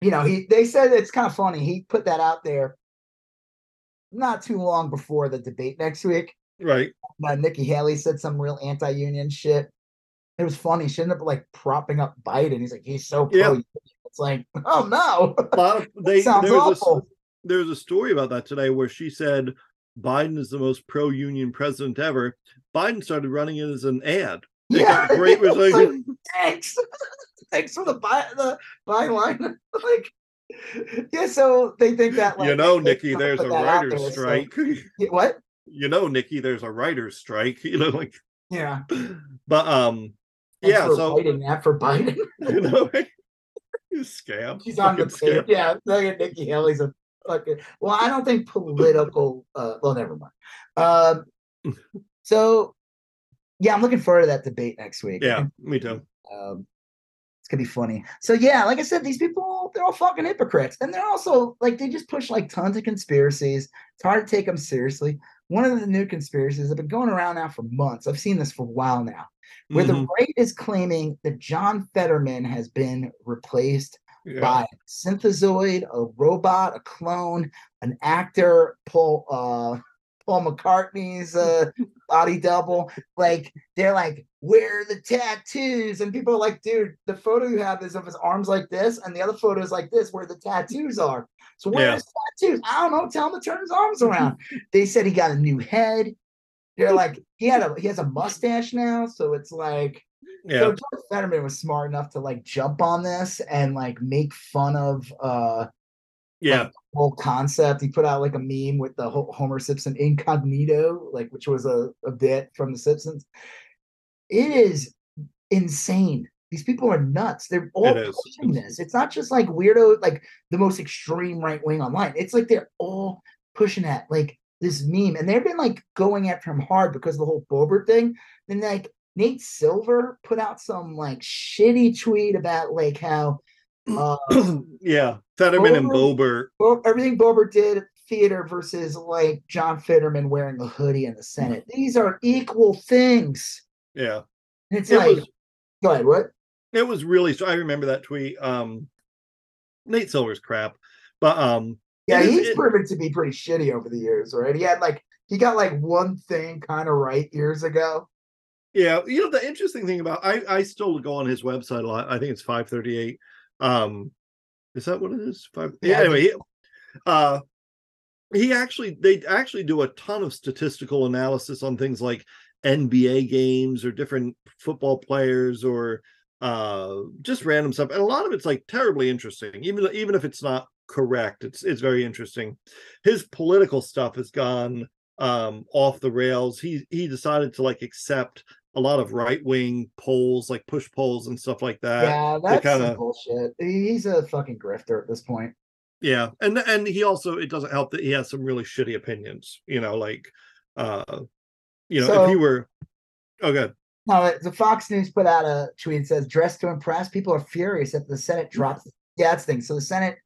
A: you know, he they said it's kind of funny. He put that out there not too long before the debate next week.
B: Right.
A: Uh, Nikki Haley said some real anti-union shit. It was funny. She ended up like propping up Biden. He's like, he's so pro.
B: Yeah.
A: Union. It's like, oh no.
B: A lot of they
A: Sounds
B: there was a,
A: awful.
B: there was a story about that today where she said Biden is the most pro-union president ever. Biden started running it as an ad. They got great
A: It's like, thanks. thanks for the buy the byline. like yeah, so they think that like
B: you know, Nikki, there's a writer's
A: there,
B: strike.
A: Yeah, what?
B: you know, Nikki, there's a writer's strike. You know, like,
A: Yeah.
B: but um,
A: Thanks
B: yeah. So
A: writing that for Biden.
B: you know, you scam.
A: She's on the tape. Yeah, look at Nikki Haley's a fucking. Well, I don't think political. Uh, well, never mind. Um, so yeah, I'm looking forward to that debate next week.
B: Yeah, me too.
A: Um, it's gonna be funny. So yeah, like I said, these people they're all fucking hypocrites, and they're also like they just push like tons of conspiracies. It's hard to take them seriously. One of the new conspiracies that have been going around now for months. I've seen this for a while now, where the
B: Mhm.
A: right is claiming that John Fetterman has been replaced
B: Yeah.
A: by a synthezoid, a robot, a clone, an actor, Paul uh Paul McCartney's uh body double. Like they're like, where are the tattoos? And people are like, dude, the photo you have is of his arms like this, and the other photo is like this, where the tattoos are. So where are
B: Yeah.
A: his tattoos? I don't know. Tell him to turn his arms around. they said he got a new head. They're like, he had a he has a mustache now, so it's like
B: Yeah.
A: so George Fetterman was smart enough to like jump on this and like make fun of uh
B: Yeah.
A: whole concept. He put out like a meme with the Ho- Homer Simpson incognito, like which was a, a bit from The Simpsons. It is insane. These people are nuts. They're all
B: It
A: pushing this. It's not just like weirdo, like the most extreme right wing online. It's like they're all pushing that, like this meme, and they've been like going after him hard because of the whole Boebert thing. Then like Nate Silver put out some like shitty tweet about like how uh
B: yeah. Fetterman and
A: Boebert.
B: Bober.
A: well, everything Boebert did theater versus like John Fetterman wearing a hoodie in the Senate. These are equal things.
B: Yeah.
A: And it's
B: It
A: like,
B: was
A: go ahead, what?
B: it was really so I remember that tweet. Um Nate Silver's crap. But um
A: Yeah,
B: It
A: he's
B: it-
A: proven to be pretty shitty over the years, right? He had like he got like one thing kind of right years ago.
B: Yeah, you know the interesting thing about I I still go on his website a lot. I think it's 538. Um is that what it is? Five
A: Yeah,
B: anyway, he, uh he actually they actually do a ton of statistical analysis on things like NBA games or different football players or uh just random stuff. And a lot of it's like terribly interesting. Even even if it's not correct, it's it's very interesting. His political stuff has gone um off the rails. He he decided to like accept a lot of right wing polls, like push polls and stuff like that.
A: yeah, that's
B: kinda-
A: bullshit. He's a fucking grifter at this point.
B: Yeah, and and he also it doesn't help that he has some really shitty opinions. You know, like uh, you know, if
A: So-
B: he were, oh good,
A: No, the Fox News put out a tweet that says, "Dressed to impress." People are furious that the Senate dropped. Yeah, that's the thing. So the Senate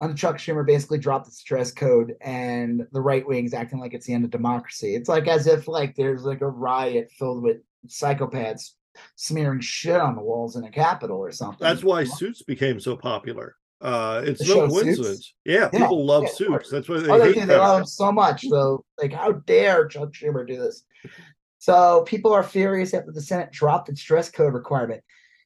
A: under Chuck Schumer basically dropped its dress code, and the right wing's acting like it's the end of democracy. It's like as if like there's like a riot filled with psychopaths smearing shit on the walls in the Capitol or something.
B: that's why Suits became so popular. Uh, it's
A: The
B: no coincidence. Yeah,
A: Yeah,
B: people love
A: yeah,
B: Suits. That's why they
A: Oh, they
B: hate
A: do. They love him so much. So, like, how dare Chuck Schumer do this? So, people are furious after the Senate dropped its dress code requirement.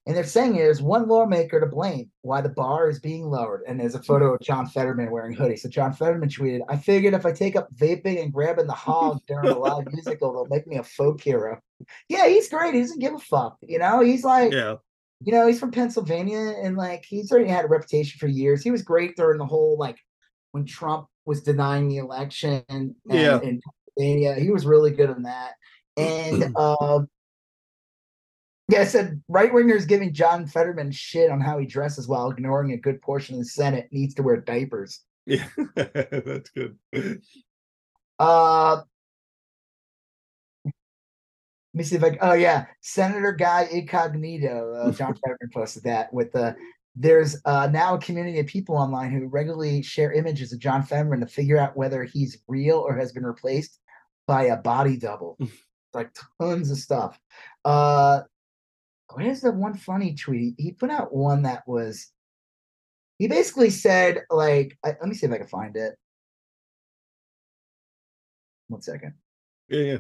A: And they're saying there's one lawmaker to blame why the bar is being lowered. And there's a photo of John Fetterman wearing hoodie. So, John Fetterman tweeted, I figured if I take up vaping and grabbing the hog during a live musical, they'll make me a folk hero. Yeah, he's great. He doesn't give a fuck. You know, he's like,
B: Yeah,
A: you know, he's from Pennsylvania and like he's already had a reputation for years. He was great during the whole like when Trump was denying the election and,
B: Yeah.
A: in Pennsylvania. He was really good in that. And um yeah, I said right wingers giving John Fetterman shit on how he dresses while ignoring a good portion of the Senate needs to wear diapers.
B: Yeah, that's good.
A: Uh, let me see if I. Oh yeah, Senator Guy Incognito. Uh, John Fetterman posted that with the. There's uh, now a community of people online who regularly share images of John Fetterman to figure out whether he's real or has been replaced by a body double. like tons of stuff. Uh, where's the one funny tweet? He put out one that was. He basically said, like, I, let me see if I can find it. One second.
B: Yeah, yeah.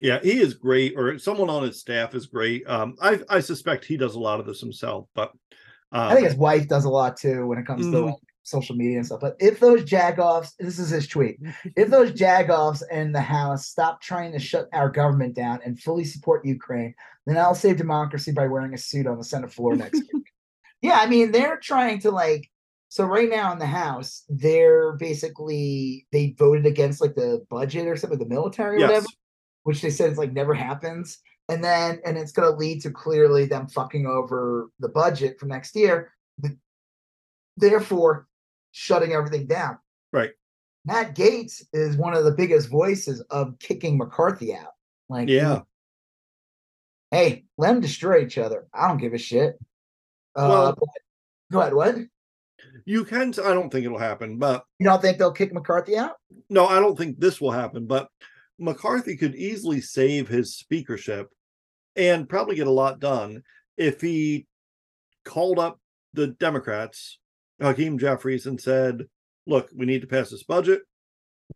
B: Yeah, he is great, or someone on his staff is great. Um, I I suspect he does a lot of this himself, but um,
A: I think his wife does a lot too when it comes to
B: Mhm.
A: like, social media and stuff. But if those jagoffs, this is his tweet, if those jagoffs in the House stop trying to shut our government down and fully support Ukraine, then I'll save democracy by wearing a suit on the Senate floor next week. Yeah, I mean they're trying to like. So right now in the House, they're basically they voted against like the budget or something, the military or
B: yes,
A: whatever which they said is like never happens. And then, and it's going to lead to clearly them fucking over the budget for next year, th- therefore shutting everything down.
B: Right.
A: Matt Gaetz is one of the biggest voices of kicking McCarthy out. Like,
B: yeah.
A: hey, let them destroy each other. I don't give a shit. Uh,
B: Well-
A: go ahead. What?
B: You can. I don't think it'll happen, but
A: You don't think they'll kick McCarthy out?
B: no, I don't think this will happen. But McCarthy could easily save his speakership and probably get a lot done if he called up the Democrats, Hakeem Jeffries, and said, "Look, we need to pass this budget.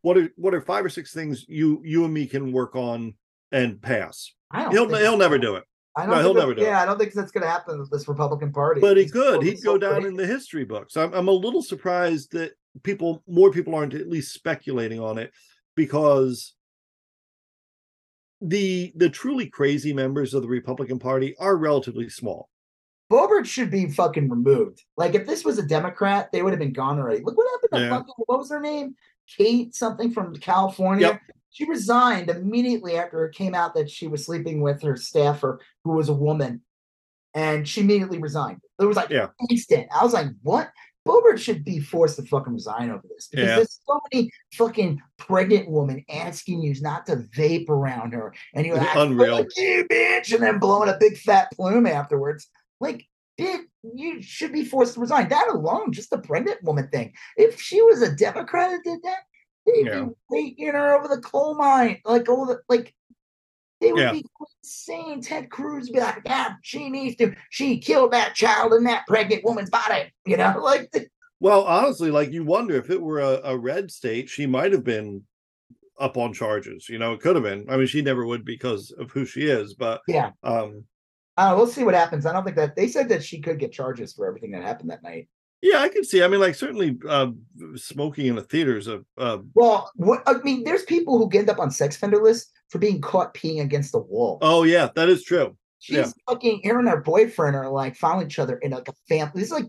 B: What are what are five or six things you you and me can work on and pass?"
A: I don't.
B: He'll he'll never do it,
A: I don't
B: no,
A: think
B: he'll never do it.
A: Yeah, I don't think that's going to happen with this Republican Party.
B: but he
A: He's
B: could. He'd go
A: so
B: down
A: crazy.
B: in the history books. I'm I'm a little surprised that people more people aren't at least speculating on it because the the truly crazy members of the Republican Party are relatively small.
A: Boebert should be fucking removed. Like if this was a Democrat, they would have been gone already. Look what happened to
B: Yeah.
A: fucking what was her name? Kate something from California.
B: Yep.
A: She resigned immediately after it came out that she was sleeping with her staffer who was a woman. And she immediately resigned. It was like
B: Yeah.
A: instant. I was like, what? Boebert should be forced to fucking resign over this because
B: Yeah.
A: there's so many fucking pregnant women asking you not to vape around her, and you're like,
B: Unreal.
A: "Fuck you, bitch," and then blowing a big fat plume afterwards. Like, bitch, you should be forced to resign. That alone, just the pregnant woman thing. If she was a Democrat that did that, they'd
B: Yeah.
A: be raking her over the coal mine, like all the like. They would
B: Yeah.
A: be insane. Ted Cruz would be like, "Yeah, she needs to. She killed that child in that pregnant woman's body." You know, like the,
B: Well, honestly, like you wonder if it were a, a red state, she might have been up on charges. You know, it could have been. I mean, she never would because of who she is, but
A: yeah.
B: um
A: Uh, we'll see what happens. I don't think that they said that she could get charges for everything that happened that night.
B: yeah, I can see. I mean, like certainly uh smoking in the theaters of uh
A: Well, what I mean, there's people who end up on sex offender lists for being caught peeing against the wall.
B: oh yeah, that is true.
A: She's
B: yeah.
A: fucking her and her boyfriend are like following each other in like a family. This is like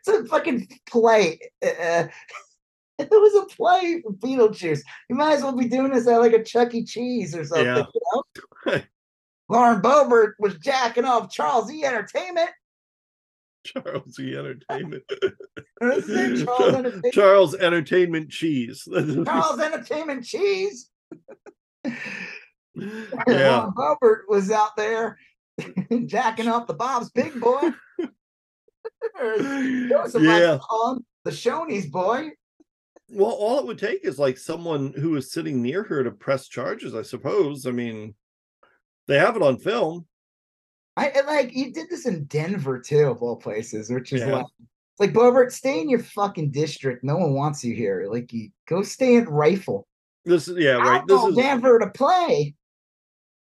A: it's a fucking play. Uh, it was a play for Beetlejuice. You might as well be doing this at like a Chuck E. Cheese or something.
B: Yeah.
A: You know? Lauren Boebert was jacking off Charles E. Entertainment.
B: Charles E. Entertainment.
A: Charles Entertainment.
B: Charles Entertainment Cheese.
A: Charles Entertainment Cheese.
B: yeah.
A: Lauren Boebert was out there jacking off the Bob's Big Boy.
B: Yeah.
A: on the Shoney's boy.
B: Well, all it would take is like someone who is sitting near her to press charges, I suppose. I mean, they have it on film.
A: I and, like you did this in Denver too, of all places, which is
B: Yeah.
A: like like Boebert, stay in your fucking district. No one wants you here. Like you go stay at Rifle.
B: This is yeah, right. This is
A: Denver to play.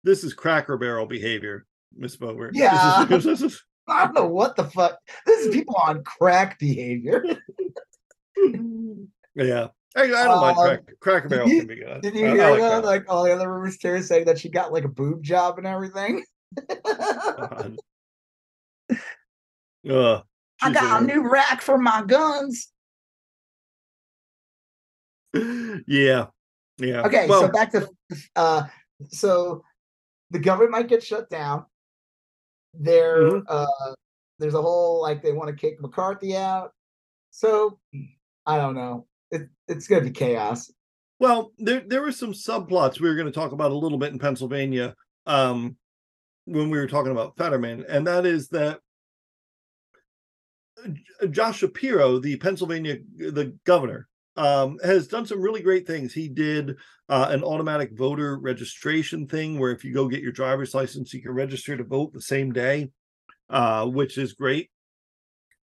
B: this is Cracker Barrel behavior, Miss Bower.
A: Yeah.
B: This is, this is-
A: I don't know what the fuck. This is people on crack behavior.
B: yeah. I, I don't mind
A: Um,
B: crack, Cracker
A: did
B: Barrel
A: you-
B: can.
A: Did you hear
B: like.
A: Like all the other rumors too, saying that she got like a boob job and everything.
B: Ugh,
A: I got a
B: the
A: new rack for my guns.
B: Yeah. Yeah.
A: Okay,
B: Well,
A: so back to uh so the government might get shut down. There
B: Mhm.
A: uh there's a whole like they want to kick McCarthy out. So I don't know. It, it's gonna be chaos.
B: Well, there there were some subplots we were going to talk about a little bit in Pennsylvania um, when we were talking about Fetterman, and that is that Josh Shapiro, the Pennsylvania the governor, um, has done some really great things. He did uh, an automatic voter registration thing where if you go get your driver's license, you can register to vote the same day, uh, which is great.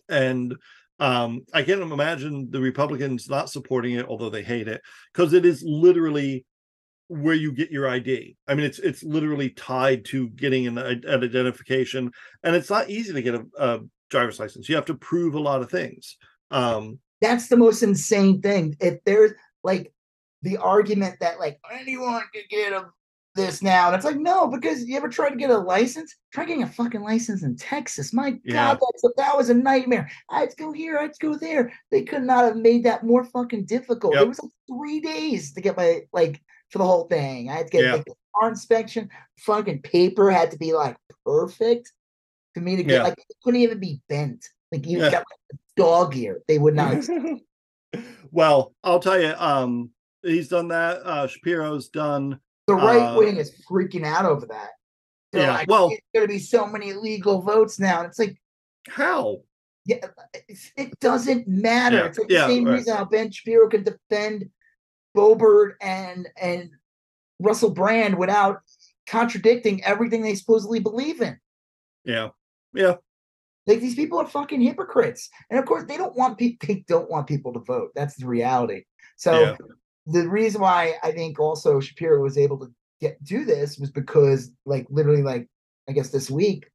B: And um, I can't imagine the Republicans not supporting it, although they hate it, because it is literally where you get your ID. I mean, it's it's literally tied to getting an, an identification, and it's not easy to get a, a driver's license. You have to prove a lot of things. Um,
A: That's the most insane thing. If there's like the argument that like anyone could get a this now, and it's like no, because you ever tried to get a license? Try getting a fucking license in Texas. My
B: Yeah.
A: God, that was a nightmare. I had to go here, I had to go there. They could not have made that more fucking difficult.
B: Yep.
A: It was like three days to get my like for the whole thing. I had to get
B: Yeah.
A: like, the car inspection. Fucking paper had to be like perfect for me to get
B: Yeah.
A: like it couldn't even be bent. Like you
B: Yeah.
A: got like, dog ear. They would not.
B: well, I'll tell you, um, he's done that. Uh, Shapiro's done.
A: The right
B: Uh,
A: wing is freaking out over that. They're
B: Yeah,
A: like,
B: well-
A: it's going to be so many legal votes now. And it's like,
B: How?
A: yeah, it doesn't matter.
B: Yeah,
A: It's like
B: yeah,
A: the same
B: right.
A: reason how Ben Shapiro can defend Boebert and and Russell Brand without contradicting everything they supposedly believe in.
B: Yeah, yeah,
A: Like these people are fucking hypocrites, and of course they don't want people. They don't want people to vote. That's the reality. So
B: Yeah.
A: The reason why I think also Shapiro was able to get do this was because, like, literally, like I guess this week,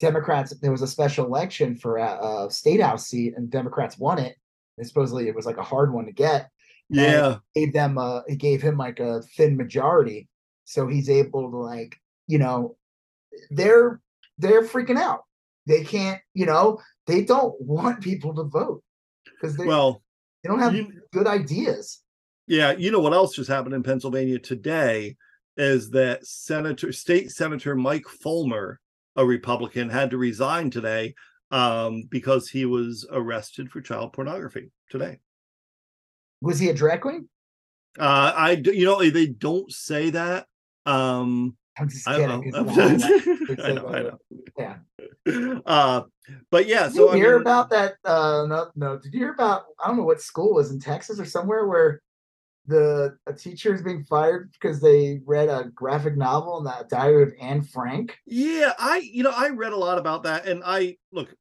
A: Democrats there was a special election for a, a state house seat, and Democrats won it. And supposedly it was like a hard one to get.
B: yeah,
A: Gave them a, it gave him like a thin majority, so he's able to like, you know, they're they're freaking out. They can't, you know, they don't want people to vote because they
B: Well,
A: they don't have
B: you-
A: good ideas.
B: Yeah. You know what else just happened in Pennsylvania today is that Senator, State Senator Mike Fulmer, a Republican, had to resign today um, because he was arrested for child pornography today.
A: Was he a drag queen?
B: Uh, I, you know, they don't say that. Um,
A: I'm just
B: I
A: kidding.
B: don't know. I know, I know.
A: Yeah.
B: Uh, but yeah,
A: Did
B: so
A: you
B: I
A: hear
B: mean,
A: about that? Uh, no, no. Did you hear about? I don't know what school was in Texas or somewhere where the a teacher is being fired because they read a graphic novel in the Diary of Anne Frank.
B: yeah, I, you know, I read a lot about that, and I look,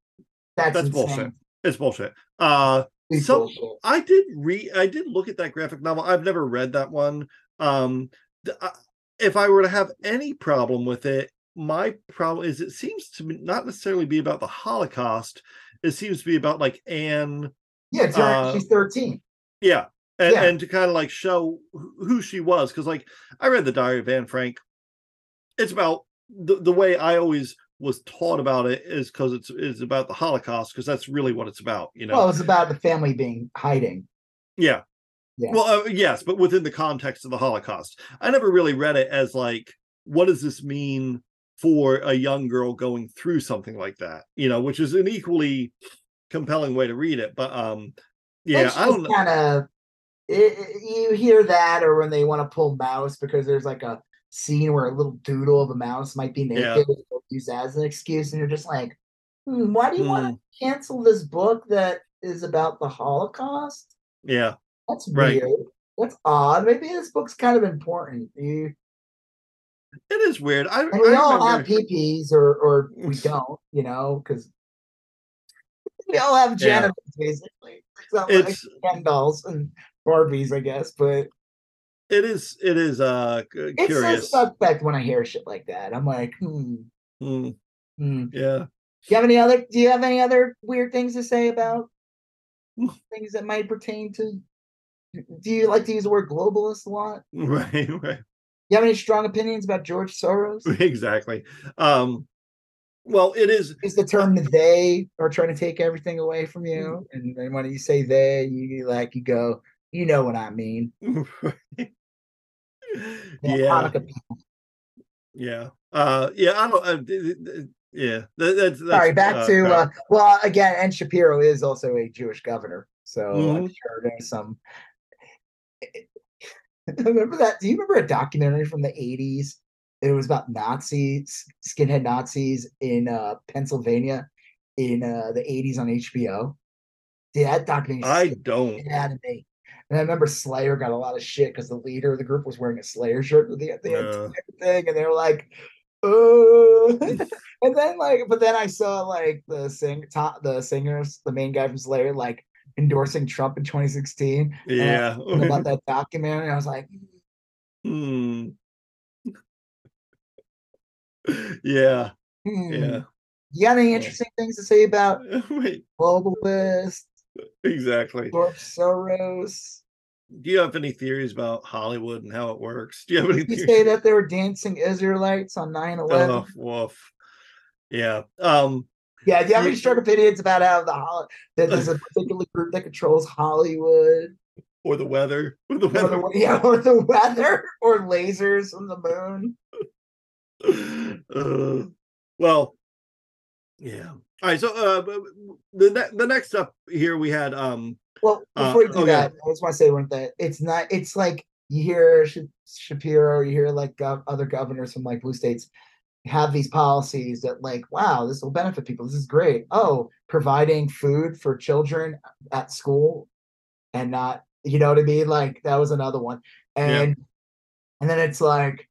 A: That's,
B: that's bullshit. It's bullshit. Uh,
A: It's
B: Some-
A: bullshit.
B: I did read, I did look at that graphic novel. I've never read that one. Um, th- I- if I were to have any problem with it, my problem is it seems to not necessarily be about the Holocaust. It seems to be about like Anne,
A: Yeah, her,
B: uh,
A: she's 13.
B: yeah, and,
A: Yeah.
B: and to kind of like show who she was. Because like I read the Diary of Anne Frank. It's about the the way I always was taught about it is because it's is about the Holocaust because that's really what it's about. You know.
A: Well, it's about the family being hiding.
B: Yeah.
A: Yeah.
B: Well, uh, yes, but within the context of the Holocaust, I never really read it as like, what does this mean for a young girl going through something like that? You know, which is an equally compelling way to read it. But um, yeah, I don't know.
A: Kind of. You hear that, or when they want to pull mouse because there's like a scene where a little doodle of a mouse might be naked,
B: Yeah.
A: use that as an excuse, and you're just like, hmm, why do you want
B: Hmm.
A: to cancel this book that is about the Holocaust?
B: Yeah,
A: That's
B: Right.
A: weird. That's odd. Maybe this book's kind of important. You,
B: it is weird. I,
A: and we
B: I
A: all
B: remember-
A: have PPs, or or we don't, you know, because we all have
B: Yeah.
A: genitals basically. It's like and Barbies, I guess, but
B: it is it is uh c-
A: it's
B: curious.
A: so suspect when I hear shit like that. I'm like, hmm,
B: Mm,
A: hmm.
B: yeah.
A: Do you have any other? Do you have any other weird things to say about things that might pertain to? Do you like to use the word globalist a lot?
B: Right, right.
A: You have any strong opinions about George Soros?
B: Exactly. Um well it is
A: Is the term they are trying to take everything away from you, and then when you say they, you like you go, you know what I mean?
B: yeah. Yeah. Uh yeah, I don't uh, yeah. That, that's, that's
A: Sorry, back
B: uh,
A: to uh, well again, and Shapiro is also a Jewish governor, So I'm
B: Mhm.
A: sure there's some. remember that? Do you remember a documentary from the 80s? It was about Nazis, skinhead Nazis in uh, Pennsylvania in uh, the 80s on HBO. Yeah, that documentary
B: I don't.
A: out of me. And I remember Slayer got a lot of shit because the leader of the group was wearing a Slayer shirt with the, the thing, and they were like, "Oh." and then like, but then I saw like the sing top the singers, the main guy from Slayer, like endorsing Trump in 2016.
B: Yeah.
A: learned about that documentary. I was like,
B: Hmm. yeah.
A: hmm.
B: Yeah.
A: You got any
B: Yeah.
A: interesting things to say about
B: Wait.
A: globalist,
B: Exactly.
A: George Soros?
B: Do you have any theories about Hollywood and how it works? Do you have any
A: You
B: theories?
A: say that they were dancing Israelites on 9 11.
B: Oh, woof. Yeah. Um.
A: Yeah, do you have any strong opinions about how the Hol- that there's a particular group that controls Hollywood,
B: Or the weather. Or the
A: or
B: weather.
A: the, yeah, or the weather, or lasers from the moon?
B: uh, well, yeah. All right. So uh, the ne- the next up here we had um
A: Well,
B: Uh,
A: before you do
B: oh, yeah.
A: that, I just want to say one thing. It's not. It's like you hear Sh- Shapiro, you hear like gov- other governors from like blue states have these policies that like, wow, this will benefit people. This is great. Oh, providing food for children at school and not, you know what I mean? Like that was another one.
B: Yeah.
A: And and then it's like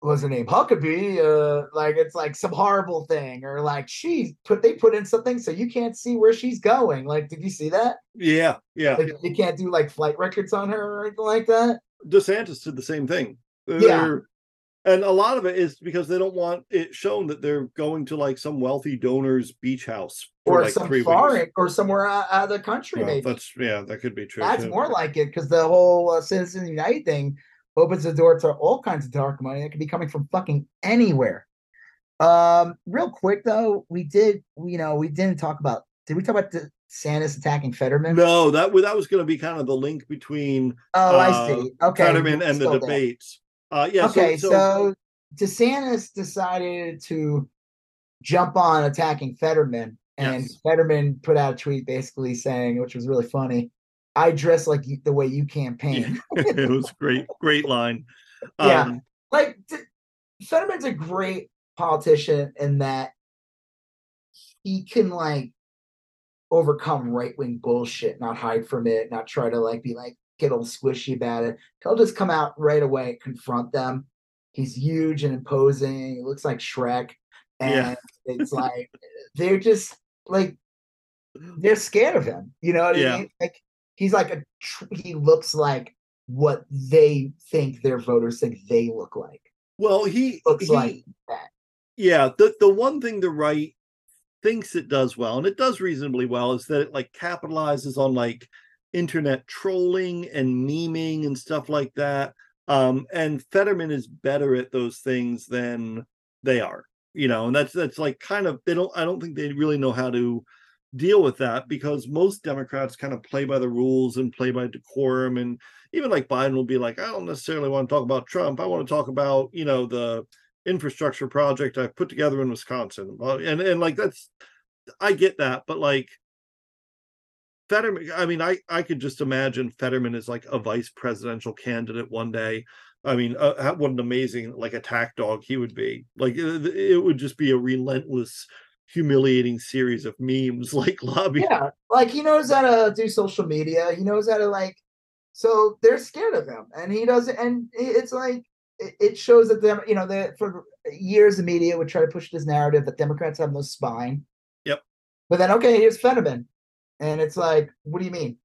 A: what's her name Huckabee uh like it's like some horrible thing or like she put they put in something so you can't see where she's going like did you see that
B: yeah yeah
A: like you can't do like flight records on her or anything like that
B: DeSantis did the same thing.
A: Yeah.
B: They're- And a lot of it is because they don't want it shown that they're going to like some wealthy donor's beach house for
A: or
B: like
A: some
B: three
A: foreign
B: weeks.
A: or somewhere out, out of the country
B: Well,
A: maybe
B: that's yeah, that could be true.
A: that's
B: too.
A: more like it because the whole uh, Citizens United thing opens the door to all kinds of dark money that could be coming from fucking anywhere. Um, real quick though, we did, you know, we didn't talk about. Did we talk about the Sanders attacking Fetterman?
B: No, that that was going to be kind of the link between
A: Oh, I
B: uh,
A: see. Okay,
B: Fetterman and the
A: there.
B: debates. Uh, yeah.
A: okay,
B: so,
A: so, DeSantis decided to jump on attacking Fetterman, and
B: Yes.
A: Fetterman put out a tweet basically saying, which was really funny, "I dress like you, the way you campaign."
B: it was great, great line.
A: Yeah.
B: Um,
A: like D- Fetterman's a great politician in that he can like overcome right wing bullshit, not hide from it, not try to like be like get all squishy about it. He'll just come out right away, confront them. He's huge and imposing. He looks like Shrek, and
B: Yeah.
A: it's like they're just like they're scared of him. You know what
B: Yeah.
A: I mean? Like he's like a tr- he looks like what they think their voters think they look like.
B: well, he
A: Looks
B: he-
A: like that.
B: yeah the the one thing the right thinks it does well and it does reasonably well is that it like capitalizes on like internet trolling and memeing and stuff like that um and fetterman is better at those things than they are you know and that's that's like kind of they don't i don't think they really know how to deal with that because most democrats kind of play by the rules and play by decorum and even like biden will be like i don't necessarily want to talk about trump i want to talk about you know the infrastructure project I've put together in Wisconsin. And and like that's I get that, but like Fetterman, I mean, I I could just imagine Fetterman is like a vice presidential candidate one day. I mean, uh, what an amazing like attack dog he would be. Like it, it would just be a relentless, humiliating series of memes like lobby.
A: Yeah, like he knows how to do social media. He knows how to like. So they're scared of him, and he doesn't. And it's like it, shows that them. You know, that for years the media would try to push this narrative that Democrats have no spine.
B: Yep.
A: But then okay, here's Fetterman, and it's like, what do you mean?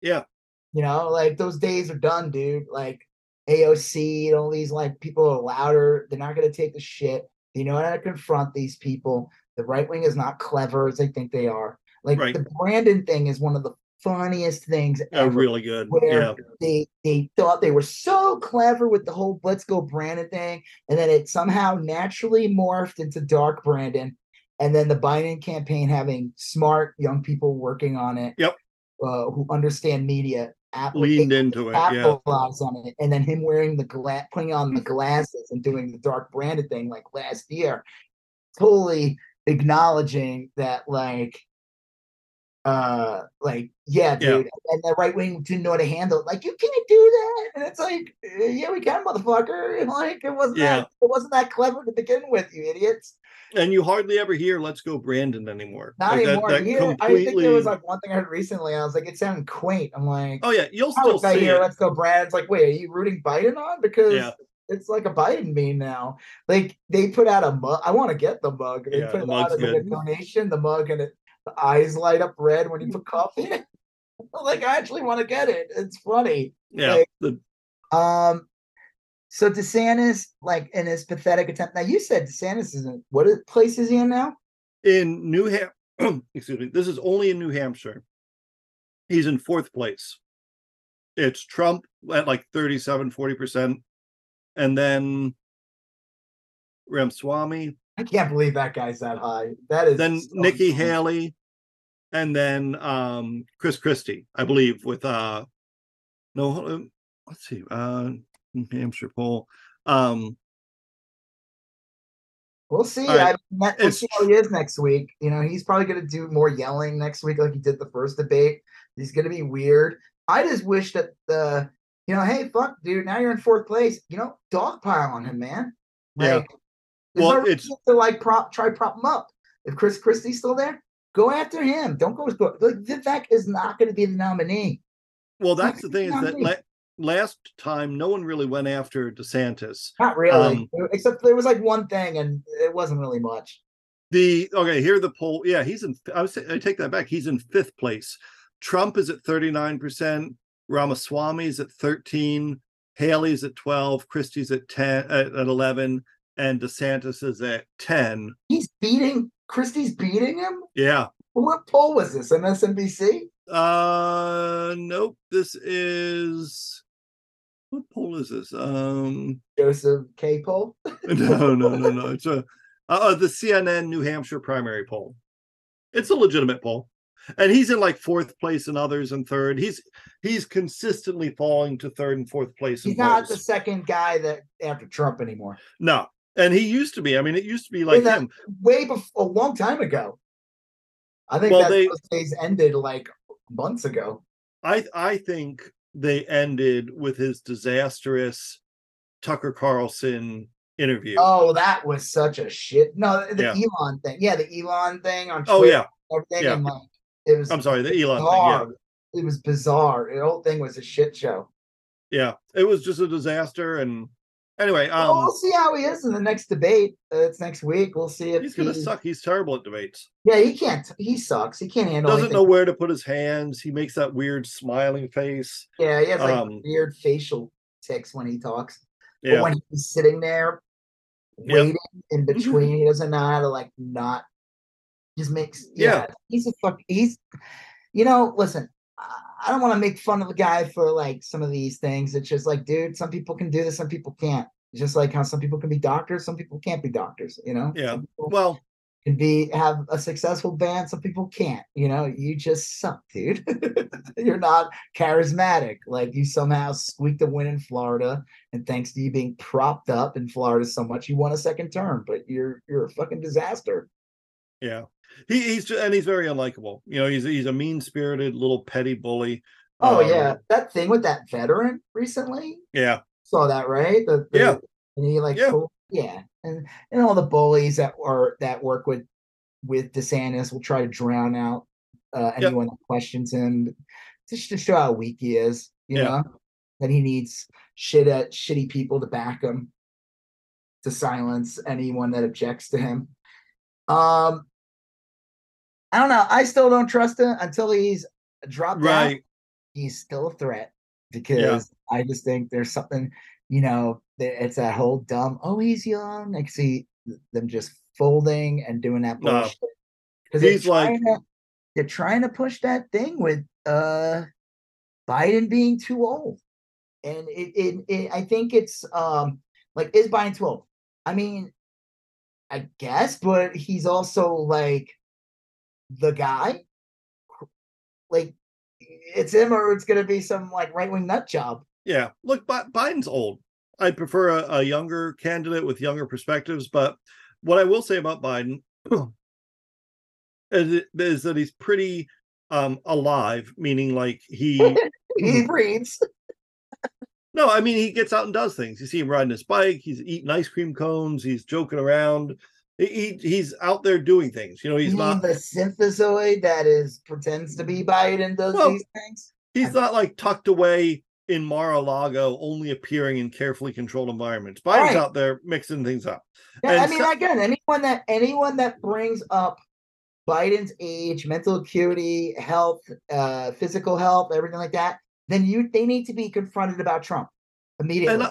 B: Yeah.
A: You know, like those days are done, dude. Like AOC and all these like people are louder. They're not gonna take the shit. You know how to confront these people. The right wing is not clever as they think they are. Like
B: Right.
A: the Brandon thing is one of the funniest things ever.
B: really good.
A: Where
B: Yeah.
A: they they thought they were so clever with the whole "Let's Go Brandon" thing, and then it somehow naturally morphed into Dark Brandon, and then the Biden campaign having smart young people working on it,
B: Yep.
A: uh, who understand media, app-
B: Leaned into it. Yeah.
A: on it, and then him wearing the gla- putting on the glasses and doing the Dark Brandon thing like last year, totally acknowledging that like uh like yeah
B: Yeah.
A: dude and the right wing didn't know how to handle it like you can't do that and it's like "Uh, yeah we can motherfucker And, like it wasn't
B: Yeah.
A: that it wasn't that clever to begin with you idiots
B: and you hardly ever hear "Let's go, Brandon" anymore.
A: not
B: Like,
A: anymore
B: that
A: here i think there was like one thing i heard recently i was like it sounded quaint i'm like
B: Oh yeah, you'll still
A: say
B: see it.
A: let's go brad it's like wait are you rooting biden on because
B: Yeah.
A: It's like a Biden meme now. Like they put out a mug. I want to get the mug. They
B: Yeah,
A: put
B: the
A: out
B: mug's
A: as like a
B: good.
A: donation. The mug and it, the eyes light up red when you put coffee in like I actually want to get it. It's funny.
B: Yeah,
A: like-
B: the
A: Um, so DeSantis, like in his pathetic attempt. Now you said DeSantis isn't. What is- place is he in now?
B: in New Hampshire. excuse me, this is only in New Hampshire. He's in fourth place. It's Trump at like 37, 40%. And then Ramaswamy,
A: I can't believe that guy's that high. That is
B: then
A: so
B: Nikki
A: funny.
B: Haley, and then um Chris Christie, I believe, with uh no let's see, uh New Hampshire poll. Um
A: We'll see.
B: Right.
A: I we'll see how he is next week. You know, he's probably going to do more yelling next week, like he did the first debate. He's going to be weird. I just wish that the, you know, hey, fuck, dude, now you're in fourth place. You know, dogpile on him, man.
B: Yeah.
A: Like, there's
B: Well,
A: no
B: it's-
A: to like prop, try prop him up. If Chris Christie's still there, go after him. Don't go. go like Vivek is not going to be the nominee.
B: well that's the thing is that la- last time no one really went after DeSantis.
A: Not really,
B: Um,
A: except there was like one thing, and it wasn't really much.
B: The okay, here the poll. Yeah, he's in. I was. I take that back. He's in fifth place. Trump is at thirty nine percent. Ramaswamy is at thirteen. Haley's at twelve. Christie's at ten. At, at eleven. And DeSantis is at ten.
A: He's beating Christie's beating him.
B: Yeah.
A: What poll was this? MSNBC?
B: Uh, nope. This is what poll is this? Um,
A: Joseph K. poll?
B: no, no, no, no. It's a uh, the CNN New Hampshire primary poll. It's a legitimate poll, and he's in like fourth place and others in third. He's he's consistently falling to third and fourth place.
A: He's not the second guy that after Trump anymore.
B: no, and he used to be. I mean, it used to be like
A: that-
B: him.
A: Way before a long time ago. I think
B: Well,
A: that
B: they-
A: days ended like months ago.
B: I I think they ended with his disastrous Tucker Carlson interview.
A: Oh, that was such a shit. No, the
B: Yeah.
A: Elon thing. Yeah, the Elon thing on
B: Oh,
A: Twitter
B: yeah.
A: everything.
B: yeah.
A: And like it was
B: I'm sorry, the Elon thing. Yeah.
A: It was bizarre. The whole thing was a shit show.
B: Yeah, it was just a disaster. And anyway,
A: Well,
B: um,
A: we'll see how he is in the next debate. Uh, it's next week. We'll see if
B: he's gonna
A: he-
B: suck. He's terrible at debates.
A: Yeah, he can't. He sucks. He can't handle.
B: Doesn't
A: anything.
B: know where to put his hands. He makes that weird smiling face.
A: Yeah, he has like
B: Um,
A: weird facial tics when he talks. But
B: Yeah,
A: when he's sitting there
B: Yep.
A: waiting in between, he doesn't know how to like not just makes yeah, he's a fuck he's you know, listen, I don't want to make fun of the guy for like some of these things. It's just like, dude, some people can do this, some people can't. It's just like how some people can be doctors, some people can't be doctors, you know?
B: Yeah. Well,
A: can be have a successful band, some people can't, you know, you just suck, dude. You're not charismatic. Like you somehow squeaked a win in Florida, and thanks to you being propped up in Florida so much, you won a second term, but you're you're a fucking disaster.
B: yeah, he, he's and he's very unlikable. You know, he's he's a mean spirited little petty bully.
A: Oh
B: Um,
A: yeah, that thing with that veteran recently.
B: yeah,
A: Saw that right? The, the-
B: Yeah.
A: and he like
B: Yeah.
A: pulled- yeah, and and all the bullies that are that work with with DeSantis will try to drown out uh,
B: Yep.
A: anyone that questions him, just to show how weak he is. You
B: Yeah.
A: know that he needs shit at shitty people to back him to silence anyone that objects to him. Um, I don't know. I still don't trust him until he's dropped out he's still a threat because I just think there's something, you know, it's that whole dumb, oh, he's young. I can see them just folding and doing that
B: No.
A: bullshit. Because they're
B: He's like-
A: to they're trying to push that thing with uh Biden being too old. And it, it, it I think it's um like is Biden too old? I mean, I guess, but he's also like the guy. Like it's him or it's gonna be some like right wing nut job.
B: Yeah, look, Bi- Biden's old. I prefer a, a younger candidate with younger perspectives. But what I will say about Biden is, it- is that he's pretty um alive, meaning like he
A: he breathes.
B: no, I mean he gets out and does things. You see him riding his bike, he's eating ice cream cones, he's joking around. He, he he's out there doing things. You know, he's
A: You
B: not
A: the synthesoid that is pretends to be Biden does
B: Well,
A: these things.
B: he's not like tucked away in Mar-a-Lago, only appearing in carefully controlled environments. Biden's
A: Right.
B: out there mixing things up.
A: Yeah, I mean,
B: so-
A: again, anyone that anyone that brings up Biden's age, mental acuity, health, uh, physical health, everything like that, then you they need to be confronted about Trump immediately.
B: And uh,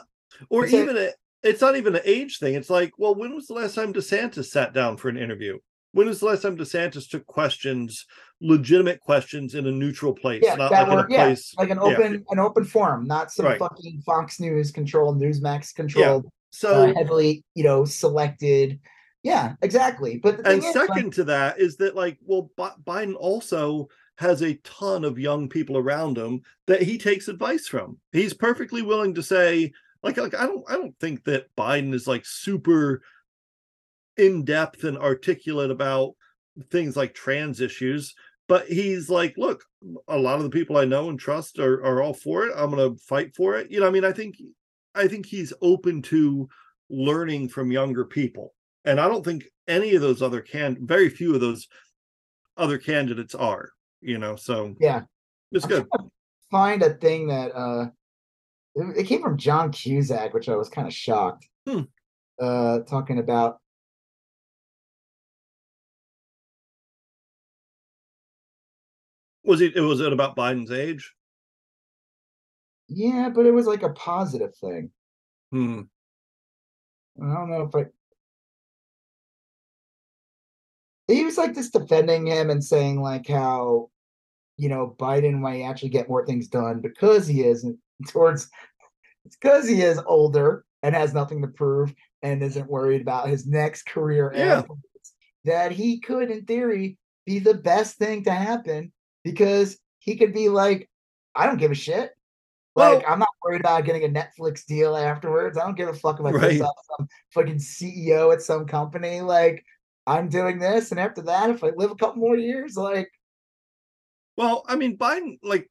B: or even a, it's not even an age thing. It's like, well, when was the last time DeSantis sat down for an interview? When was the last time DeSantis took questions, legitimate questions, in a neutral place,
A: yeah,
B: not like in
A: were
B: a
A: yeah,
B: place?
A: like an
B: yeah.
A: open an open forum, not some
B: Right.
A: fucking Fox News controlled, Newsmax controlled,
B: So,
A: uh, heavily you know selected. Yeah, exactly. But
B: and
A: is, like,
B: second to that is that, like, well, Bi- Biden also has a ton of young people around him that he takes advice from. He's perfectly willing to say, like, like I don't, I don't think that Biden is like super in depth and articulate about things like trans issues but he's like look a lot of the people i know and trust are, are all for it. I'm going to fight for it. You know i mean i think i think he's open to learning from younger people and i don't think any of those other can very few of those other candidates are you know so
A: yeah,
B: it's
A: I'm
B: good.
A: find a thing that uh it, came from John Cusack, which I was kind of shocked.
B: Hmm.
A: Uh talking about
B: was it was it about biden's age
A: yeah, but it was like a positive thing.
B: hmm.
A: I don't know if I he was like just defending him and saying like how you know Biden might actually get more things done because he is towards it's because he is older and has nothing to prove and isn't worried about his next career
B: Yeah.
A: that he could in theory be the best thing to happen because he could be like I don't give a shit like
B: Well-
A: I'm not worried about getting a Netflix deal afterwards. I don't give a fuck if I piss
B: Right.
A: off some fucking CEO at some company. Like I'm doing this, and after that, if I live a couple more years, like
B: Well, I mean, Biden, like,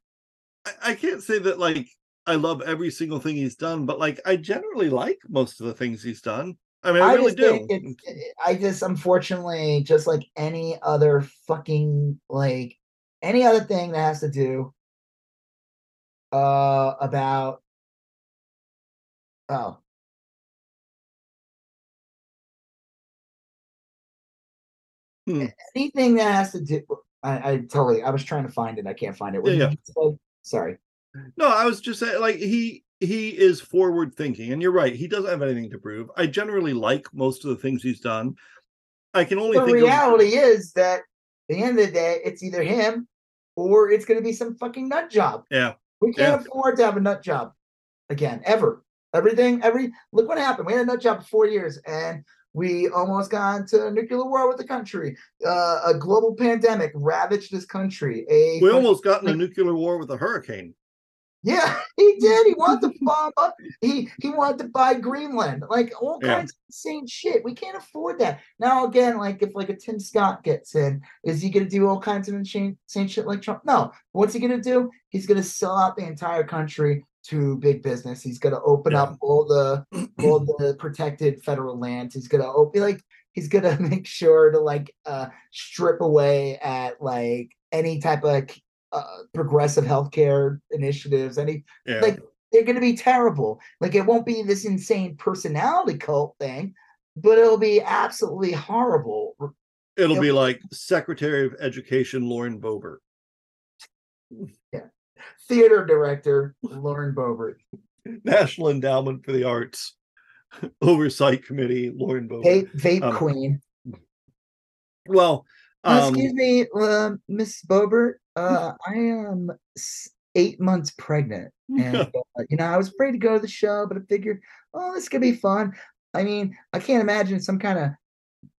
B: I, I can't say that, like, I love every single thing he's done, but, like, I generally like most of the things he's done. I mean, I, really
A: just
B: do.
A: I just unfortunately, just like any other fucking like any other thing that has to do uh about oh
B: Hmm.
A: anything that has to do I, I totally I was trying to find it. I can't find it.
B: Yeah,
A: say? Sorry.
B: No, I was just saying, like, he he is forward thinking, and you're right. He doesn't have anything to prove. I generally like most of the things he's done. I can only think The
A: reality is that at the end of the day, it's either him or it's going to be some fucking nut job.
B: yeah,
A: We can't
B: Yeah.
A: afford to have a nut job again, ever. Everything, every look what happened. We had a nut job for four years and we almost got into a nuclear war with the country. Uh, a global pandemic ravaged this country. A
B: we almost got in a nuclear war with a hurricane.
A: Yeah, he did. He wanted to bomb up. He he wanted to buy Greenland, like all
B: Yeah.
A: kinds of insane shit. We can't afford that. Now again, like if like a Tim Scott gets in, is he gonna do all kinds of insane, insane shit like Trump? No. What's he gonna do? He's gonna sell out the entire country to big business. He's gonna open
B: Yeah.
A: up all the all the protected federal lands. He's gonna open like he's gonna make sure to like uh strip away at like any type of uh, progressive healthcare initiatives, any
B: Yeah,
A: like they're going to be terrible. Like it won't be this insane personality cult thing, but it'll be absolutely horrible.
B: it'll
A: Yep.
B: be like Secretary of Education Lauren Boebert. Yeah.
A: Theater director Lauren Boebert,
B: National Endowment for the Arts Oversight Committee, Lauren Boebert.
A: vape, vape
B: Um,
A: queen.
B: Well, um,
A: excuse me, uh, Miss Boebert. Uh, I am eight months pregnant, and uh, you know I was afraid to go to the show, but I figured, oh, this could be fun. I mean, I can't imagine some kind of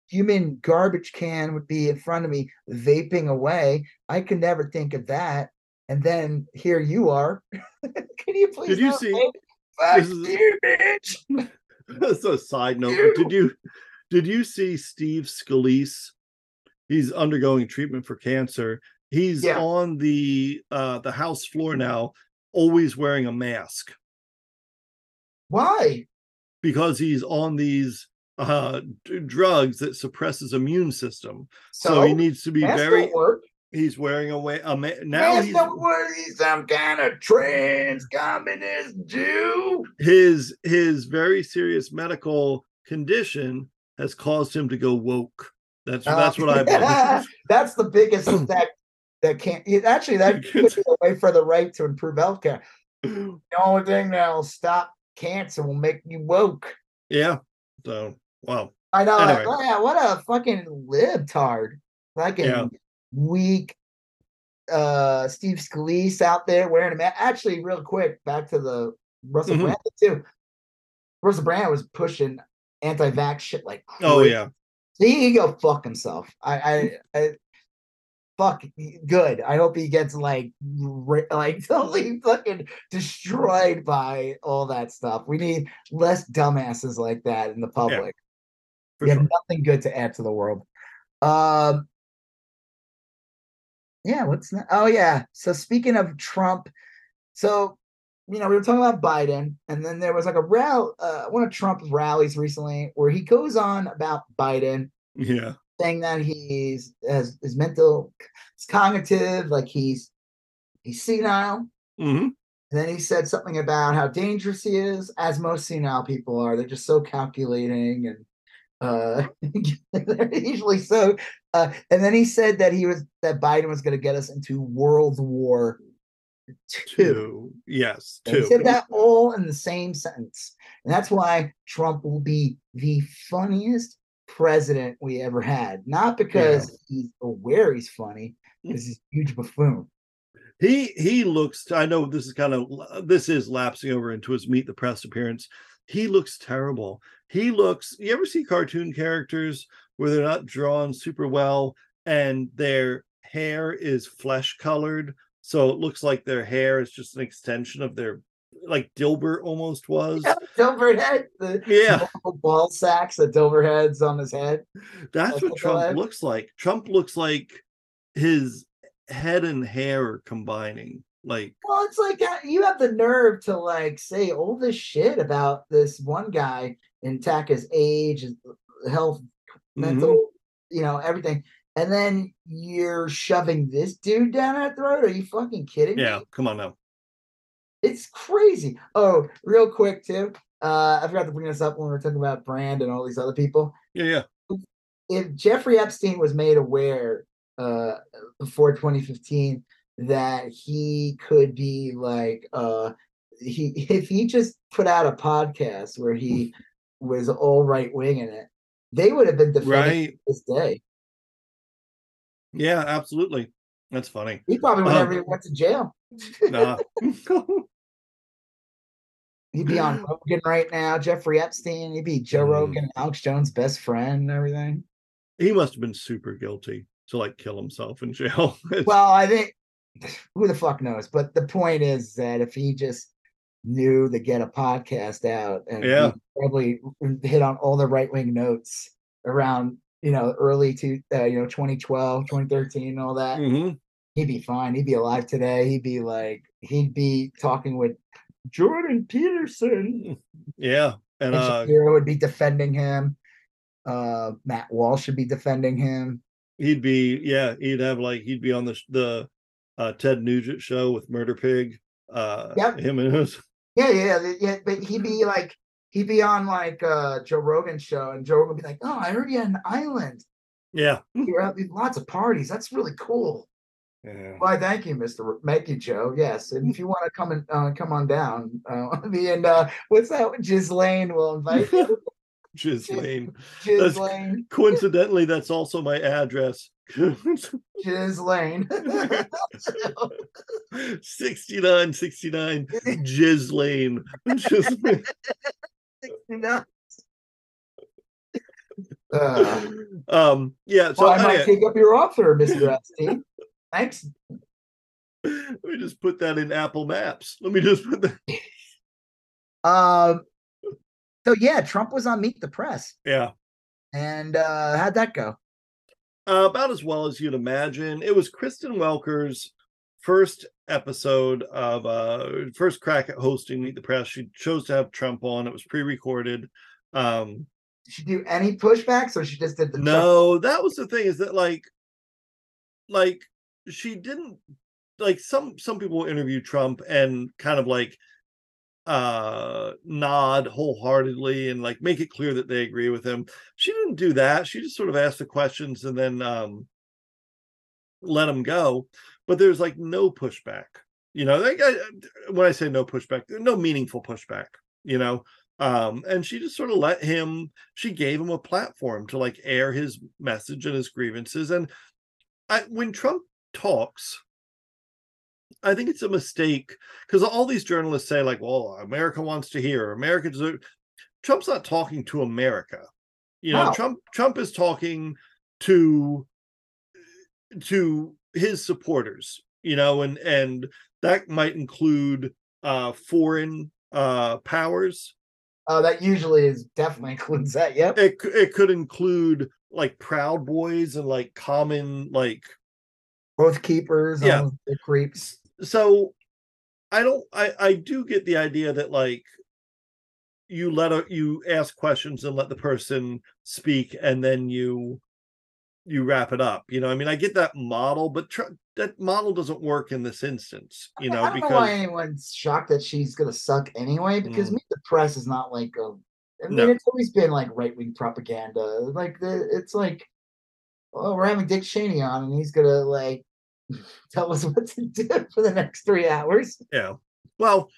A: human garbage can would be in front of me vaping away. I could never think of that. And then here you are. Can you please?
B: Did you see-
A: Fuck
B: this is-
A: you, bitch.
B: That's a side note. but Did you did you see Steve Scalise? He's undergoing treatment for cancer. He's
A: Yeah.
B: on the uh the house floor now, always wearing a mask
A: Why?
B: because he's on these uh d- drugs that suppress his immune system. So,
A: So,
B: he needs to be very he's wearing a way a ma- now
A: Masks
B: he's.
A: He's some kind of trans communist Jew.
B: his his very serious medical condition has caused him to go woke. That's that's what I've
A: Uh, That's the biggest that that can't actually that puts a way for the right to improve healthcare. The only thing that'll stop cancer will make you woke.
B: yeah. So wow.
A: I know.
B: Anyway.
A: oh, yeah, what a fucking libtard. Fucking
B: Yeah.
A: weak uh Steve Scalise out there wearing a mask. Actually, real quick, back to the Russell
B: Mhm.
A: Brand too. Russell Brand was pushing anti-vax shit like
B: Oh
A: crazy.
B: yeah.
A: He can go fuck himself. I, I, I fuck good. I hope he gets like like totally fucking destroyed by all that stuff. We need less dumbasses like that in the public.
B: For
A: we have nothing good to add to the world. Um yeah, what's that? Oh yeah. So speaking of Trump, so you know, we were talking about Biden, and then there was like a rally, uh, one of Trump's rallies recently where he goes on about Biden
B: Yeah.
A: Saying that he's has his mental his cognitive like he's he's senile
B: hmm
A: and then he said something about how dangerous he is as most senile people are they're just so calculating and uh they're usually so uh and then he said that he was that biden was going to get us into world war two
B: Two. Yes.
A: and He said that all in the same sentence. And that's why Trump will be the funniest president we ever had. Not because he's aware he's funny, mm. because he's a huge buffoon.
B: He he looks. I know this is kind of this is lapsing over into his meet the press appearance. He looks terrible. He looks. You ever see cartoon characters where they're not drawn super well and their hair is flesh colored, so it looks like their hair is just an extension of their, like Dilbert almost was.
A: Dilbert head, the
B: Yeah,
A: ball sacks that Dilbert heads on his head.
B: that's what Trump
A: head?
B: looks like. Trump looks like his head and hair are combining. Like
A: Well, it's like uh, you have the nerve to like say all this shit about this one guy and attack his age, his health, mental, you know, everything. And then you're shoving this dude down our throat. Are you fucking kidding
B: yeah,
A: me?
B: come on now.
A: It's crazy. Oh, real quick too. Uh, I forgot to bring this up when we were talking about Brand and all these other people.
B: Yeah, yeah.
A: If Jeffrey Epstein was made aware uh before 2015 that he could be like uh he if he just put out a podcast where he was all right wing in it, they would have been defending
B: Right.
A: this day.
B: Yeah, absolutely. That's funny.
A: He probably would
B: Um,
A: went to jail.
B: Nah.
A: He'd be on Rogan right now, Jeffrey Epstein. He'd be Joe
B: Mm.
A: Rogan, Alex Jones' best friend, and everything.
B: he must have been super guilty to like kill himself in jail.
A: Well, I think who the fuck knows? But the point is that if he just knew to get a podcast out and
B: Yeah.
A: probably hit on all the right wing notes around you know early to uh, you know 2012 2013 all that
B: Mhm.
A: he'd be fine he'd be alive today he'd be like he'd be talking with jordan peterson
B: Yeah. And
A: and
B: uh
A: Shapiro would be defending him. Uh, Matt Walsh should be defending him.
B: he'd be yeah, he'd have like he'd be on the the uh Ted Nugent show with Murder Pig. Uh
A: Yep.
B: him and his
A: Yeah, yeah, yeah. yeah, But he'd be like, he'd be on like uh Joe Rogan's show, and Joe would be like, "Oh, I heard you had an island.
B: yeah.
A: You're out lots of parties. That's really cool."
B: Yeah.
A: Why, thank you, Mister. You, Joe. Yes, and if you want to come and uh, come on down, uh, me and uh, what's that? Ghislaine will invite you.
B: Ghislaine.
A: Ghislaine,
B: Coincidentally, that's also my address.
A: Ghislaine.
B: 69 69 Jizz Lane. Just-
A: no. Uh,
B: um yeah, so
A: well, I might
B: anyway,
A: take up your offer, Mister Epstein. Thanks.
B: let me just put that in Apple Maps. Let me just put that.
A: Um. So yeah, Trump was on Meet the Press,
B: Yeah.
A: and uh how'd that go?
B: Uh, about as well as you'd imagine. It was Kristen Welker's first episode of uh first crack at hosting Meet the Press. She chose to have Trump on. It was pre-recorded. Um
A: Did she do any pushbacks or she just did the Trump-
B: no, that was the thing is that like like she didn't like some some people interview Trump and kind of like uh nod wholeheartedly and like make it clear that they agree with him. She didn't do that. She just sort of asked the questions and then um let him go. But there's like no pushback. You know, like I, when I say no pushback, no meaningful pushback, you know. Um, and she just sort of let him, she gave him a platform to like air his message and his grievances. And I when Trump talks, I think it's a mistake because all these journalists say, like, well, America wants to hear, America deserve. Trump's not talking to America. You know,
A: No.
B: Trump Trump is talking to to his supporters, you know, and and that might include uh foreign uh powers.
A: Oh, that usually is definitely includes that. Yep.
B: It it could include like proud boys and like common like
A: Oath Keepers,
B: Yeah.
A: yeah, the creeps.
B: so i don't i i do get the idea that like you let a you ask questions and let the person speak and then you you wrap it up you know i mean i get that model but tr- that model doesn't work in this instance you know
A: I don't
B: because
A: know why anyone's shocked that she's gonna suck anyway, because
B: Mm.
A: The Press is not like a. I mean,
B: No.
A: it's always been like right wing propaganda. Like the, it's like, oh, we're having Dick Cheney on, and he's gonna like tell us what to do for the next three hours.
B: yeah well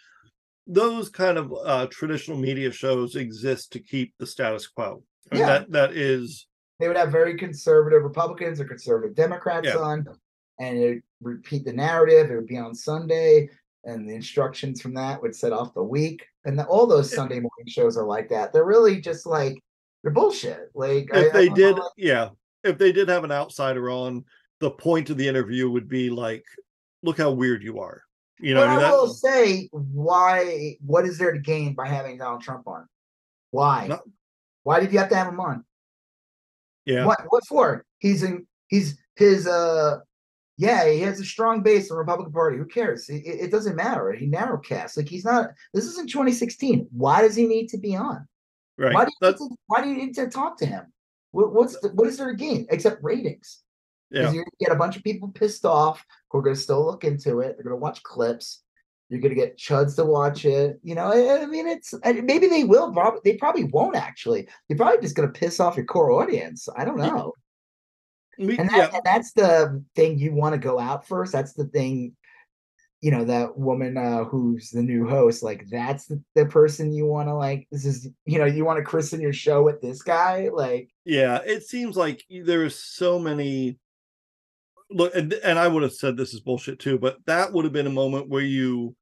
B: those kind of uh traditional media shows exist to keep the status quo I mean,
A: Yeah.
B: that that is
A: They would have very conservative Republicans or conservative Democrats
B: Yeah.
A: on, and it would repeat the narrative. It would be on Sunday, and the instructions from that would set off the week. And the, all those Sunday morning shows are like that. They're really just like they're bullshit. Like
B: if
A: I
B: they
A: know,
B: did yeah if they did have an outsider on the point of the interview would be like look how weird you are you know
A: but
B: I mean,
A: I will say, why? What is there to gain by having Donald Trump on? Why?
B: No-
A: Why did you have to have him on?
B: yeah
A: What? What for? He's in. He's his. Uh, yeah, he has a strong base in the Republican Party. Who cares? It, it doesn't matter. He narrowcast. Like he's not. This is in 2016. Why does he need to be on?
B: right
A: Why do you need to, Why do you need to talk to him? What, what's the, what is there to gain except ratings?
B: yeah
A: Because you're gonna get a bunch of people pissed off who are gonna still look into it. They're gonna watch clips. You're gonna get chuds to watch it. You know, I, I mean, it's I- maybe they will. Probably they probably won't actually. You're probably just gonna piss off your core audience. I don't know.
B: We-
A: And, that,
B: yeah
A: and that's the thing you want to go out first. That's the thing. You know, that woman uh, who's the new host, like that's the, the person you want to like. This is, you know, you want to christen your show with this guy. Like,
B: yeah it seems like there is so many look and, and i would have said this is bullshit too but that would have been a moment where you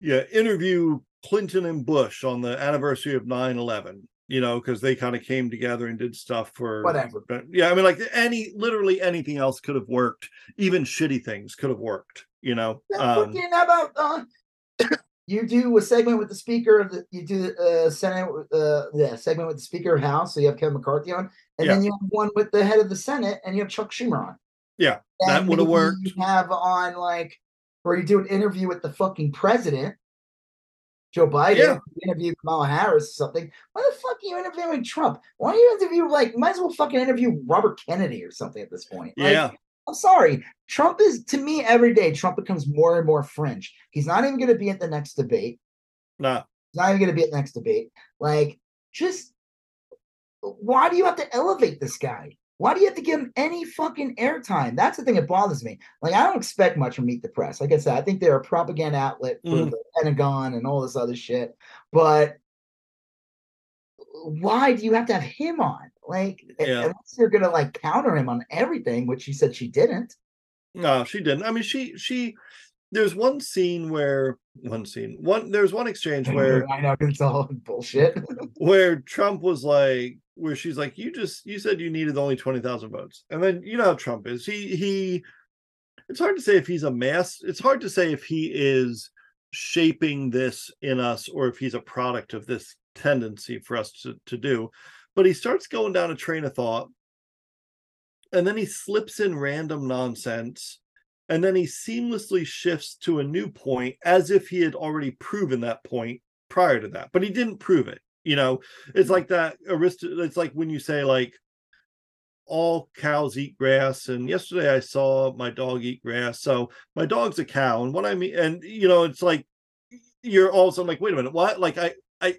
B: yeah interview clinton and bush on the anniversary of 9-11 you know because they kind of came together and did stuff for
A: whatever.
B: But yeah, I mean, like any literally anything else could have worked. Even shitty things could have worked. You know, um,
A: about uh, you do a segment with the speaker of the you do uh Senate uh yeah segment with the Speaker of House, so you have Kevin McCarthy on, and then you have one with the head of the Senate, and you have Chuck Schumer on.
B: Yeah, that would have worked.
A: You have on like where you do an interview with the fucking president, Joe Biden.
B: Yeah.
A: interview Kamala Harris or something. Why the fuck are you interviewing Trump? Why don't you interview like might as well fucking interview Robert Kennedy or something at this point? Like,
B: yeah,
A: I'm sorry. Trump is to me every day. Trump becomes more and more fringe. He's not even going to be at the next debate.
B: nah,
A: He's not even going to be at the next debate. Like, just why do you have to elevate this guy? Why do you have to give him any fucking airtime? That's the thing that bothers me. Like, I don't expect much from Meet the Press. Like I said, I think they're a propaganda outlet for
B: Mhm.
A: the Pentagon and all this other shit. But why do you have to have him on? Like,
B: Yeah.
A: unless you're gonna like counter him on everything, which she said she didn't.
B: no, she didn't. I mean, she she. There's one scene where one scene one. There's one exchange where
A: I know it's all bullshit.
B: where Trump was like, where she's like, you just you said you needed only twenty thousand votes, and then you know how Trump is. He he. It's hard to say if he's a mass. It's hard to say if he is shaping this in us or if he's a product of this tendency for us to to do. But he starts going down a train of thought and then he slips in random nonsense and then he seamlessly shifts to a new point as if he had already proven that point prior to that but he didn't prove it you know? It's mm. like that aristo it's like when you say like all cows eat grass and yesterday i saw my dog eat grass so my dog's a cow and what i mean and you know it's like you're all also like wait a minute what? Like i i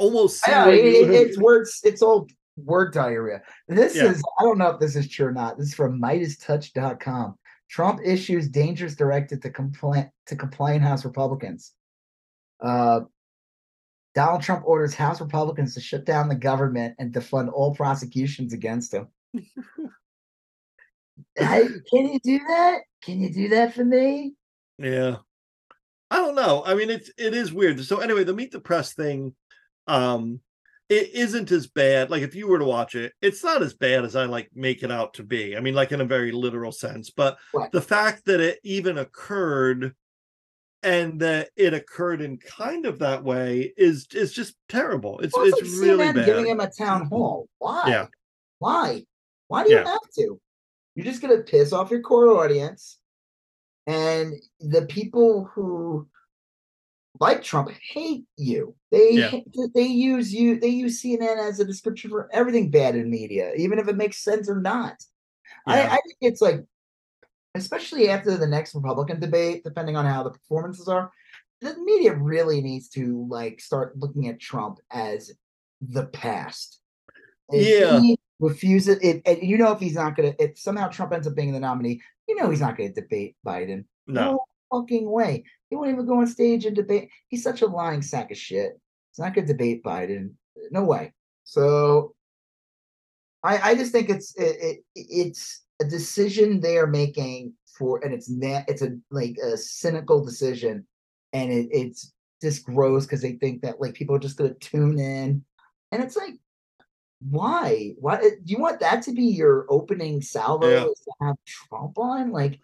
B: almost
A: know, it- it's words. It's all word diarrhea. This
B: Yeah.
A: is. I don't know if this is true or not. This is from MeidasTouch.com. Trump issues dangerous directive to complain to complain House Republicans. Uh, Donald Trump orders House Republicans to shut down the government and defund all prosecutions against him. Can you do that? Can you do that for me?
B: Yeah. I don't know. I mean, it's it is weird. So anyway, the meet the press thing, um, it isn't as bad. Like if you were to watch it, it's not as bad as I like make it out to be. I mean, like in a very literal sense. But
A: Right.
B: the fact that it even occurred and that it occurred in kind of that way is is just terrible. It's
A: Well,
B: it's,
A: like
B: really
A: CNN
B: bad.
A: giving him a town hall. Why?
B: Yeah.
A: Why? Why do you
B: Yeah.
A: have to? You're just gonna piss off your core audience, and the people who like Trump hate you. They
B: Yeah.
A: they use you. They use CNN as a description for everything bad in media, even if it makes sense or not. I,
B: Yeah.
A: I think it's like, especially after the next Republican debate, depending on how the performances are, the media really needs to like start looking at Trump as the past. If
B: Yeah.
A: he refuses it, and you know if he's not gonna, if somehow Trump ends up being the nominee, you know he's not gonna debate Biden.
B: No.
A: Fucking way. He won't even go on stage and debate. He's such a lying sack of shit. He's not gonna debate Biden. No way. So I I just think it's it, it it's a decision they are making for and it's na- it's a like a cynical decision and it it's just grows because they think that like people are just gonna tune in and it's like why why uh, do you want that to be your opening salvo
B: Yeah.
A: to have trump on like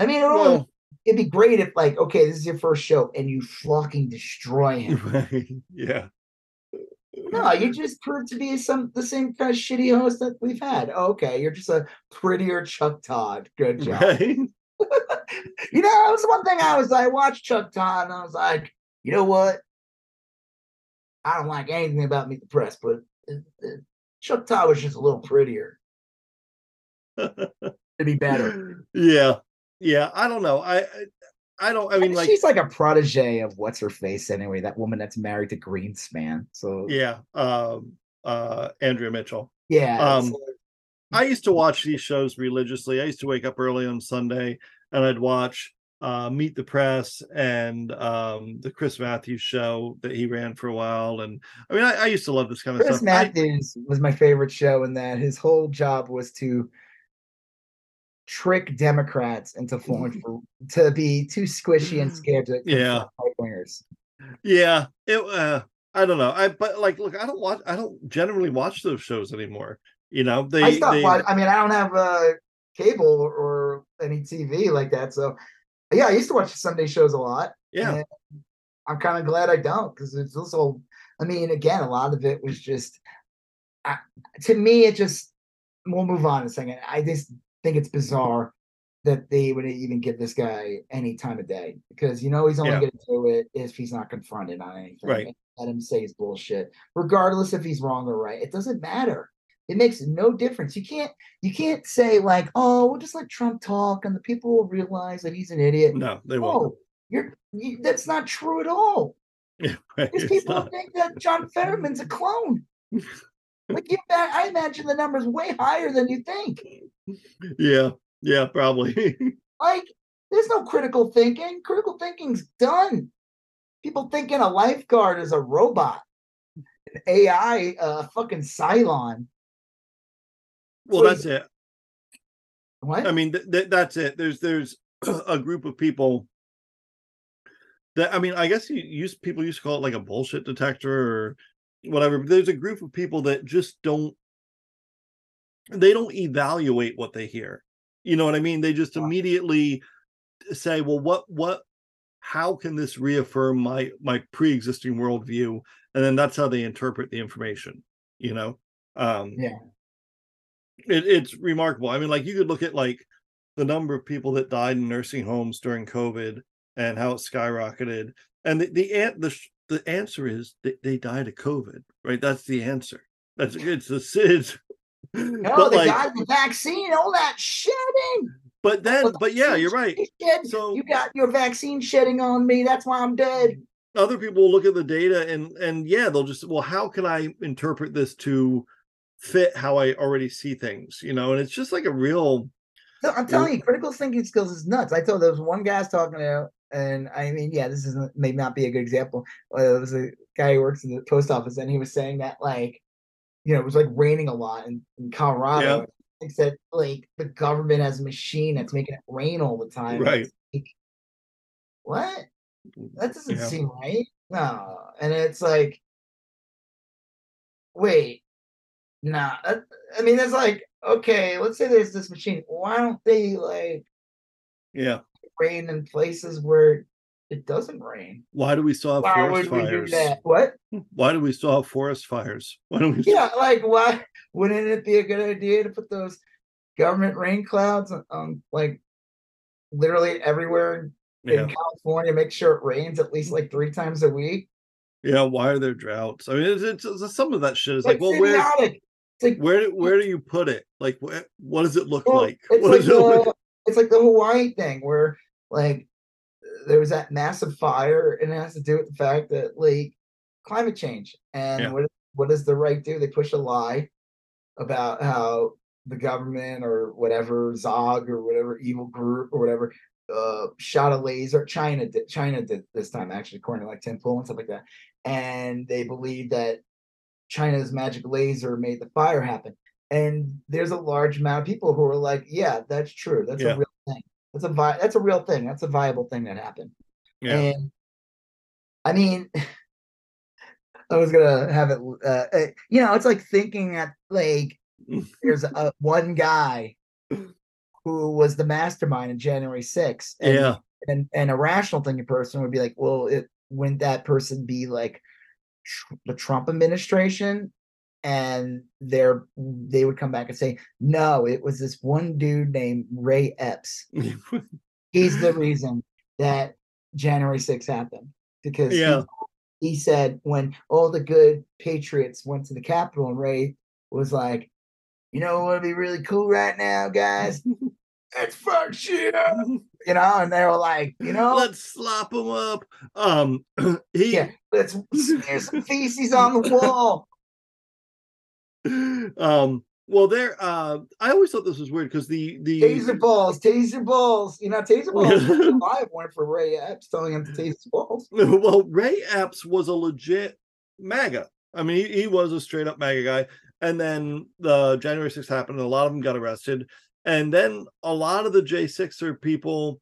A: i mean it
B: Well,
A: it'd be great if like okay this is your first show and you fucking destroy him.
B: Yeah.
A: no you just proved to be some the same kind of shitty host that we've had. Okay you're just a prettier chuck todd. Good job.
B: Right.
A: you know that was one thing i was i watched chuck todd and i was like you know what? I don't like anything about meet the press but uh, uh, chuck todd was just a little prettier. To be better.
B: Yeah. Yeah. I don't know. I I, I don't I mean like
A: she's like a protege of what's her face anyway that woman that's married to greenspan so
B: yeah. Um uh Andrea Mitchell.
A: yeah
B: Um,
A: so-
B: I used to watch these shows religiously. I used to wake up early on Sunday and I'd watch uh Meet the Press and um the Chris Matthews show that he ran for a while. And I mean I, I used to love this kind of
A: Chris
B: stuff. I-
A: Matthews was my favorite show in that his whole job was to trick Democrats into falling for to be too squishy and scared to
B: Yeah.
A: wingers.
B: yeah, it uh I don't know. I but like look, I don't watch I don't generally watch those shows anymore. You know, they
A: I stopped
B: they
A: watch- I mean, I don't have uh, cable or any TV like that, so yeah, I used to watch Sunday shows a lot.
B: yeah,
A: I'm kind of glad I don't because it's also, I mean, again, a lot of it was just, I, to me, it just, we'll move on in a second. I just think it's bizarre that they would even give this guy any time of day because you know he's only
B: Yeah.
A: going to do it if he's not confronted on anything.
B: Right.
A: Let him say his bullshit, regardless if he's wrong or right. It doesn't matter. It makes no difference. You can't you can't say like, oh, we'll just let Trump talk and the people will realize that he's an idiot.
B: no, they won't.
A: No, you're you, that's not true at all. Yeah, Because
B: It's
A: people
B: not.
A: think that John Fetterman's a clone. like you, I imagine the numbers way higher than you think.
B: Yeah, yeah, probably.
A: Like, there's no critical thinking. Critical thinking's done. People thinking a lifeguard is a robot, an AI, uh, fucking Cylon.
B: well, that's it.
A: What?
B: I mean, th- th- that's it. There's there's a group of people that I mean, I guess you use people used to call it like a bullshit detector or whatever. But there's a group of people that just don't they don't evaluate what they hear. You know what I mean? They just
A: Wow.
B: immediately say, "Well, what what how can this reaffirm my my pre-existing worldview?" And then that's how they interpret the information. You know? Um,
A: Yeah.
B: it, it's remarkable. I mean, like you could look at like the number of people that died in nursing homes during COVID and how it skyrocketed. And the the the, the answer is they, they died of COVID, right? That's the answer. That's it's the it's,
A: No,
B: but
A: they
B: like,
A: got the vaccine, all that shedding.
B: but then, but yeah, you're right. So
A: you got your vaccine shedding on me. That's why I'm dead.
B: other people will look at the data and and yeah, they'll just well, how can I interpret this to fit how I already see things? You know, and it's just like a real
A: So I'm telling you, critical thinking skills is nuts. I told there was one guy I was talking to, and I mean, yeah, this is may not be a good example. Uh, it was a guy who works in the post office, and he was saying that like, you know, it was like raining a lot in, in Colorado. He said like the government has a machine that's making it rain all the time.
B: Right.
A: Like, what? That doesn't
B: Yeah.
A: seem right. No, and it's like, wait, nah. I mean, it's like, okay, let's say there's this machine. Why don't they like
B: yeah.
A: rain in places where it doesn't rain?
B: Why do we still have
A: Why
B: forest
A: would we do
B: fires?
A: that? What?
B: Why do we still have forest fires? Why don't we
A: Yeah, like why wouldn't it be a good idea to put those government rain clouds on, on like literally everywhere in
B: yeah.
A: California? Make sure it rains at least like three times a week.
B: Yeah, why are there droughts? I mean, it's, it's, it's- some of that shit is
A: Like,
B: like, well, where
A: like
B: where do- where do you put it? Like, what does it look
A: Well,
B: like?
A: It's like,
B: it look-
A: it's like the Hawaii thing where like there was that massive fire and it has to do with the fact that like climate change and
B: Yeah.
A: what what does the right do? They push a lie about how the government or whatever Zog or whatever evil group or whatever uh shot a laser. China did China did this time actually according to like Tim Pool and stuff like that. And they believe that China's magic laser made the fire happen. And there's a large amount of people who are like, yeah, that's true. That's
B: Yeah.
A: a real. That's a vi- that's a real thing. That's a viable thing that happened.
B: Yeah.
A: And I mean, I was gonna have it. Uh, uh, you know, it's like thinking that like there's a one guy who was the mastermind in January 6th. And,
B: yeah,
A: and and a rational thinking person would be like, well, it wouldn't that person be like tr- the Trump administration? And they're they would come back and say, no, it was this one dude named Ray Epps. He's the reason that January 6th happened because he-
B: Yeah.
A: he, said when all the good patriots went to the Capitol and Ray was like, you know what would be really cool right now, guys? It's fuck shit, you know, and they were like, you know,
B: let's slap them up. Um, he
A: yeah, let's smear some feces on the wall.
B: Um well there uh i always thought this was weird because the the
A: Taser balls, taser balls. You know, taser balls. I one for Ray Epps telling him to taser balls.
B: well ray epps was a legit maga i mean he, he was a straight up maga guy and then the january 6th happened and a lot of them got arrested and then a lot of the j6er people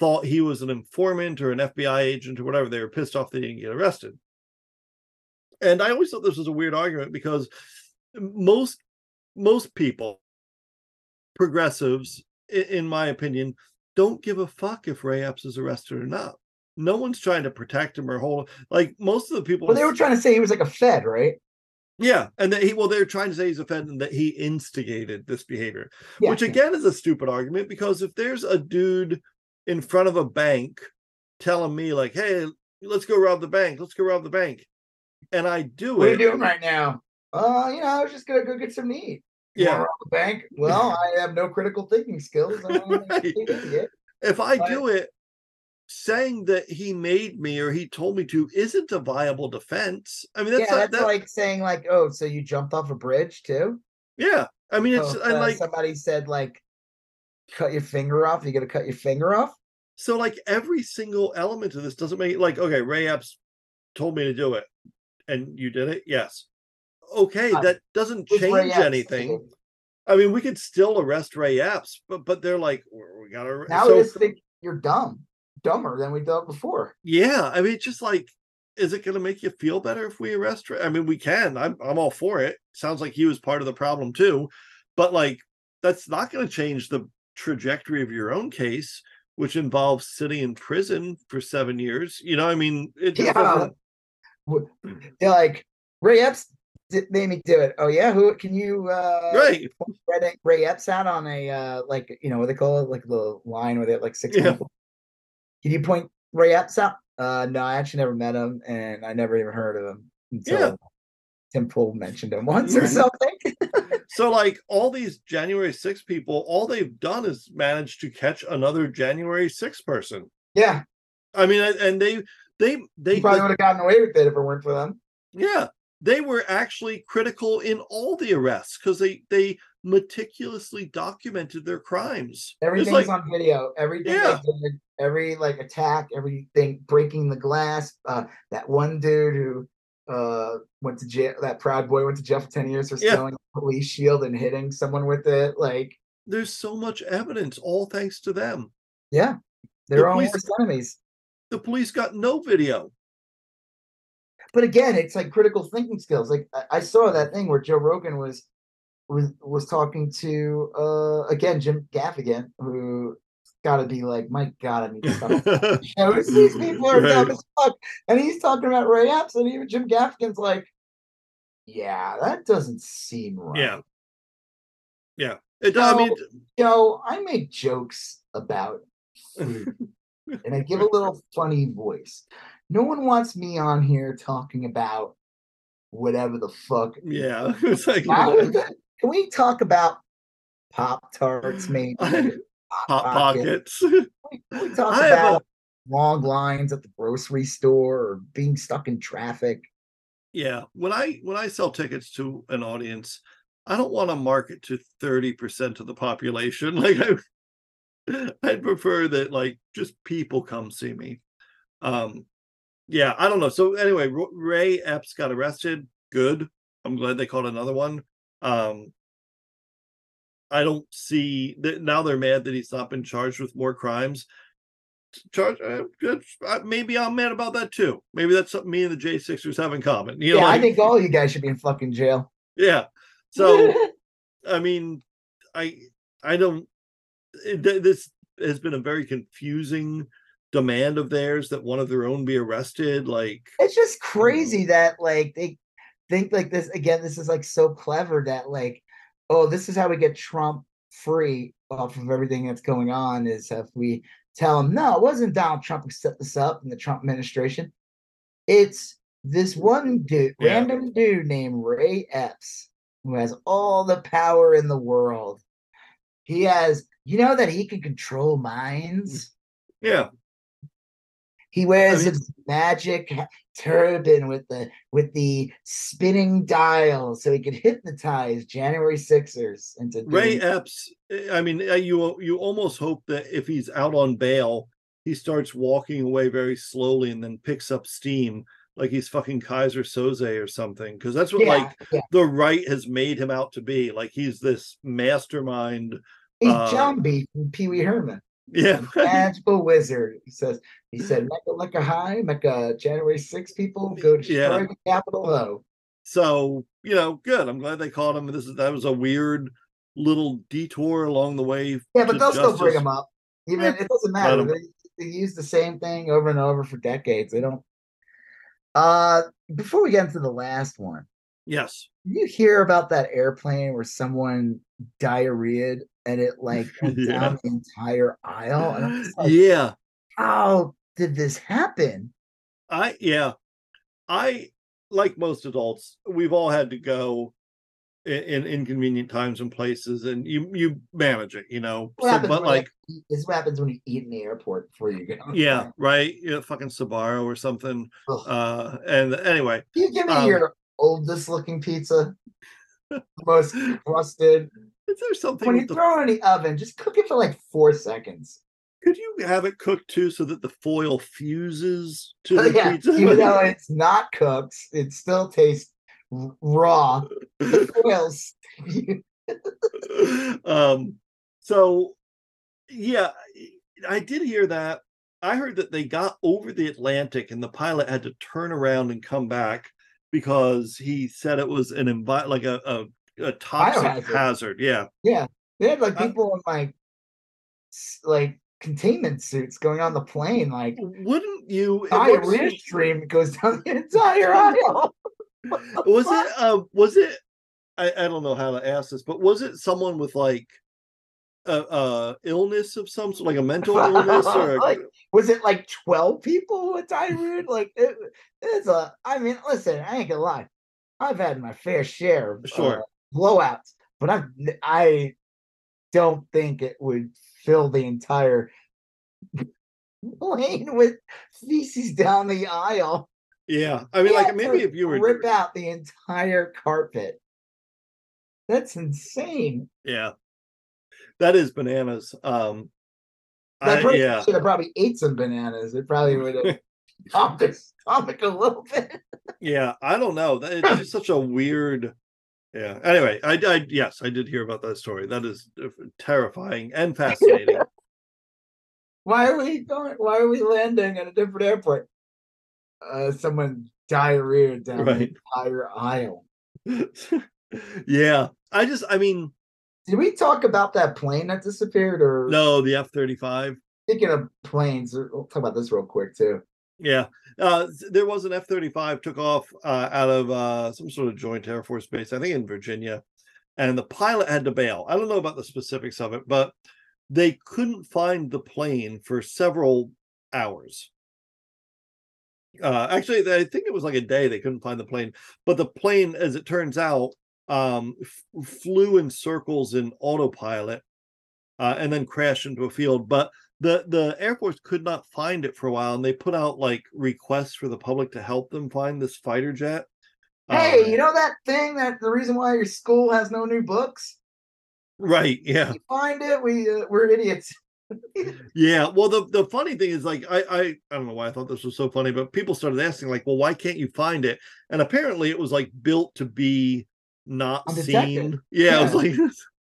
B: thought he was an informant or an fbi agent or whatever they were pissed off they didn't get arrested and i always thought this was a weird argument because most most people progressives in my opinion don't give a fuck if ray epps is arrested or not no one's trying to protect him or hold like most of the people
A: Well, they were trying to say he was like a Fed, right?
B: yeah and that he well they're trying to say he's a fed and that he instigated this behavior
A: Yeah,
B: which again is a stupid argument because if there's a dude in front of a bank telling me like hey let's go rob the bank let's go rob the bank and i do it.
A: What are you doing right now? Uh, you know, I was just gonna go get some to eat. You wanna
B: yeah
A: rob bank. Well, I have no critical thinking skills.
B: Right. if i
A: Right.
B: do it saying that he made me or he told me to isn't a viable defense i mean that's,
A: yeah,
B: not,
A: that's
B: that,
A: like saying like, oh, so you jumped off a bridge too?
B: yeah i mean it's
A: So if, uh,
B: like
A: somebody said like, cut your finger off. You're gonna cut your finger off.
B: So like every single element of this doesn't make like okay, Ray Epps told me to do it, and you did it. Yes. Okay, that doesn't change anything. I mean, we could still arrest Ray Epps, but but they're like we gotta.
A: Now
B: so,
A: we just think you're dumb, dumber than we thought before.
B: yeah, I mean, just like, is it going to make you feel better if we arrest? Ray? I mean, we can. I'm I'm all for it. Sounds like he was part of the problem too, but like that's not going to change the trajectory of your own case, which involves sitting in prison for seven years. You know, I mean, it
A: Yeah. They're like Ray Epps d- made me do it. Oh yeah, who can you uh
B: right.
A: Ray, Ray Epps out on a uh like you know what they call it, like the line with it like six
B: Yeah.
A: people. Can you point Ray Epps out? Uh no, I actually never met him and I never even heard of him until
B: Yeah.
A: Tim Pool mentioned him once or something.
B: So like all these January 6 people, all they've done is managed to catch another January 6 person.
A: yeah,
B: I mean, and- they they they
A: he probably would have gotten away with it if it weren't for them.
B: yeah, they were actually critical in all the arrests because they they meticulously documented their crimes.
A: Everything's
B: like
A: on video. Everything
B: Yeah.
A: they did, every like attack, everything breaking the glass. Uh, that one dude who uh went to jail. That proud boy went to jail for ten years for
B: Yeah.
A: stealing a police shield and hitting someone with it. Like,
B: there's so much evidence, all thanks to them.
A: yeah, they're all
B: police-
A: enemies.
B: The police got no video.
A: But again, it's like critical thinking skills. Like I, I saw that thing where Joe Rogan was was was talking to uh again Jim Gaffigan, who got to be like, my God, I need to stop shows. These people are dumb as fuck. And he's talking about Ray Epps, and even Jim Gaffigan's like, yeah, that doesn't seem right.
B: Yeah. Yeah. It, I mean,
A: You know, I make jokes about food, and I give a little funny voice. No one wants me on here talking about whatever the fuck.
B: yeah. It's like
A: How is that- Can we talk about Pop Tarts, maybe?
B: Pop pockets.
A: Can we talk
B: I
A: about
B: a-
A: long lines at the grocery store or being stuck in traffic?
B: Yeah, when I when I sell tickets to an audience, I don't want to market to 30% of the population. Like I I'd prefer that like just people come see me. Um yeah, I don't know. So anyway, Ray Epps got arrested. Good. I'm glad they caught another one. Um I don't see that now they're mad that he's not been charged with more crimes. Charge uh, uh, maybe I'm mad about that too. Maybe that's something me and the J6ers have in common. You know,
A: yeah, I think all you guys should be in fucking jail.
B: yeah. So I mean, I I don't. It, this has been a very confusing demand of theirs that one of their own be arrested. Like,
A: it's just crazy that like they think like this again. This is like so clever that like, oh, this is how we get Trump free off of everything that's going on. Is if we tell him no, it wasn't Donald Trump who set this up in the Trump administration. It's this one dude,
B: Yeah.
A: random dude named Ray Epps, who has all the power in the world. He has, you know, that he can control minds.
B: yeah,
A: He wears
B: mean-
A: his magic turban with the with the spinning dial, so he can hypnotize January Sixers into
B: Ray
A: doing-
B: Epps. I mean, uh, you you almost hope that if he's out on bail, he starts walking away very slowly and then picks up steam, like he's fucking Keyser Söze or something. Because that's what
A: yeah,
B: like
A: yeah.
B: the right has made him out to be. Like he's this mastermind.
A: He's
B: uh,
A: Jambi from Pee Wee Herman,
B: Yeah,
A: magical wizard. He says he said Mecca Lecca High, Mecca January 6 people go to
B: Yeah.
A: the Capitol Hill.
B: So you know, good. I'm glad they caught him. This is that was a weird little detour along the way.
A: Yeah, but they'll still bring
B: justice.
A: him up. Even
B: Yeah,
A: it doesn't matter. They, they use the same thing over and over for decades. They don't. Uh, before we get into the last one,
B: Yes.
A: Did you hear about that airplane where someone diarrheaed and it like went
B: Yeah.
A: down the entire aisle? And I'm like,
B: yeah.
A: how did this happen?
B: I yeah. I like most adults, we've all had to go in, in inconvenient times and places, and you you manage it, you know. So, but
A: you
B: like,
A: this what happens when you eat in the airport before you go.
B: yeah, right. You know, fucking Sbarro or something.
A: Ugh.
B: Uh, and anyway,
A: Can you give me
B: um,
A: your oldest looking pizza? Most crusted.
B: Is there something
A: When you
B: the
A: throw it in the oven, just cook it for like four seconds.
B: could you have it cooked too so that the foil fuses to the
A: yeah,
B: pizza?
A: even though it's not cooked, it still tastes raw. Foil's
B: um so yeah i did hear that i heard that they got over the atlantic and the pilot had to turn around and come back because he said it was an envi- like a, a, a toxic
A: Biohazard.
B: hazard yeah Yeah.
A: They had like
B: Uh,
A: people in like like containment suits going on the plane, like
B: wouldn't you
A: diarrhea stream goes down the entire aisle.
B: was it uh was it I, I don't know how to ask this, but was it someone with like a, a illness of some sort, like a mental illness or a,
A: Like, was it like 12 people with diarrhea? Like it, it's a I mean, listen, I ain't gonna lie. I've had my fair share of
B: Sure.
A: Blowouts, but I I don't think it would fill the entire plane with feces down the aisle.
B: yeah. I mean,
A: Yeah,
B: like maybe if you were
A: rip out the entire carpet. That's insane.
B: yeah. That is bananas. Um
A: That
B: I,
A: person
B: yeah.
A: should have probably ate some bananas. It probably would have popped their stomach a little bit.
B: Yeah, I don't know. That it's just such a weird. Yeah. Anyway, I, I yes, I did hear about that story. That is terrifying and fascinating.
A: Why are we going? Why are we landing at a different airport? Uh, someone diarrhea down
B: Right.
A: the entire aisle.
B: yeah, I just, I mean,
A: Did we talk about that plane that disappeared? Or
B: no, the F thirty five.
A: speaking of planes, we'll talk about this real quick too.
B: Yeah, uh, there was an F thirty five took off uh, out of uh, some sort of joint Air Force base, I think in Virginia, and the pilot had to bail. I don't know about the specifics of it, but they couldn't find the plane for several hours. Uh, actually, I think it was like a day they couldn't find the plane, but the plane, as it turns out, um, f- flew in circles in autopilot uh, and then crashed into a field. But the the Air Force could not find it for a while, and they put out like requests for the public to help them find this fighter jet.
A: Hey,
B: Um,
A: you know that thing that the reason why your school has no new books?
B: right? Yeah,
A: We find it. We uh, we're idiots.
B: yeah. Well, the the funny thing is, like, I I I don't know why I thought this was so funny, but people started asking, like, well, why can't you find it? And apparently, it was like built to be not seen. Yeah, it was like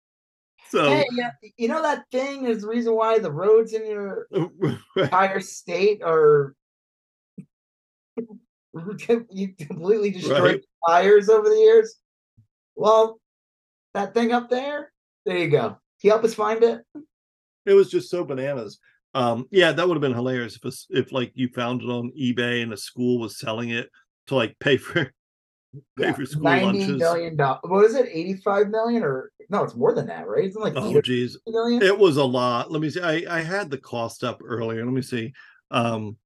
B: so.
A: Hey, yeah, you know that thing is the reason why the roads in your entire state are you completely destroyed
B: Right.
A: tires over the years. Well, that thing up there, there you go. Can you help us find it?
B: It was just so bananas. Um, yeah, that would have been hilarious if if like you found it on eBay and a school was selling it to like pay for pay
A: Yeah,
B: for school lunches.
A: million dollars. What is it? Eighty-five million or no? It's more than that, right? It's like
B: Oh geez,
A: million.
B: it was a lot. Let me see. I I had the cost up earlier. Let me see. Um,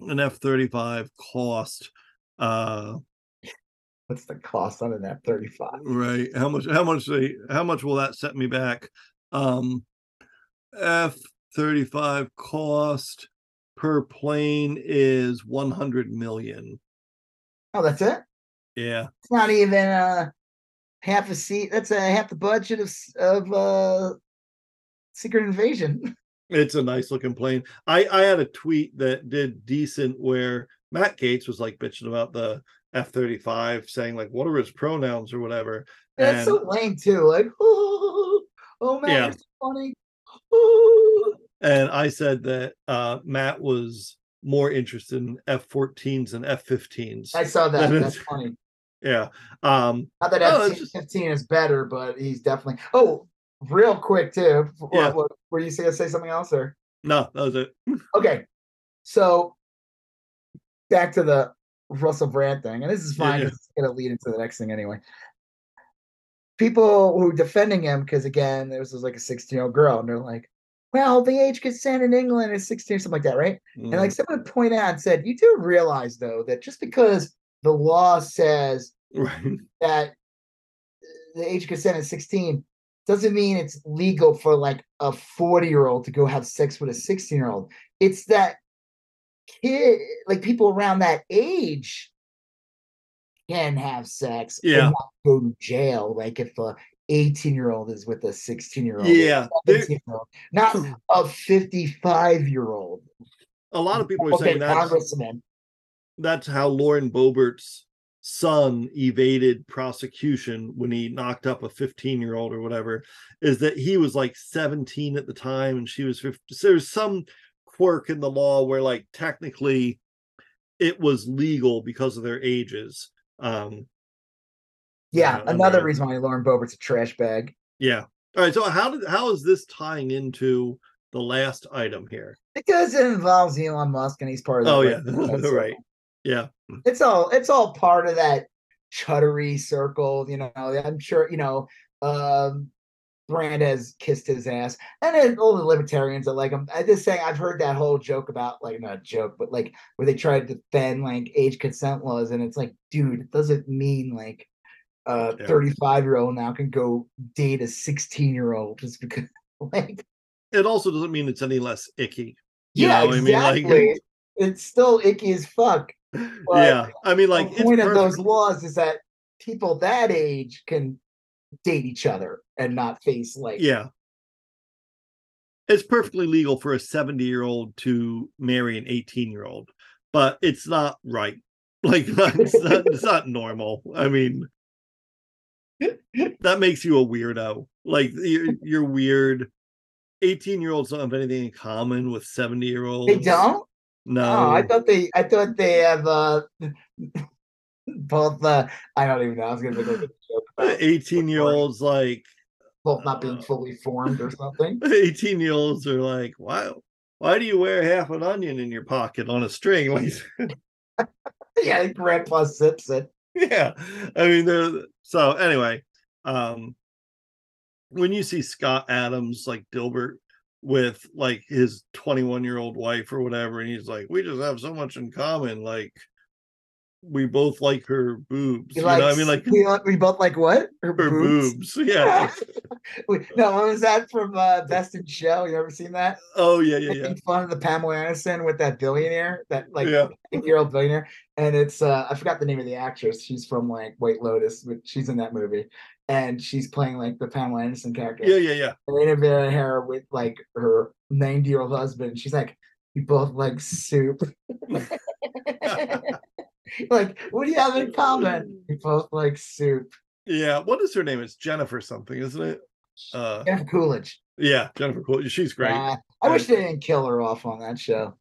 B: an F thirty five cost. Uh,
A: What's the cost on an F thirty-five?
B: right. How much? How much? They? How much will that set me back? Um, F thirty five cost per plane is one hundred million.
A: Oh, that's it.
B: Yeah.
A: It's not even uh half a seat. That's a half the budget of of uh Secret Invasion.
B: It's a nice looking plane. I I had a tweet that did decent where Matt Gaetz was like bitching about the F thirty five, saying like what are his pronouns or whatever.
A: That's so lame too. Like, oh, oh man,
B: Yeah.
A: funny.
B: And I said that uh Matt was more interested in F fourteens and F fifteens.
A: I saw that.
B: That
A: That's funny.
B: Yeah. Um
A: Not that
B: Oh,
A: F
B: it's just-
A: fifteen is better, but he's definitely. Oh, real quick too. What,
B: Yeah.
A: what, were you gonna say something else or?
B: no, that was it.
A: Okay, so back to the Russell Brand thing, and this is
B: Yeah,
A: fine.
B: yeah.
A: It's gonna lead into the next thing anyway. People who are defending him because again, this was like a sixteen-year-old girl, and they're like, "Well, the age consent in England is sixteen or something like that, right?" And like
B: Mm,
A: someone pointed out and said, "You do realize though that just because the law says
B: right.
A: that the age of consent is 16 doesn't mean it's legal for like a 40 year old to go have sex with a 16 year old. It's that kid, like people around that age can have sex and
B: Yeah.
A: not go to jail. Like if a 18 year old is with a 16 year old,
B: Yeah.
A: not a 55 year old.
B: a lot of people are saying that's
A: congressman.
B: that's how Lauren Boebert's son evaded prosecution when he knocked up a 15 year old or whatever is that he was like 17 at the time and she was 50 so there's some quirk in the law where like technically it was legal because of their ages um
A: Yeah,
B: Yeah,
A: another reason why Lauren Boebert's a trash bag.
B: yeah all right so how did how is this tying into the last item here
A: Because it involves Elon Musk and he's part of the
B: oh yeah right Yeah.
A: It's all it's all part of that chuddery circle, you know. I'm sure, you know, um Brand has kissed his ass, and then all the libertarians are like him. I just saying, I've heard that whole joke about like not joke, but like where they try to defend like age consent laws, and it's like, dude, it doesn't mean like a
B: Yeah.
A: 35 year old now can go date a 16 year old just because like
B: It also doesn't mean it's any less icky.
A: yeah,
B: know, I mean, like-
A: exactly. it's still icky as fuck.
B: yeah. I mean, like
A: the
B: it's
A: point of those laws is that people that age can date each other and not face like
B: Yeah. It's perfectly legal for a 70 year old to marry an 18 year old, but it's not right. Like, it's not, it's not normal. I mean, that makes you a weirdo. Like, you're, you're weird. 18 year olds don't have anything in common with 70 year olds.
A: they don't.
B: No.
A: Oh, I thought they. I thought they have uh both. Uh, I don't even know. I was gonna make a joke about
B: 18 year olds, like,
A: both not being fully formed or something.
B: 18 year olds are like, wow. Why do you wear half an onion in your pocket on a string? Like,
A: yeah, Grandpa sips it.
B: yeah i mean they're so anyway um when you see scott adams like dilbert with like his 21 year old wife or whatever and he's like we just have so much in common like we both like her boobs you know i mean like
A: we, we both like what? Her,
B: her
A: boobs.
B: boobs yeah
A: no, what was that from uh, Best in Show? You ever seen that?
B: oh yeah yeah yeah
A: fun of the Pamela Anderson with that billionaire, that like
B: yeah
A: year old billionaire, and it's uh I forgot the name of the actress. She's from like White Lotus, but she's in that movie, and she's playing like the Pamela Anderson character.
B: yeah yeah yeah
A: They interviewed her with like her ninety year old husband. She's like, "We both like soup." like, what do you have in common? We both like soup.
B: yeah what is her name it's jennifer something isn't it uh
A: Jennifer Coolidge.
B: yeah jennifer cool she's great
A: Uh, I wish they didn't kill her off on that show.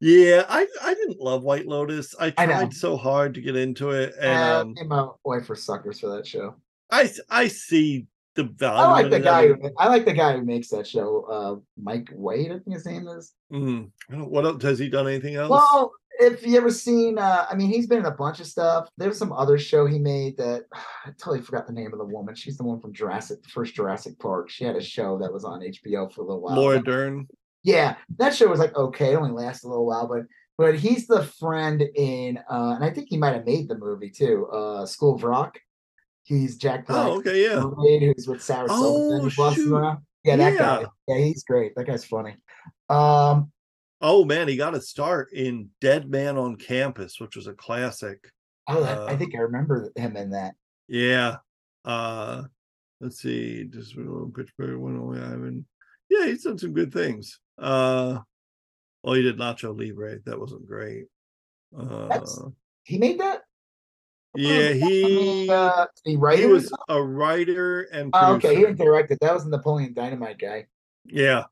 B: Yeah, I I didn't love White Lotus. I
A: I
B: tried so hard to get into it, and
A: Uh,
B: um,
A: me and my wife were suckers for that show.
B: I I see the value.
A: I like the
B: it.
A: guy.
B: I,
A: Who, I like the guy who makes that show. Uh, Mike White, I think his name is.
B: mm, I don't- what else has he done? Anything else?
A: Well, if you ever seen, uh, I mean, he's been in a bunch of stuff. There's some other show he made that I totally forgot the name of the woman. She's the one from Jurassic, the first Jurassic Park. She had a show that was on HBO for a little while.
B: Laura Dern.
A: Yeah, that show was like okay, it only lasted a little while, but but he's the friend in, uh, and I think he might have made the movie too. Uh, School of Rock. He's Jack Black.
B: Oh, okay, yeah.
A: who's with Sarah Silverman.
B: Oh, shoot.
A: Yeah, that guy.
B: Yeah.
A: Yeah, he's great. That guy's funny. Um,
B: Oh man, he got a start in Dead Man on Campus, which was a classic.
A: oh, that, I
B: Uh,
A: think I remember him in that.
B: Yeah. Uh let's see, just a little Pittsburgh one away. I mean, yeah, he's done some good things. Uh well, he did Nacho Libre. That wasn't great. Uh
A: That's- He made that.
B: yeah,
A: I
B: he
A: mean, uh, he
B: he was a writer and
A: Oh, okay, he
B: producer.
A: didn't direct it. That was the Napoleon Dynamite guy.
B: yeah,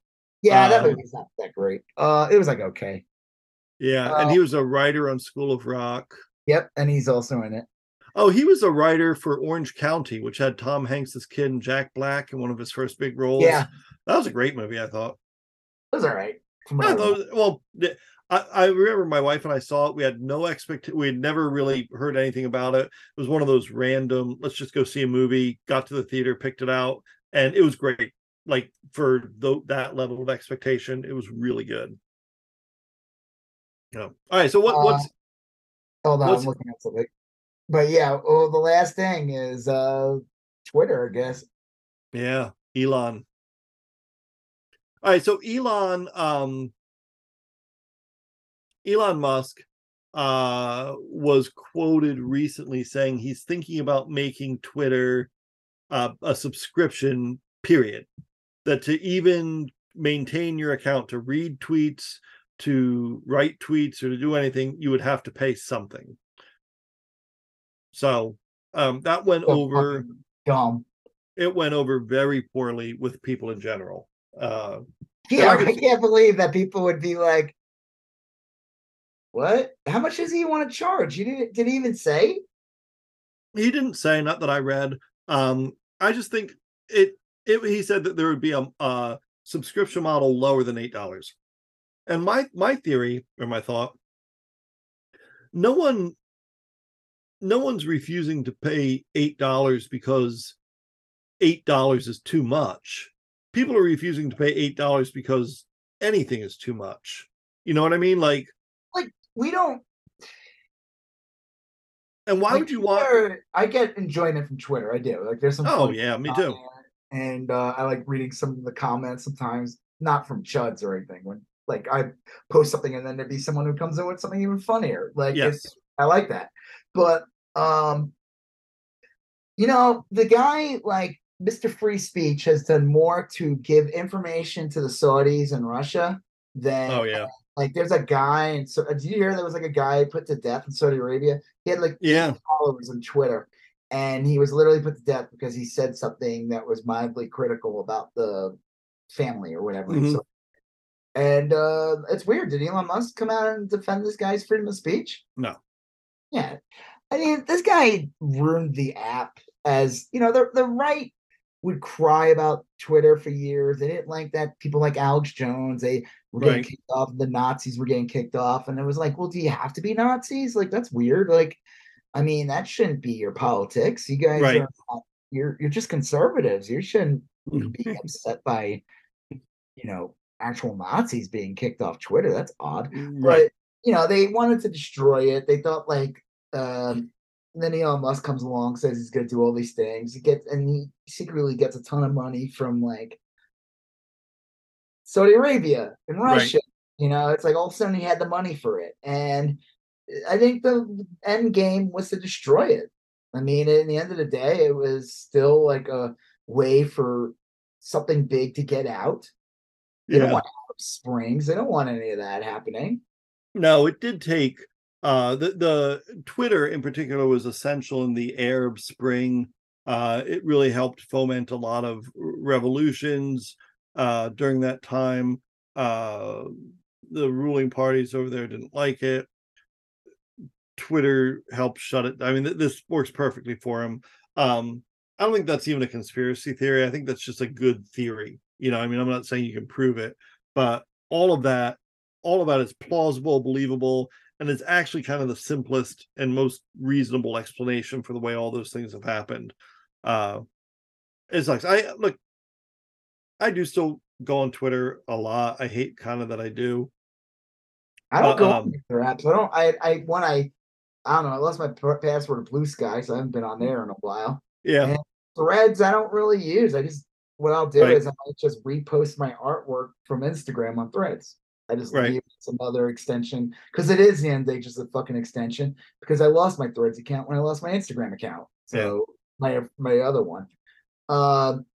A: Yeah, that
B: Um,
A: movie's not that great. Uh, it was like okay.
B: yeah, and
A: Uh,
B: he was a writer on School of Rock.
A: Yep, and he's also in it.
B: Oh, he was a writer for Orange County, which had Tom Hanks's kid and Jack Black in one of his first big roles.
A: Yeah,
B: that was a great movie. I thought.
A: it was all right. I
B: thought- well, I, I remember my wife and I saw it. We had no expect. We had never really heard anything about it. It was one of those random. Let's just go see a movie. Got to the theater, picked it out, and it was great. Like for tho- that level of expectation, it was really good. Yeah. All right. So what?
A: Uh,
B: What's
A: Hold on,
B: what's-
A: I'm looking at something. But yeah, oh, the last thing is uh Twitter, I guess.
B: Yeah, Elon. All right, so Elon, um, Elon Musk, uh, was quoted recently saying he's thinking about making Twitter uh, a subscription. Period. That to even maintain your account, to read tweets, to write tweets, or to do anything, you would have to pay something. So um, that went
A: So
B: over
A: dumb.
B: it went over very poorly with people in general. Uh,
A: Yeah, I can't believe that people would be like, "What? How much does he want to charge?" You didn't did he even say?
B: he didn't say, not that I read. Um, I just think it. It he said that there would be a, a subscription model lower than eight dollars, and my my theory or my thought. no one no one's refusing to pay eight dollars because eight dollars is too much. People are refusing to pay eight dollars because anything is too much. You know what I mean? Like,
A: like we don't.
B: And why
A: like,
B: would you want?
A: I get enjoyment from Twitter. I do. Like, there's some.
B: Oh yeah, me too.
A: And uh, I like reading some of the comments sometimes, not from chuds or anything. When like I post something and then there'd be someone who comes in with something even funnier. Like,
B: yes,
A: I like that. But um, you know, the guy like Mr. Free Speech has done more to give information to the Saudis and Russia than
B: oh yeah
A: like there's a guy and so did you hear there was like a guy put to death in Saudi Arabia? He had like
B: yeah
A: followers on Twitter and he was literally put to death because he said something that was mildly critical about the family or whatever.
B: Mhm.
A: So, and uh it's weird. Did Elon Musk come out and defend this guy's freedom of speech?
B: no
A: Yeah. I mean, this guy ruined the app as you know, the the right would cry about Twitter for years. They didn't like that people like Alex Jones, they were getting
B: Right.
A: kicked off, the Nazis were getting kicked off, and it was like, well, do you have to be Nazis? Like, that's weird. Like, I mean, that shouldn't be your politics. You guys
B: Right.
A: are you're you're just conservatives. You shouldn't
B: Mm-hmm.
A: be upset by you know actual Nazis being kicked off Twitter. That's odd
B: right
A: but you know they wanted to destroy it they thought like um then Elon Musk comes along says he's gonna do all these things he gets and he secretly gets a ton of money from like Saudi Arabia and
B: Right.
A: Russia you know it's like all of a sudden he had the money for it and I think the end game was to destroy it. I mean in the end of the day it was still like a way for something big to get out. They don't want Springs. They don't want any of that happening.
B: No it did take uh the the twitter in particular was essential in the arab spring. Uh it really helped foment a lot of revolutions uh during that time. Uh the ruling parties over there didn't like it twitter helped shut it i mean th- this works perfectly for him um i don't think that's even a conspiracy theory i think that's just a good theory you know i mean i'm not saying you can prove it but all of that all of that is plausible believable and it's actually kind of the simplest and most reasonable explanation for the way all those things have happened uh it sucks i look i do still go on twitter a lot i hate kind of that i do
A: I don't
B: Uh,
A: go
B: um,
A: on their apps. I don't. I I when I I don't know. I lost my password to Blue Sky, so I haven't been on there in a while.
B: yeah
A: And Threads, I don't really use. I just what I'll do
B: Right.
A: is I might just repost my artwork from Instagram on Threads. I just
B: Right.
A: leave some other extension because it is the end day, just a fucking extension. Because I lost my Threads account when I lost my Instagram account. So my my other one. Um,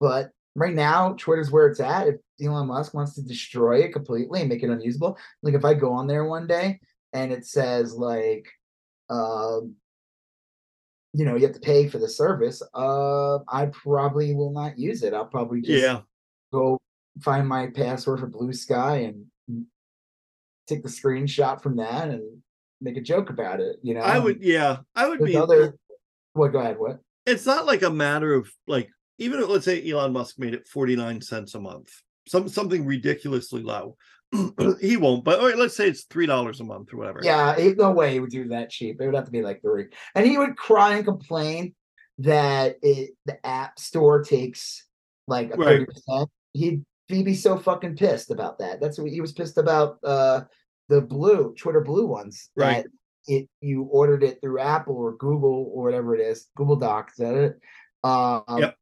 A: but right now, Twitter's where it's at. If Elon Musk wants to destroy it completely and make it unusable, like if I go on there one day and it says like, um, you know, you have to pay for the service, uh, I probably will not use it. I'll probably just
B: yeah
A: go find my password for Blue Sky and take the screenshot from that and make a joke about it. You know,
B: i would yeah i would
A: There's
B: be
A: other. What? Go ahead. What?
B: it's not like a matter of like even if let's say Elon Musk made it 49 cents a month, some something ridiculously low. he won't, but all right, let's say it's three dollars a month or whatever.
A: Yeah, no way he would do that cheap. It would have to be like three. And he would cry and complain that it the app store takes like thirty percent. He'd he'd be so fucking pissed about that. That's what he was pissed about. Uh, the blue Twitter blue ones.
B: Right.
A: That it you ordered it through Apple or Google or whatever it is, Google Docs. Is that it? Um,
B: Yep.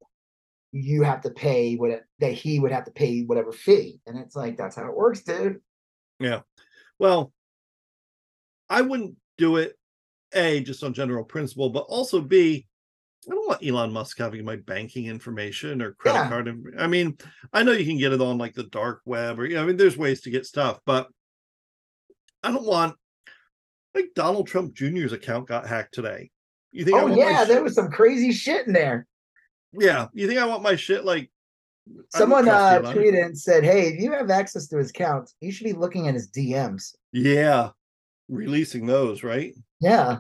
A: You have to pay what that he would have to pay whatever fee, and it's like that's how it works, dude.
B: Yeah well, I wouldn't do it. A just on general principle, but also B. I don't want Elon Musk having my banking information or credit
A: Yeah.
B: card. I mean, I know you can get it on like the dark web or you know, I mean, there's ways to get stuff, but I don't want like Donald Trump Jr.'s account got hacked today. You think?
A: Oh yeah, there was some crazy shit in there.
B: Yeah, you think I want my shit like
A: Someone uh, tweeted and said, "Hey, if you have access to his account, you should be looking at his DMs."
B: Yeah, releasing those, right?
A: Yeah.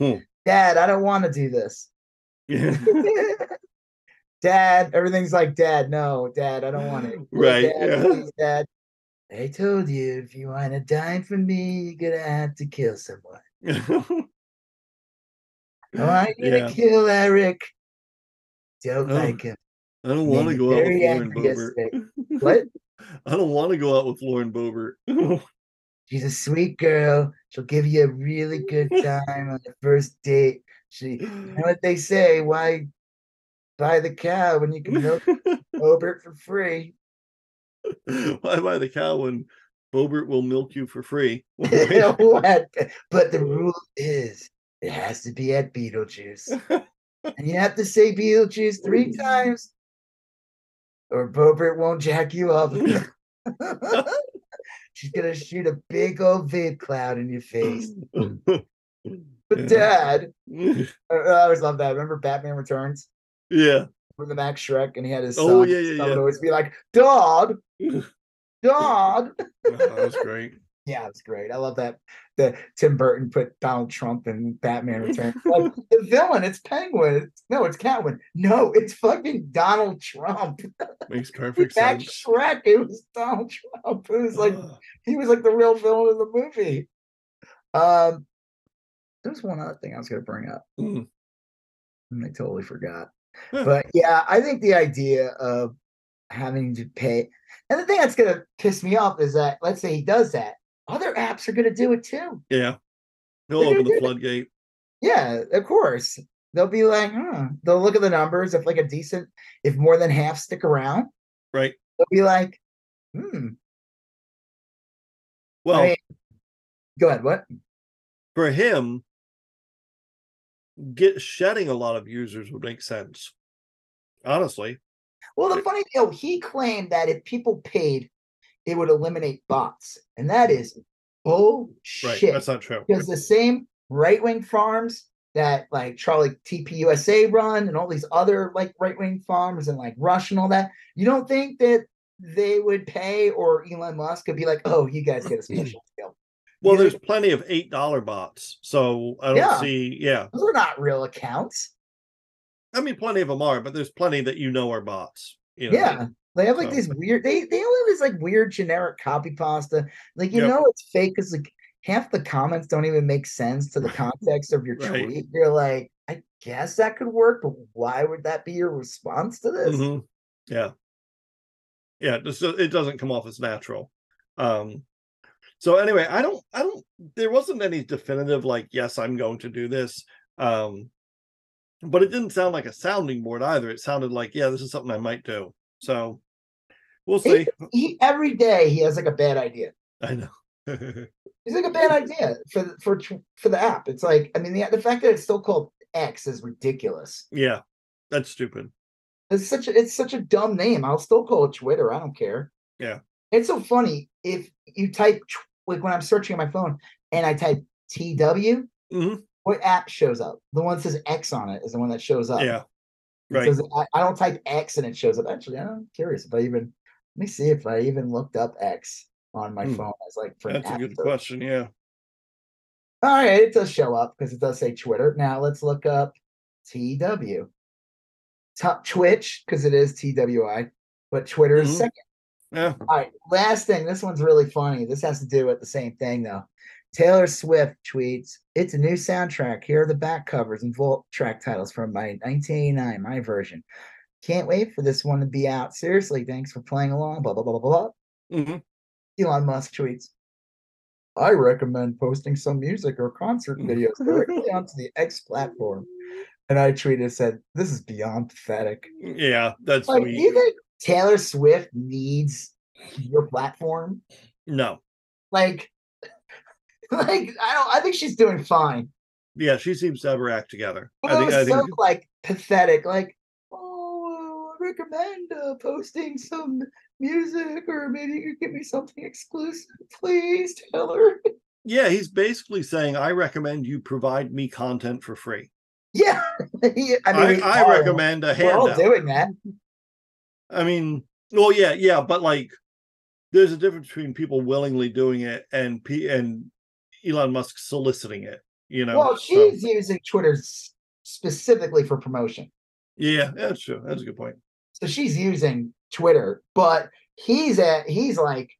B: Hmm.
A: Dad, I don't want to do this.
B: Yeah,
A: Dad, everything's like, Dad, no, Dad, I don't want it.
B: Right,
A: Dad,
B: yeah.
A: please, Dad. I told you if you want to die for me, you're gonna have to kill someone. Oh, I'm gonna kill Eric. Don't
B: Oh,
A: like him.
B: I don't want to go out with Lauren Boebert.
A: What?
B: I don't want to go out with Lauren Boebert.
A: She's a sweet girl. She'll give you a really good time on the first date. She, you know what they say? Why buy the cow when you can milk Obert for free?
B: Why buy the cow when Boebert will milk you for free?
A: What? But the rule is it has to be at Beetlejuice. And you have to say Beetlejuice three times, or Boebert won't jack you up. She's gonna shoot a big old vid cloud in your face. But
B: Yeah.
A: Dad, I I always love that. Remember Batman Returns?
B: yeah.
A: With the Max Shreck, and he had his oh, son.
B: Oh, yeah, yeah,
A: son would always be like, "Dog, dog."
B: Oh, that was great.
A: Yeah, it's great. I love that. The Tim Burton put Donald Trump in Batman Returns. like the villain, it's Penguin. No, it's Catwoman. No, it's fucking Donald Trump.
B: Makes perfect
A: Back
B: sense.
A: Shreck, it was Donald Trump. It was like he was like the real villain of the movie. Um, there's one other thing I was gonna bring up,
B: Mm.
A: and I totally forgot.
B: Huh.
A: But yeah, I think the idea of having to pay, and the thing that's gonna piss me off is that let's say he does that, other apps are gonna do it too.
B: Yeah. They'll
A: They're
B: open the
A: do it.
B: floodgate.
A: Yeah, of course. They'll be like, huh. They'll look at the numbers. If like a decent, if more than half stick around,
B: Right.
A: they'll be like, hmm.
B: Well,
A: I mean, go ahead. What?
B: for him, get shedding a lot of users would make sense. Honestly.
A: Well, the funny thing, oh, he claimed that if people paid, it would eliminate bots, and that is
B: Right.
A: bullshit.
B: That's not true.
A: because the same right wing farms that like Charlie TPUSA run and all these other like right wing farms and like Rush and all that, you don't think that they would pay or Elon Musk could be like, oh, you guys get a special deal.
B: Well,
A: You
B: there's
A: think-
B: plenty of eight dollar bots, so I don't
A: Yeah.
B: see. Yeah,
A: Those are not real accounts.
B: I mean, plenty of them are, but there's plenty that you know are bots. You know?
A: Yeah. They have like these weird they they all have this like weird generic copy pasta. Like you
B: Yep.
A: know it's fake because like half the comments don't even make sense to the context of your
B: Right.
A: tweet. You're like, I guess that could work, but why would that be your response to this?
B: Mhm. Yeah. Yeah, just it doesn't come off as natural. Um so anyway, I don't I don't there wasn't any definitive like yes, I'm going to do this. Um but it didn't sound like a sounding board either. It sounded like yeah, this is something I might do. So we'll see.
A: He every day he has like a bad idea.
B: I know.
A: It's like a bad idea for the- for for the app. It's like I mean the the fact that it's still called X is ridiculous.
B: yeah. That's stupid.
A: It's such a it's such a dumb name. I'll still call it Twitter. I don't care.
B: Yeah.
A: It's so funny if you type like when I'm searching on my phone and I type TW,
B: Mhm.
A: what app shows up? The one that says X on it is the one that shows up.
B: Yeah. Right.
A: I, I don't type X and it shows up. Actually, I'm curious if I even let me see if I even looked up X on my
B: Hmm.
A: phone as like for
B: That's a good question. Yeah.
A: All right, it does show up because it does say Twitter. Now let's look up TW. Top Twitch because it is TWI, but Twitter is
B: Mhm.
A: second.
B: Yeah.
A: All right, last thing. This one's really funny. This has to do with the same thing though. Taylor Swift tweets, "It's a new soundtrack. Here are the back covers and vault track titles from my 1989, my version. Can't wait for this one to be out. Seriously, thanks for playing along." Blah blah blah blah blah.
B: Mhm.
A: Elon Musk tweets, I recommend posting some music or concert videos directly onto the X platform. And I tweeted, said, This is beyond pathetic.
B: Yeah, that's
A: Like, do you
B: sweet.
A: think Taylor Swift needs your platform?
B: No.
A: Like, like I don't I think she's doing fine.
B: Yeah, she seems to have her act together.
A: But
B: I think
A: was
B: I
A: so like pathetic, like, oh, I recommend uh, posting some music or maybe you could give me something exclusive, please, Taylor.
B: yeah, he's basically saying I recommend you provide me content for free.
A: Yeah. I
B: I,
A: mean, we
B: I,
A: all-
B: recommend a
A: We're all doing that.
B: I mean, well, yeah, yeah, but like, there's a difference between people willingly doing it and P and Elon Musk soliciting it. You know,
A: Well,
B: so-
A: she's using Twitter specifically for promotion.
B: yeah, that's true. That's a good point.
A: So she's using Twitter, but he's at he's like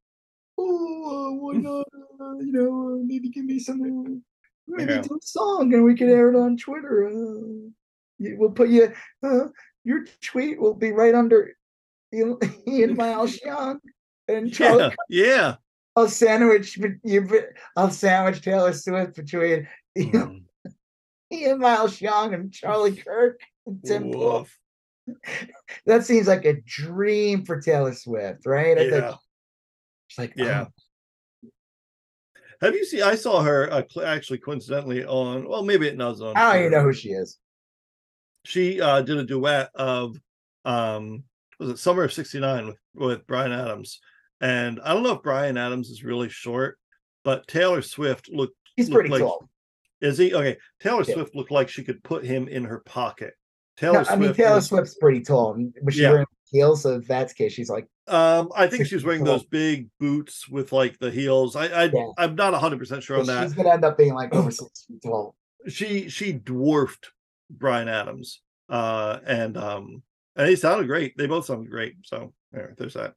A: oh, uh, why not? Uh, you know, uh, maybe give me some, maybe
B: Yeah.
A: do a song and we can air it on Twitter. Uh, we'll put you, uh, your tweet will be right under Ian Ian Miles Cheong and Charlie.
B: Yeah, yeah.
A: I'll sandwich you. I'll sandwich Taylor Swift between Ian,
B: Mm,
A: Ian Miles Cheong and Charlie Kirk and Tim
B: woof.
A: That seems like a dream for Taylor Swift, right? I
B: Yeah.
A: it's like,
B: Yeah.
A: oh,
B: Have you seen? I saw her uh, actually coincidentally on. Well, maybe it was on.
A: I don't even know who she is.
B: She uh, did a duet of um, was it Summer of '69 with with Bryan Adams, and I don't know if Bryan Adams is really short, but Taylor Swift looked
A: He's
B: look
A: pretty
B: like-
A: tall.
B: is he okay? Taylor
A: Yeah.
B: Swift looked like she could put him in her pocket.
A: No,
B: Taylor
A: I mean, Taylor
B: was-
A: Swift's pretty tall, she's
B: Yeah.
A: wearing heels. So if that's the case, she's like,
B: um, I think she's wearing
A: tall.
B: those big boots with like the heels. I, I
A: Yeah.
B: I'm not 100 percent sure on that.
A: she's gonna end up being like over six feet tall.
B: she she dwarfed Bryan Adams. Uh and um and they sounded great. They both sounded great. So there, there's that.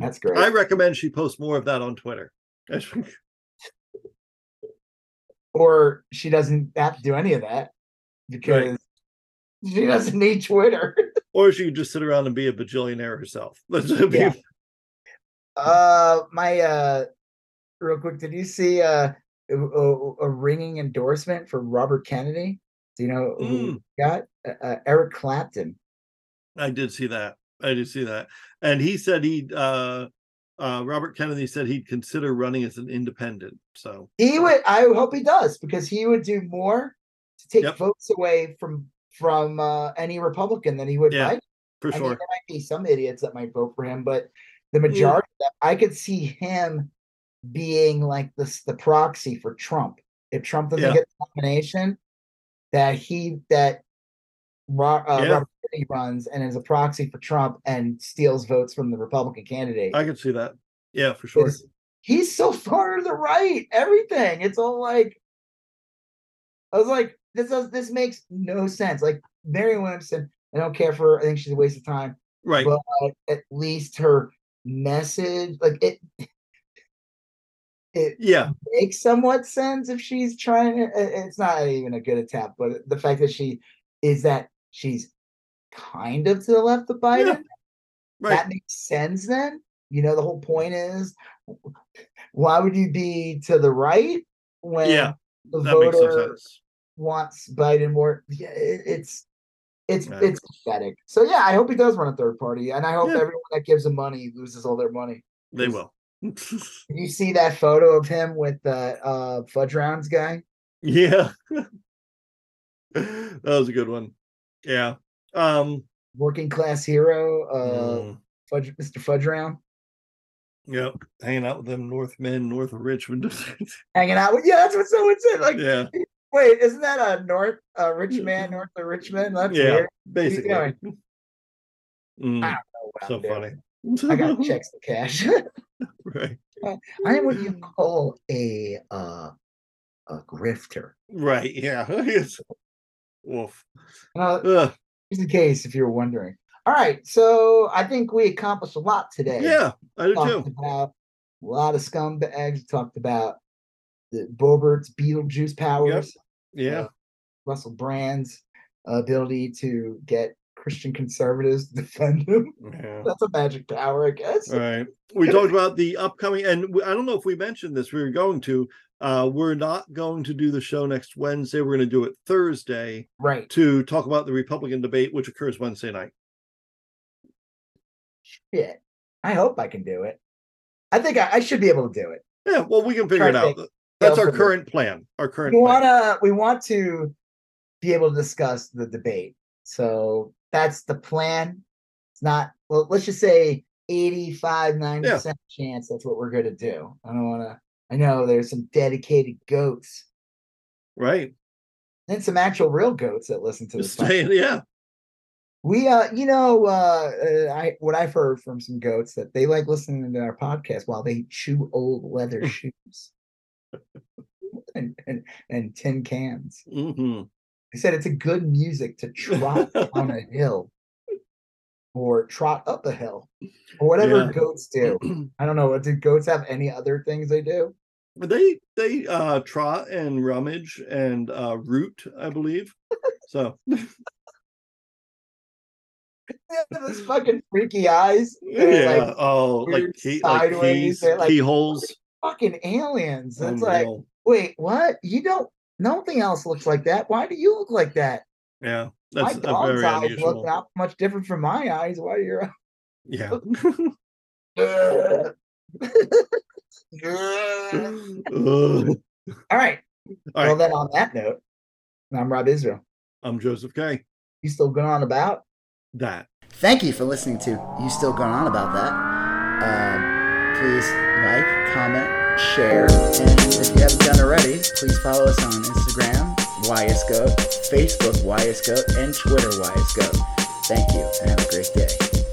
A: That's great.
B: I recommend she post more of that on Twitter.
A: or she doesn't have to do any of that because she doesn't need Twitter.
B: or she could just sit around and be a bajillionaire herself. Let's be-
A: Yeah. Uh, my uh, real quick, did you see uh a, a, a ringing endorsement for Robert Kennedy? Do you know who
B: Mm.
A: got uh, uh, Eric Clapton?
B: I did see that. I did see that. And he said he'd uh uh Robert Kennedy said he'd consider running as an independent. So
A: He would. I hope he does because he would do more to take
B: Yep.
A: votes away from from uh, any Republican than he would
B: Yeah,
A: Biden.
B: for
A: I mean,
B: sure.
A: there might be some idiots that might vote for him, but the majority of them, I could see him being like this the proxy for Trump. If Trump doesn't
B: Yeah.
A: get the nomination, that he that uh,
B: Yeah.
A: Robert Kennedy runs and is a proxy for Trump and steals votes from the Republican candidate.
B: I could see that. Yeah, for sure.
A: He's so far to the right. Everything. It's all like I was like, this does this makes no sense. Like Mary Williamson, I don't care for her. I think she's a waste of time.
B: Right.
A: But at least her message, like it, it
B: yeah.
A: makes somewhat sense if she's trying to. it- It's not even a good attempt, but the fact that she is that she's kind of to the left of Biden,
B: Right.
A: that makes sense. Then you know the whole point is, why would you be to the right when
B: Yeah,
A: the voter wants Biden more? Yeah, it, it's. It's
B: Yeah.
A: it's pathetic. So yeah, I hope he does run a third party, and I hope
B: Yeah.
A: everyone that gives him money loses all their money.
B: They will.
A: Did you see that photo of him with the uh fudge rounds guy?
B: yeah. that was a good one. Yeah. Um
A: Working class hero, uh
B: mm,
A: fudge Mr. Fudge Round.
B: yep. Hanging out with them Northmen, north of Richmond.
A: Hanging out with yeah, that's what someone said. Like,
B: yeah.
A: wait, isn't that a north uh rich man north of Richmond? That's
B: Yeah.
A: weird.
B: Basically. Mm,
A: I don't know what
B: so funny.
A: I got checks to cash.
B: right.
A: I am what you call a uh a grifter.
B: Right. Yeah. Wolf.
A: Uh, the case if you're wondering. All right, so I think we accomplished a lot today.
B: Yeah, I do
A: talked
B: too.
A: about a lot of scumbags. Talked about the Boebert's Beetlejuice powers,
B: Yeah.
A: Uh, Russell Brand's uh, ability to get Christian conservatives to defend him.
B: Yeah.
A: That's a magic power, I guess.
B: All right. We talked about the upcoming, and I don't know if we mentioned this. We were going to. Uh, we're not going to do the show next Wednesday. We're going to do it Thursday
A: Right.
B: to talk about the Republican debate, which occurs Wednesday night.
A: Shit. I hope I can do it. I think I, I should be able to do it.
B: Yeah. Well, we can figure it out. That's our current plan. Our current
A: We wanna we want to be able to discuss the debate. So that's the plan. It's not well, let's just say 85, 90% chance that's what we're gonna do. I don't wanna I know there's some dedicated goats
B: Right.
A: and some actual real goats that listen to this.
B: Just yeah.
A: We uh you know uh, uh I what I've heard from some goats that they like listening to our podcast while they chew old leather shoes and, and and tin cans.
B: hmm
A: They said it's a good music to trot on a hill. or trot up a hill or whatever
B: Yeah.
A: goats do. I don't know. Do goats have any other things they do?
B: They they uh trot and rummage and uh root, I believe. So
A: have those fucking freaky eyes. They're
B: yeah,
A: like
B: oh, like key, like
A: sideways,
B: keys,
A: like-
B: keyholes.
A: fucking aliens. It's like, wait, what? You don't. Nothing else looks like that. Why do you look like that?
B: yeah,
A: My
B: that's a
A: dog's
B: very
A: eyes
B: unusual.
A: look not much different from my eyes. Why are your
B: Yeah.
A: Ugh.
B: Ugh.
A: All right. Well, then on that note, I'm Rob Israel.
B: I'm Joseph K.
A: You still going on about?
B: That.
C: Thank you for listening to You Still Going On About That. Um, please like, comment, share, and if you haven't done already, please follow us on Instagram, YSGoat, Facebook, YSGoat, and Twitter, YSGoat. Thank you, and have a great day.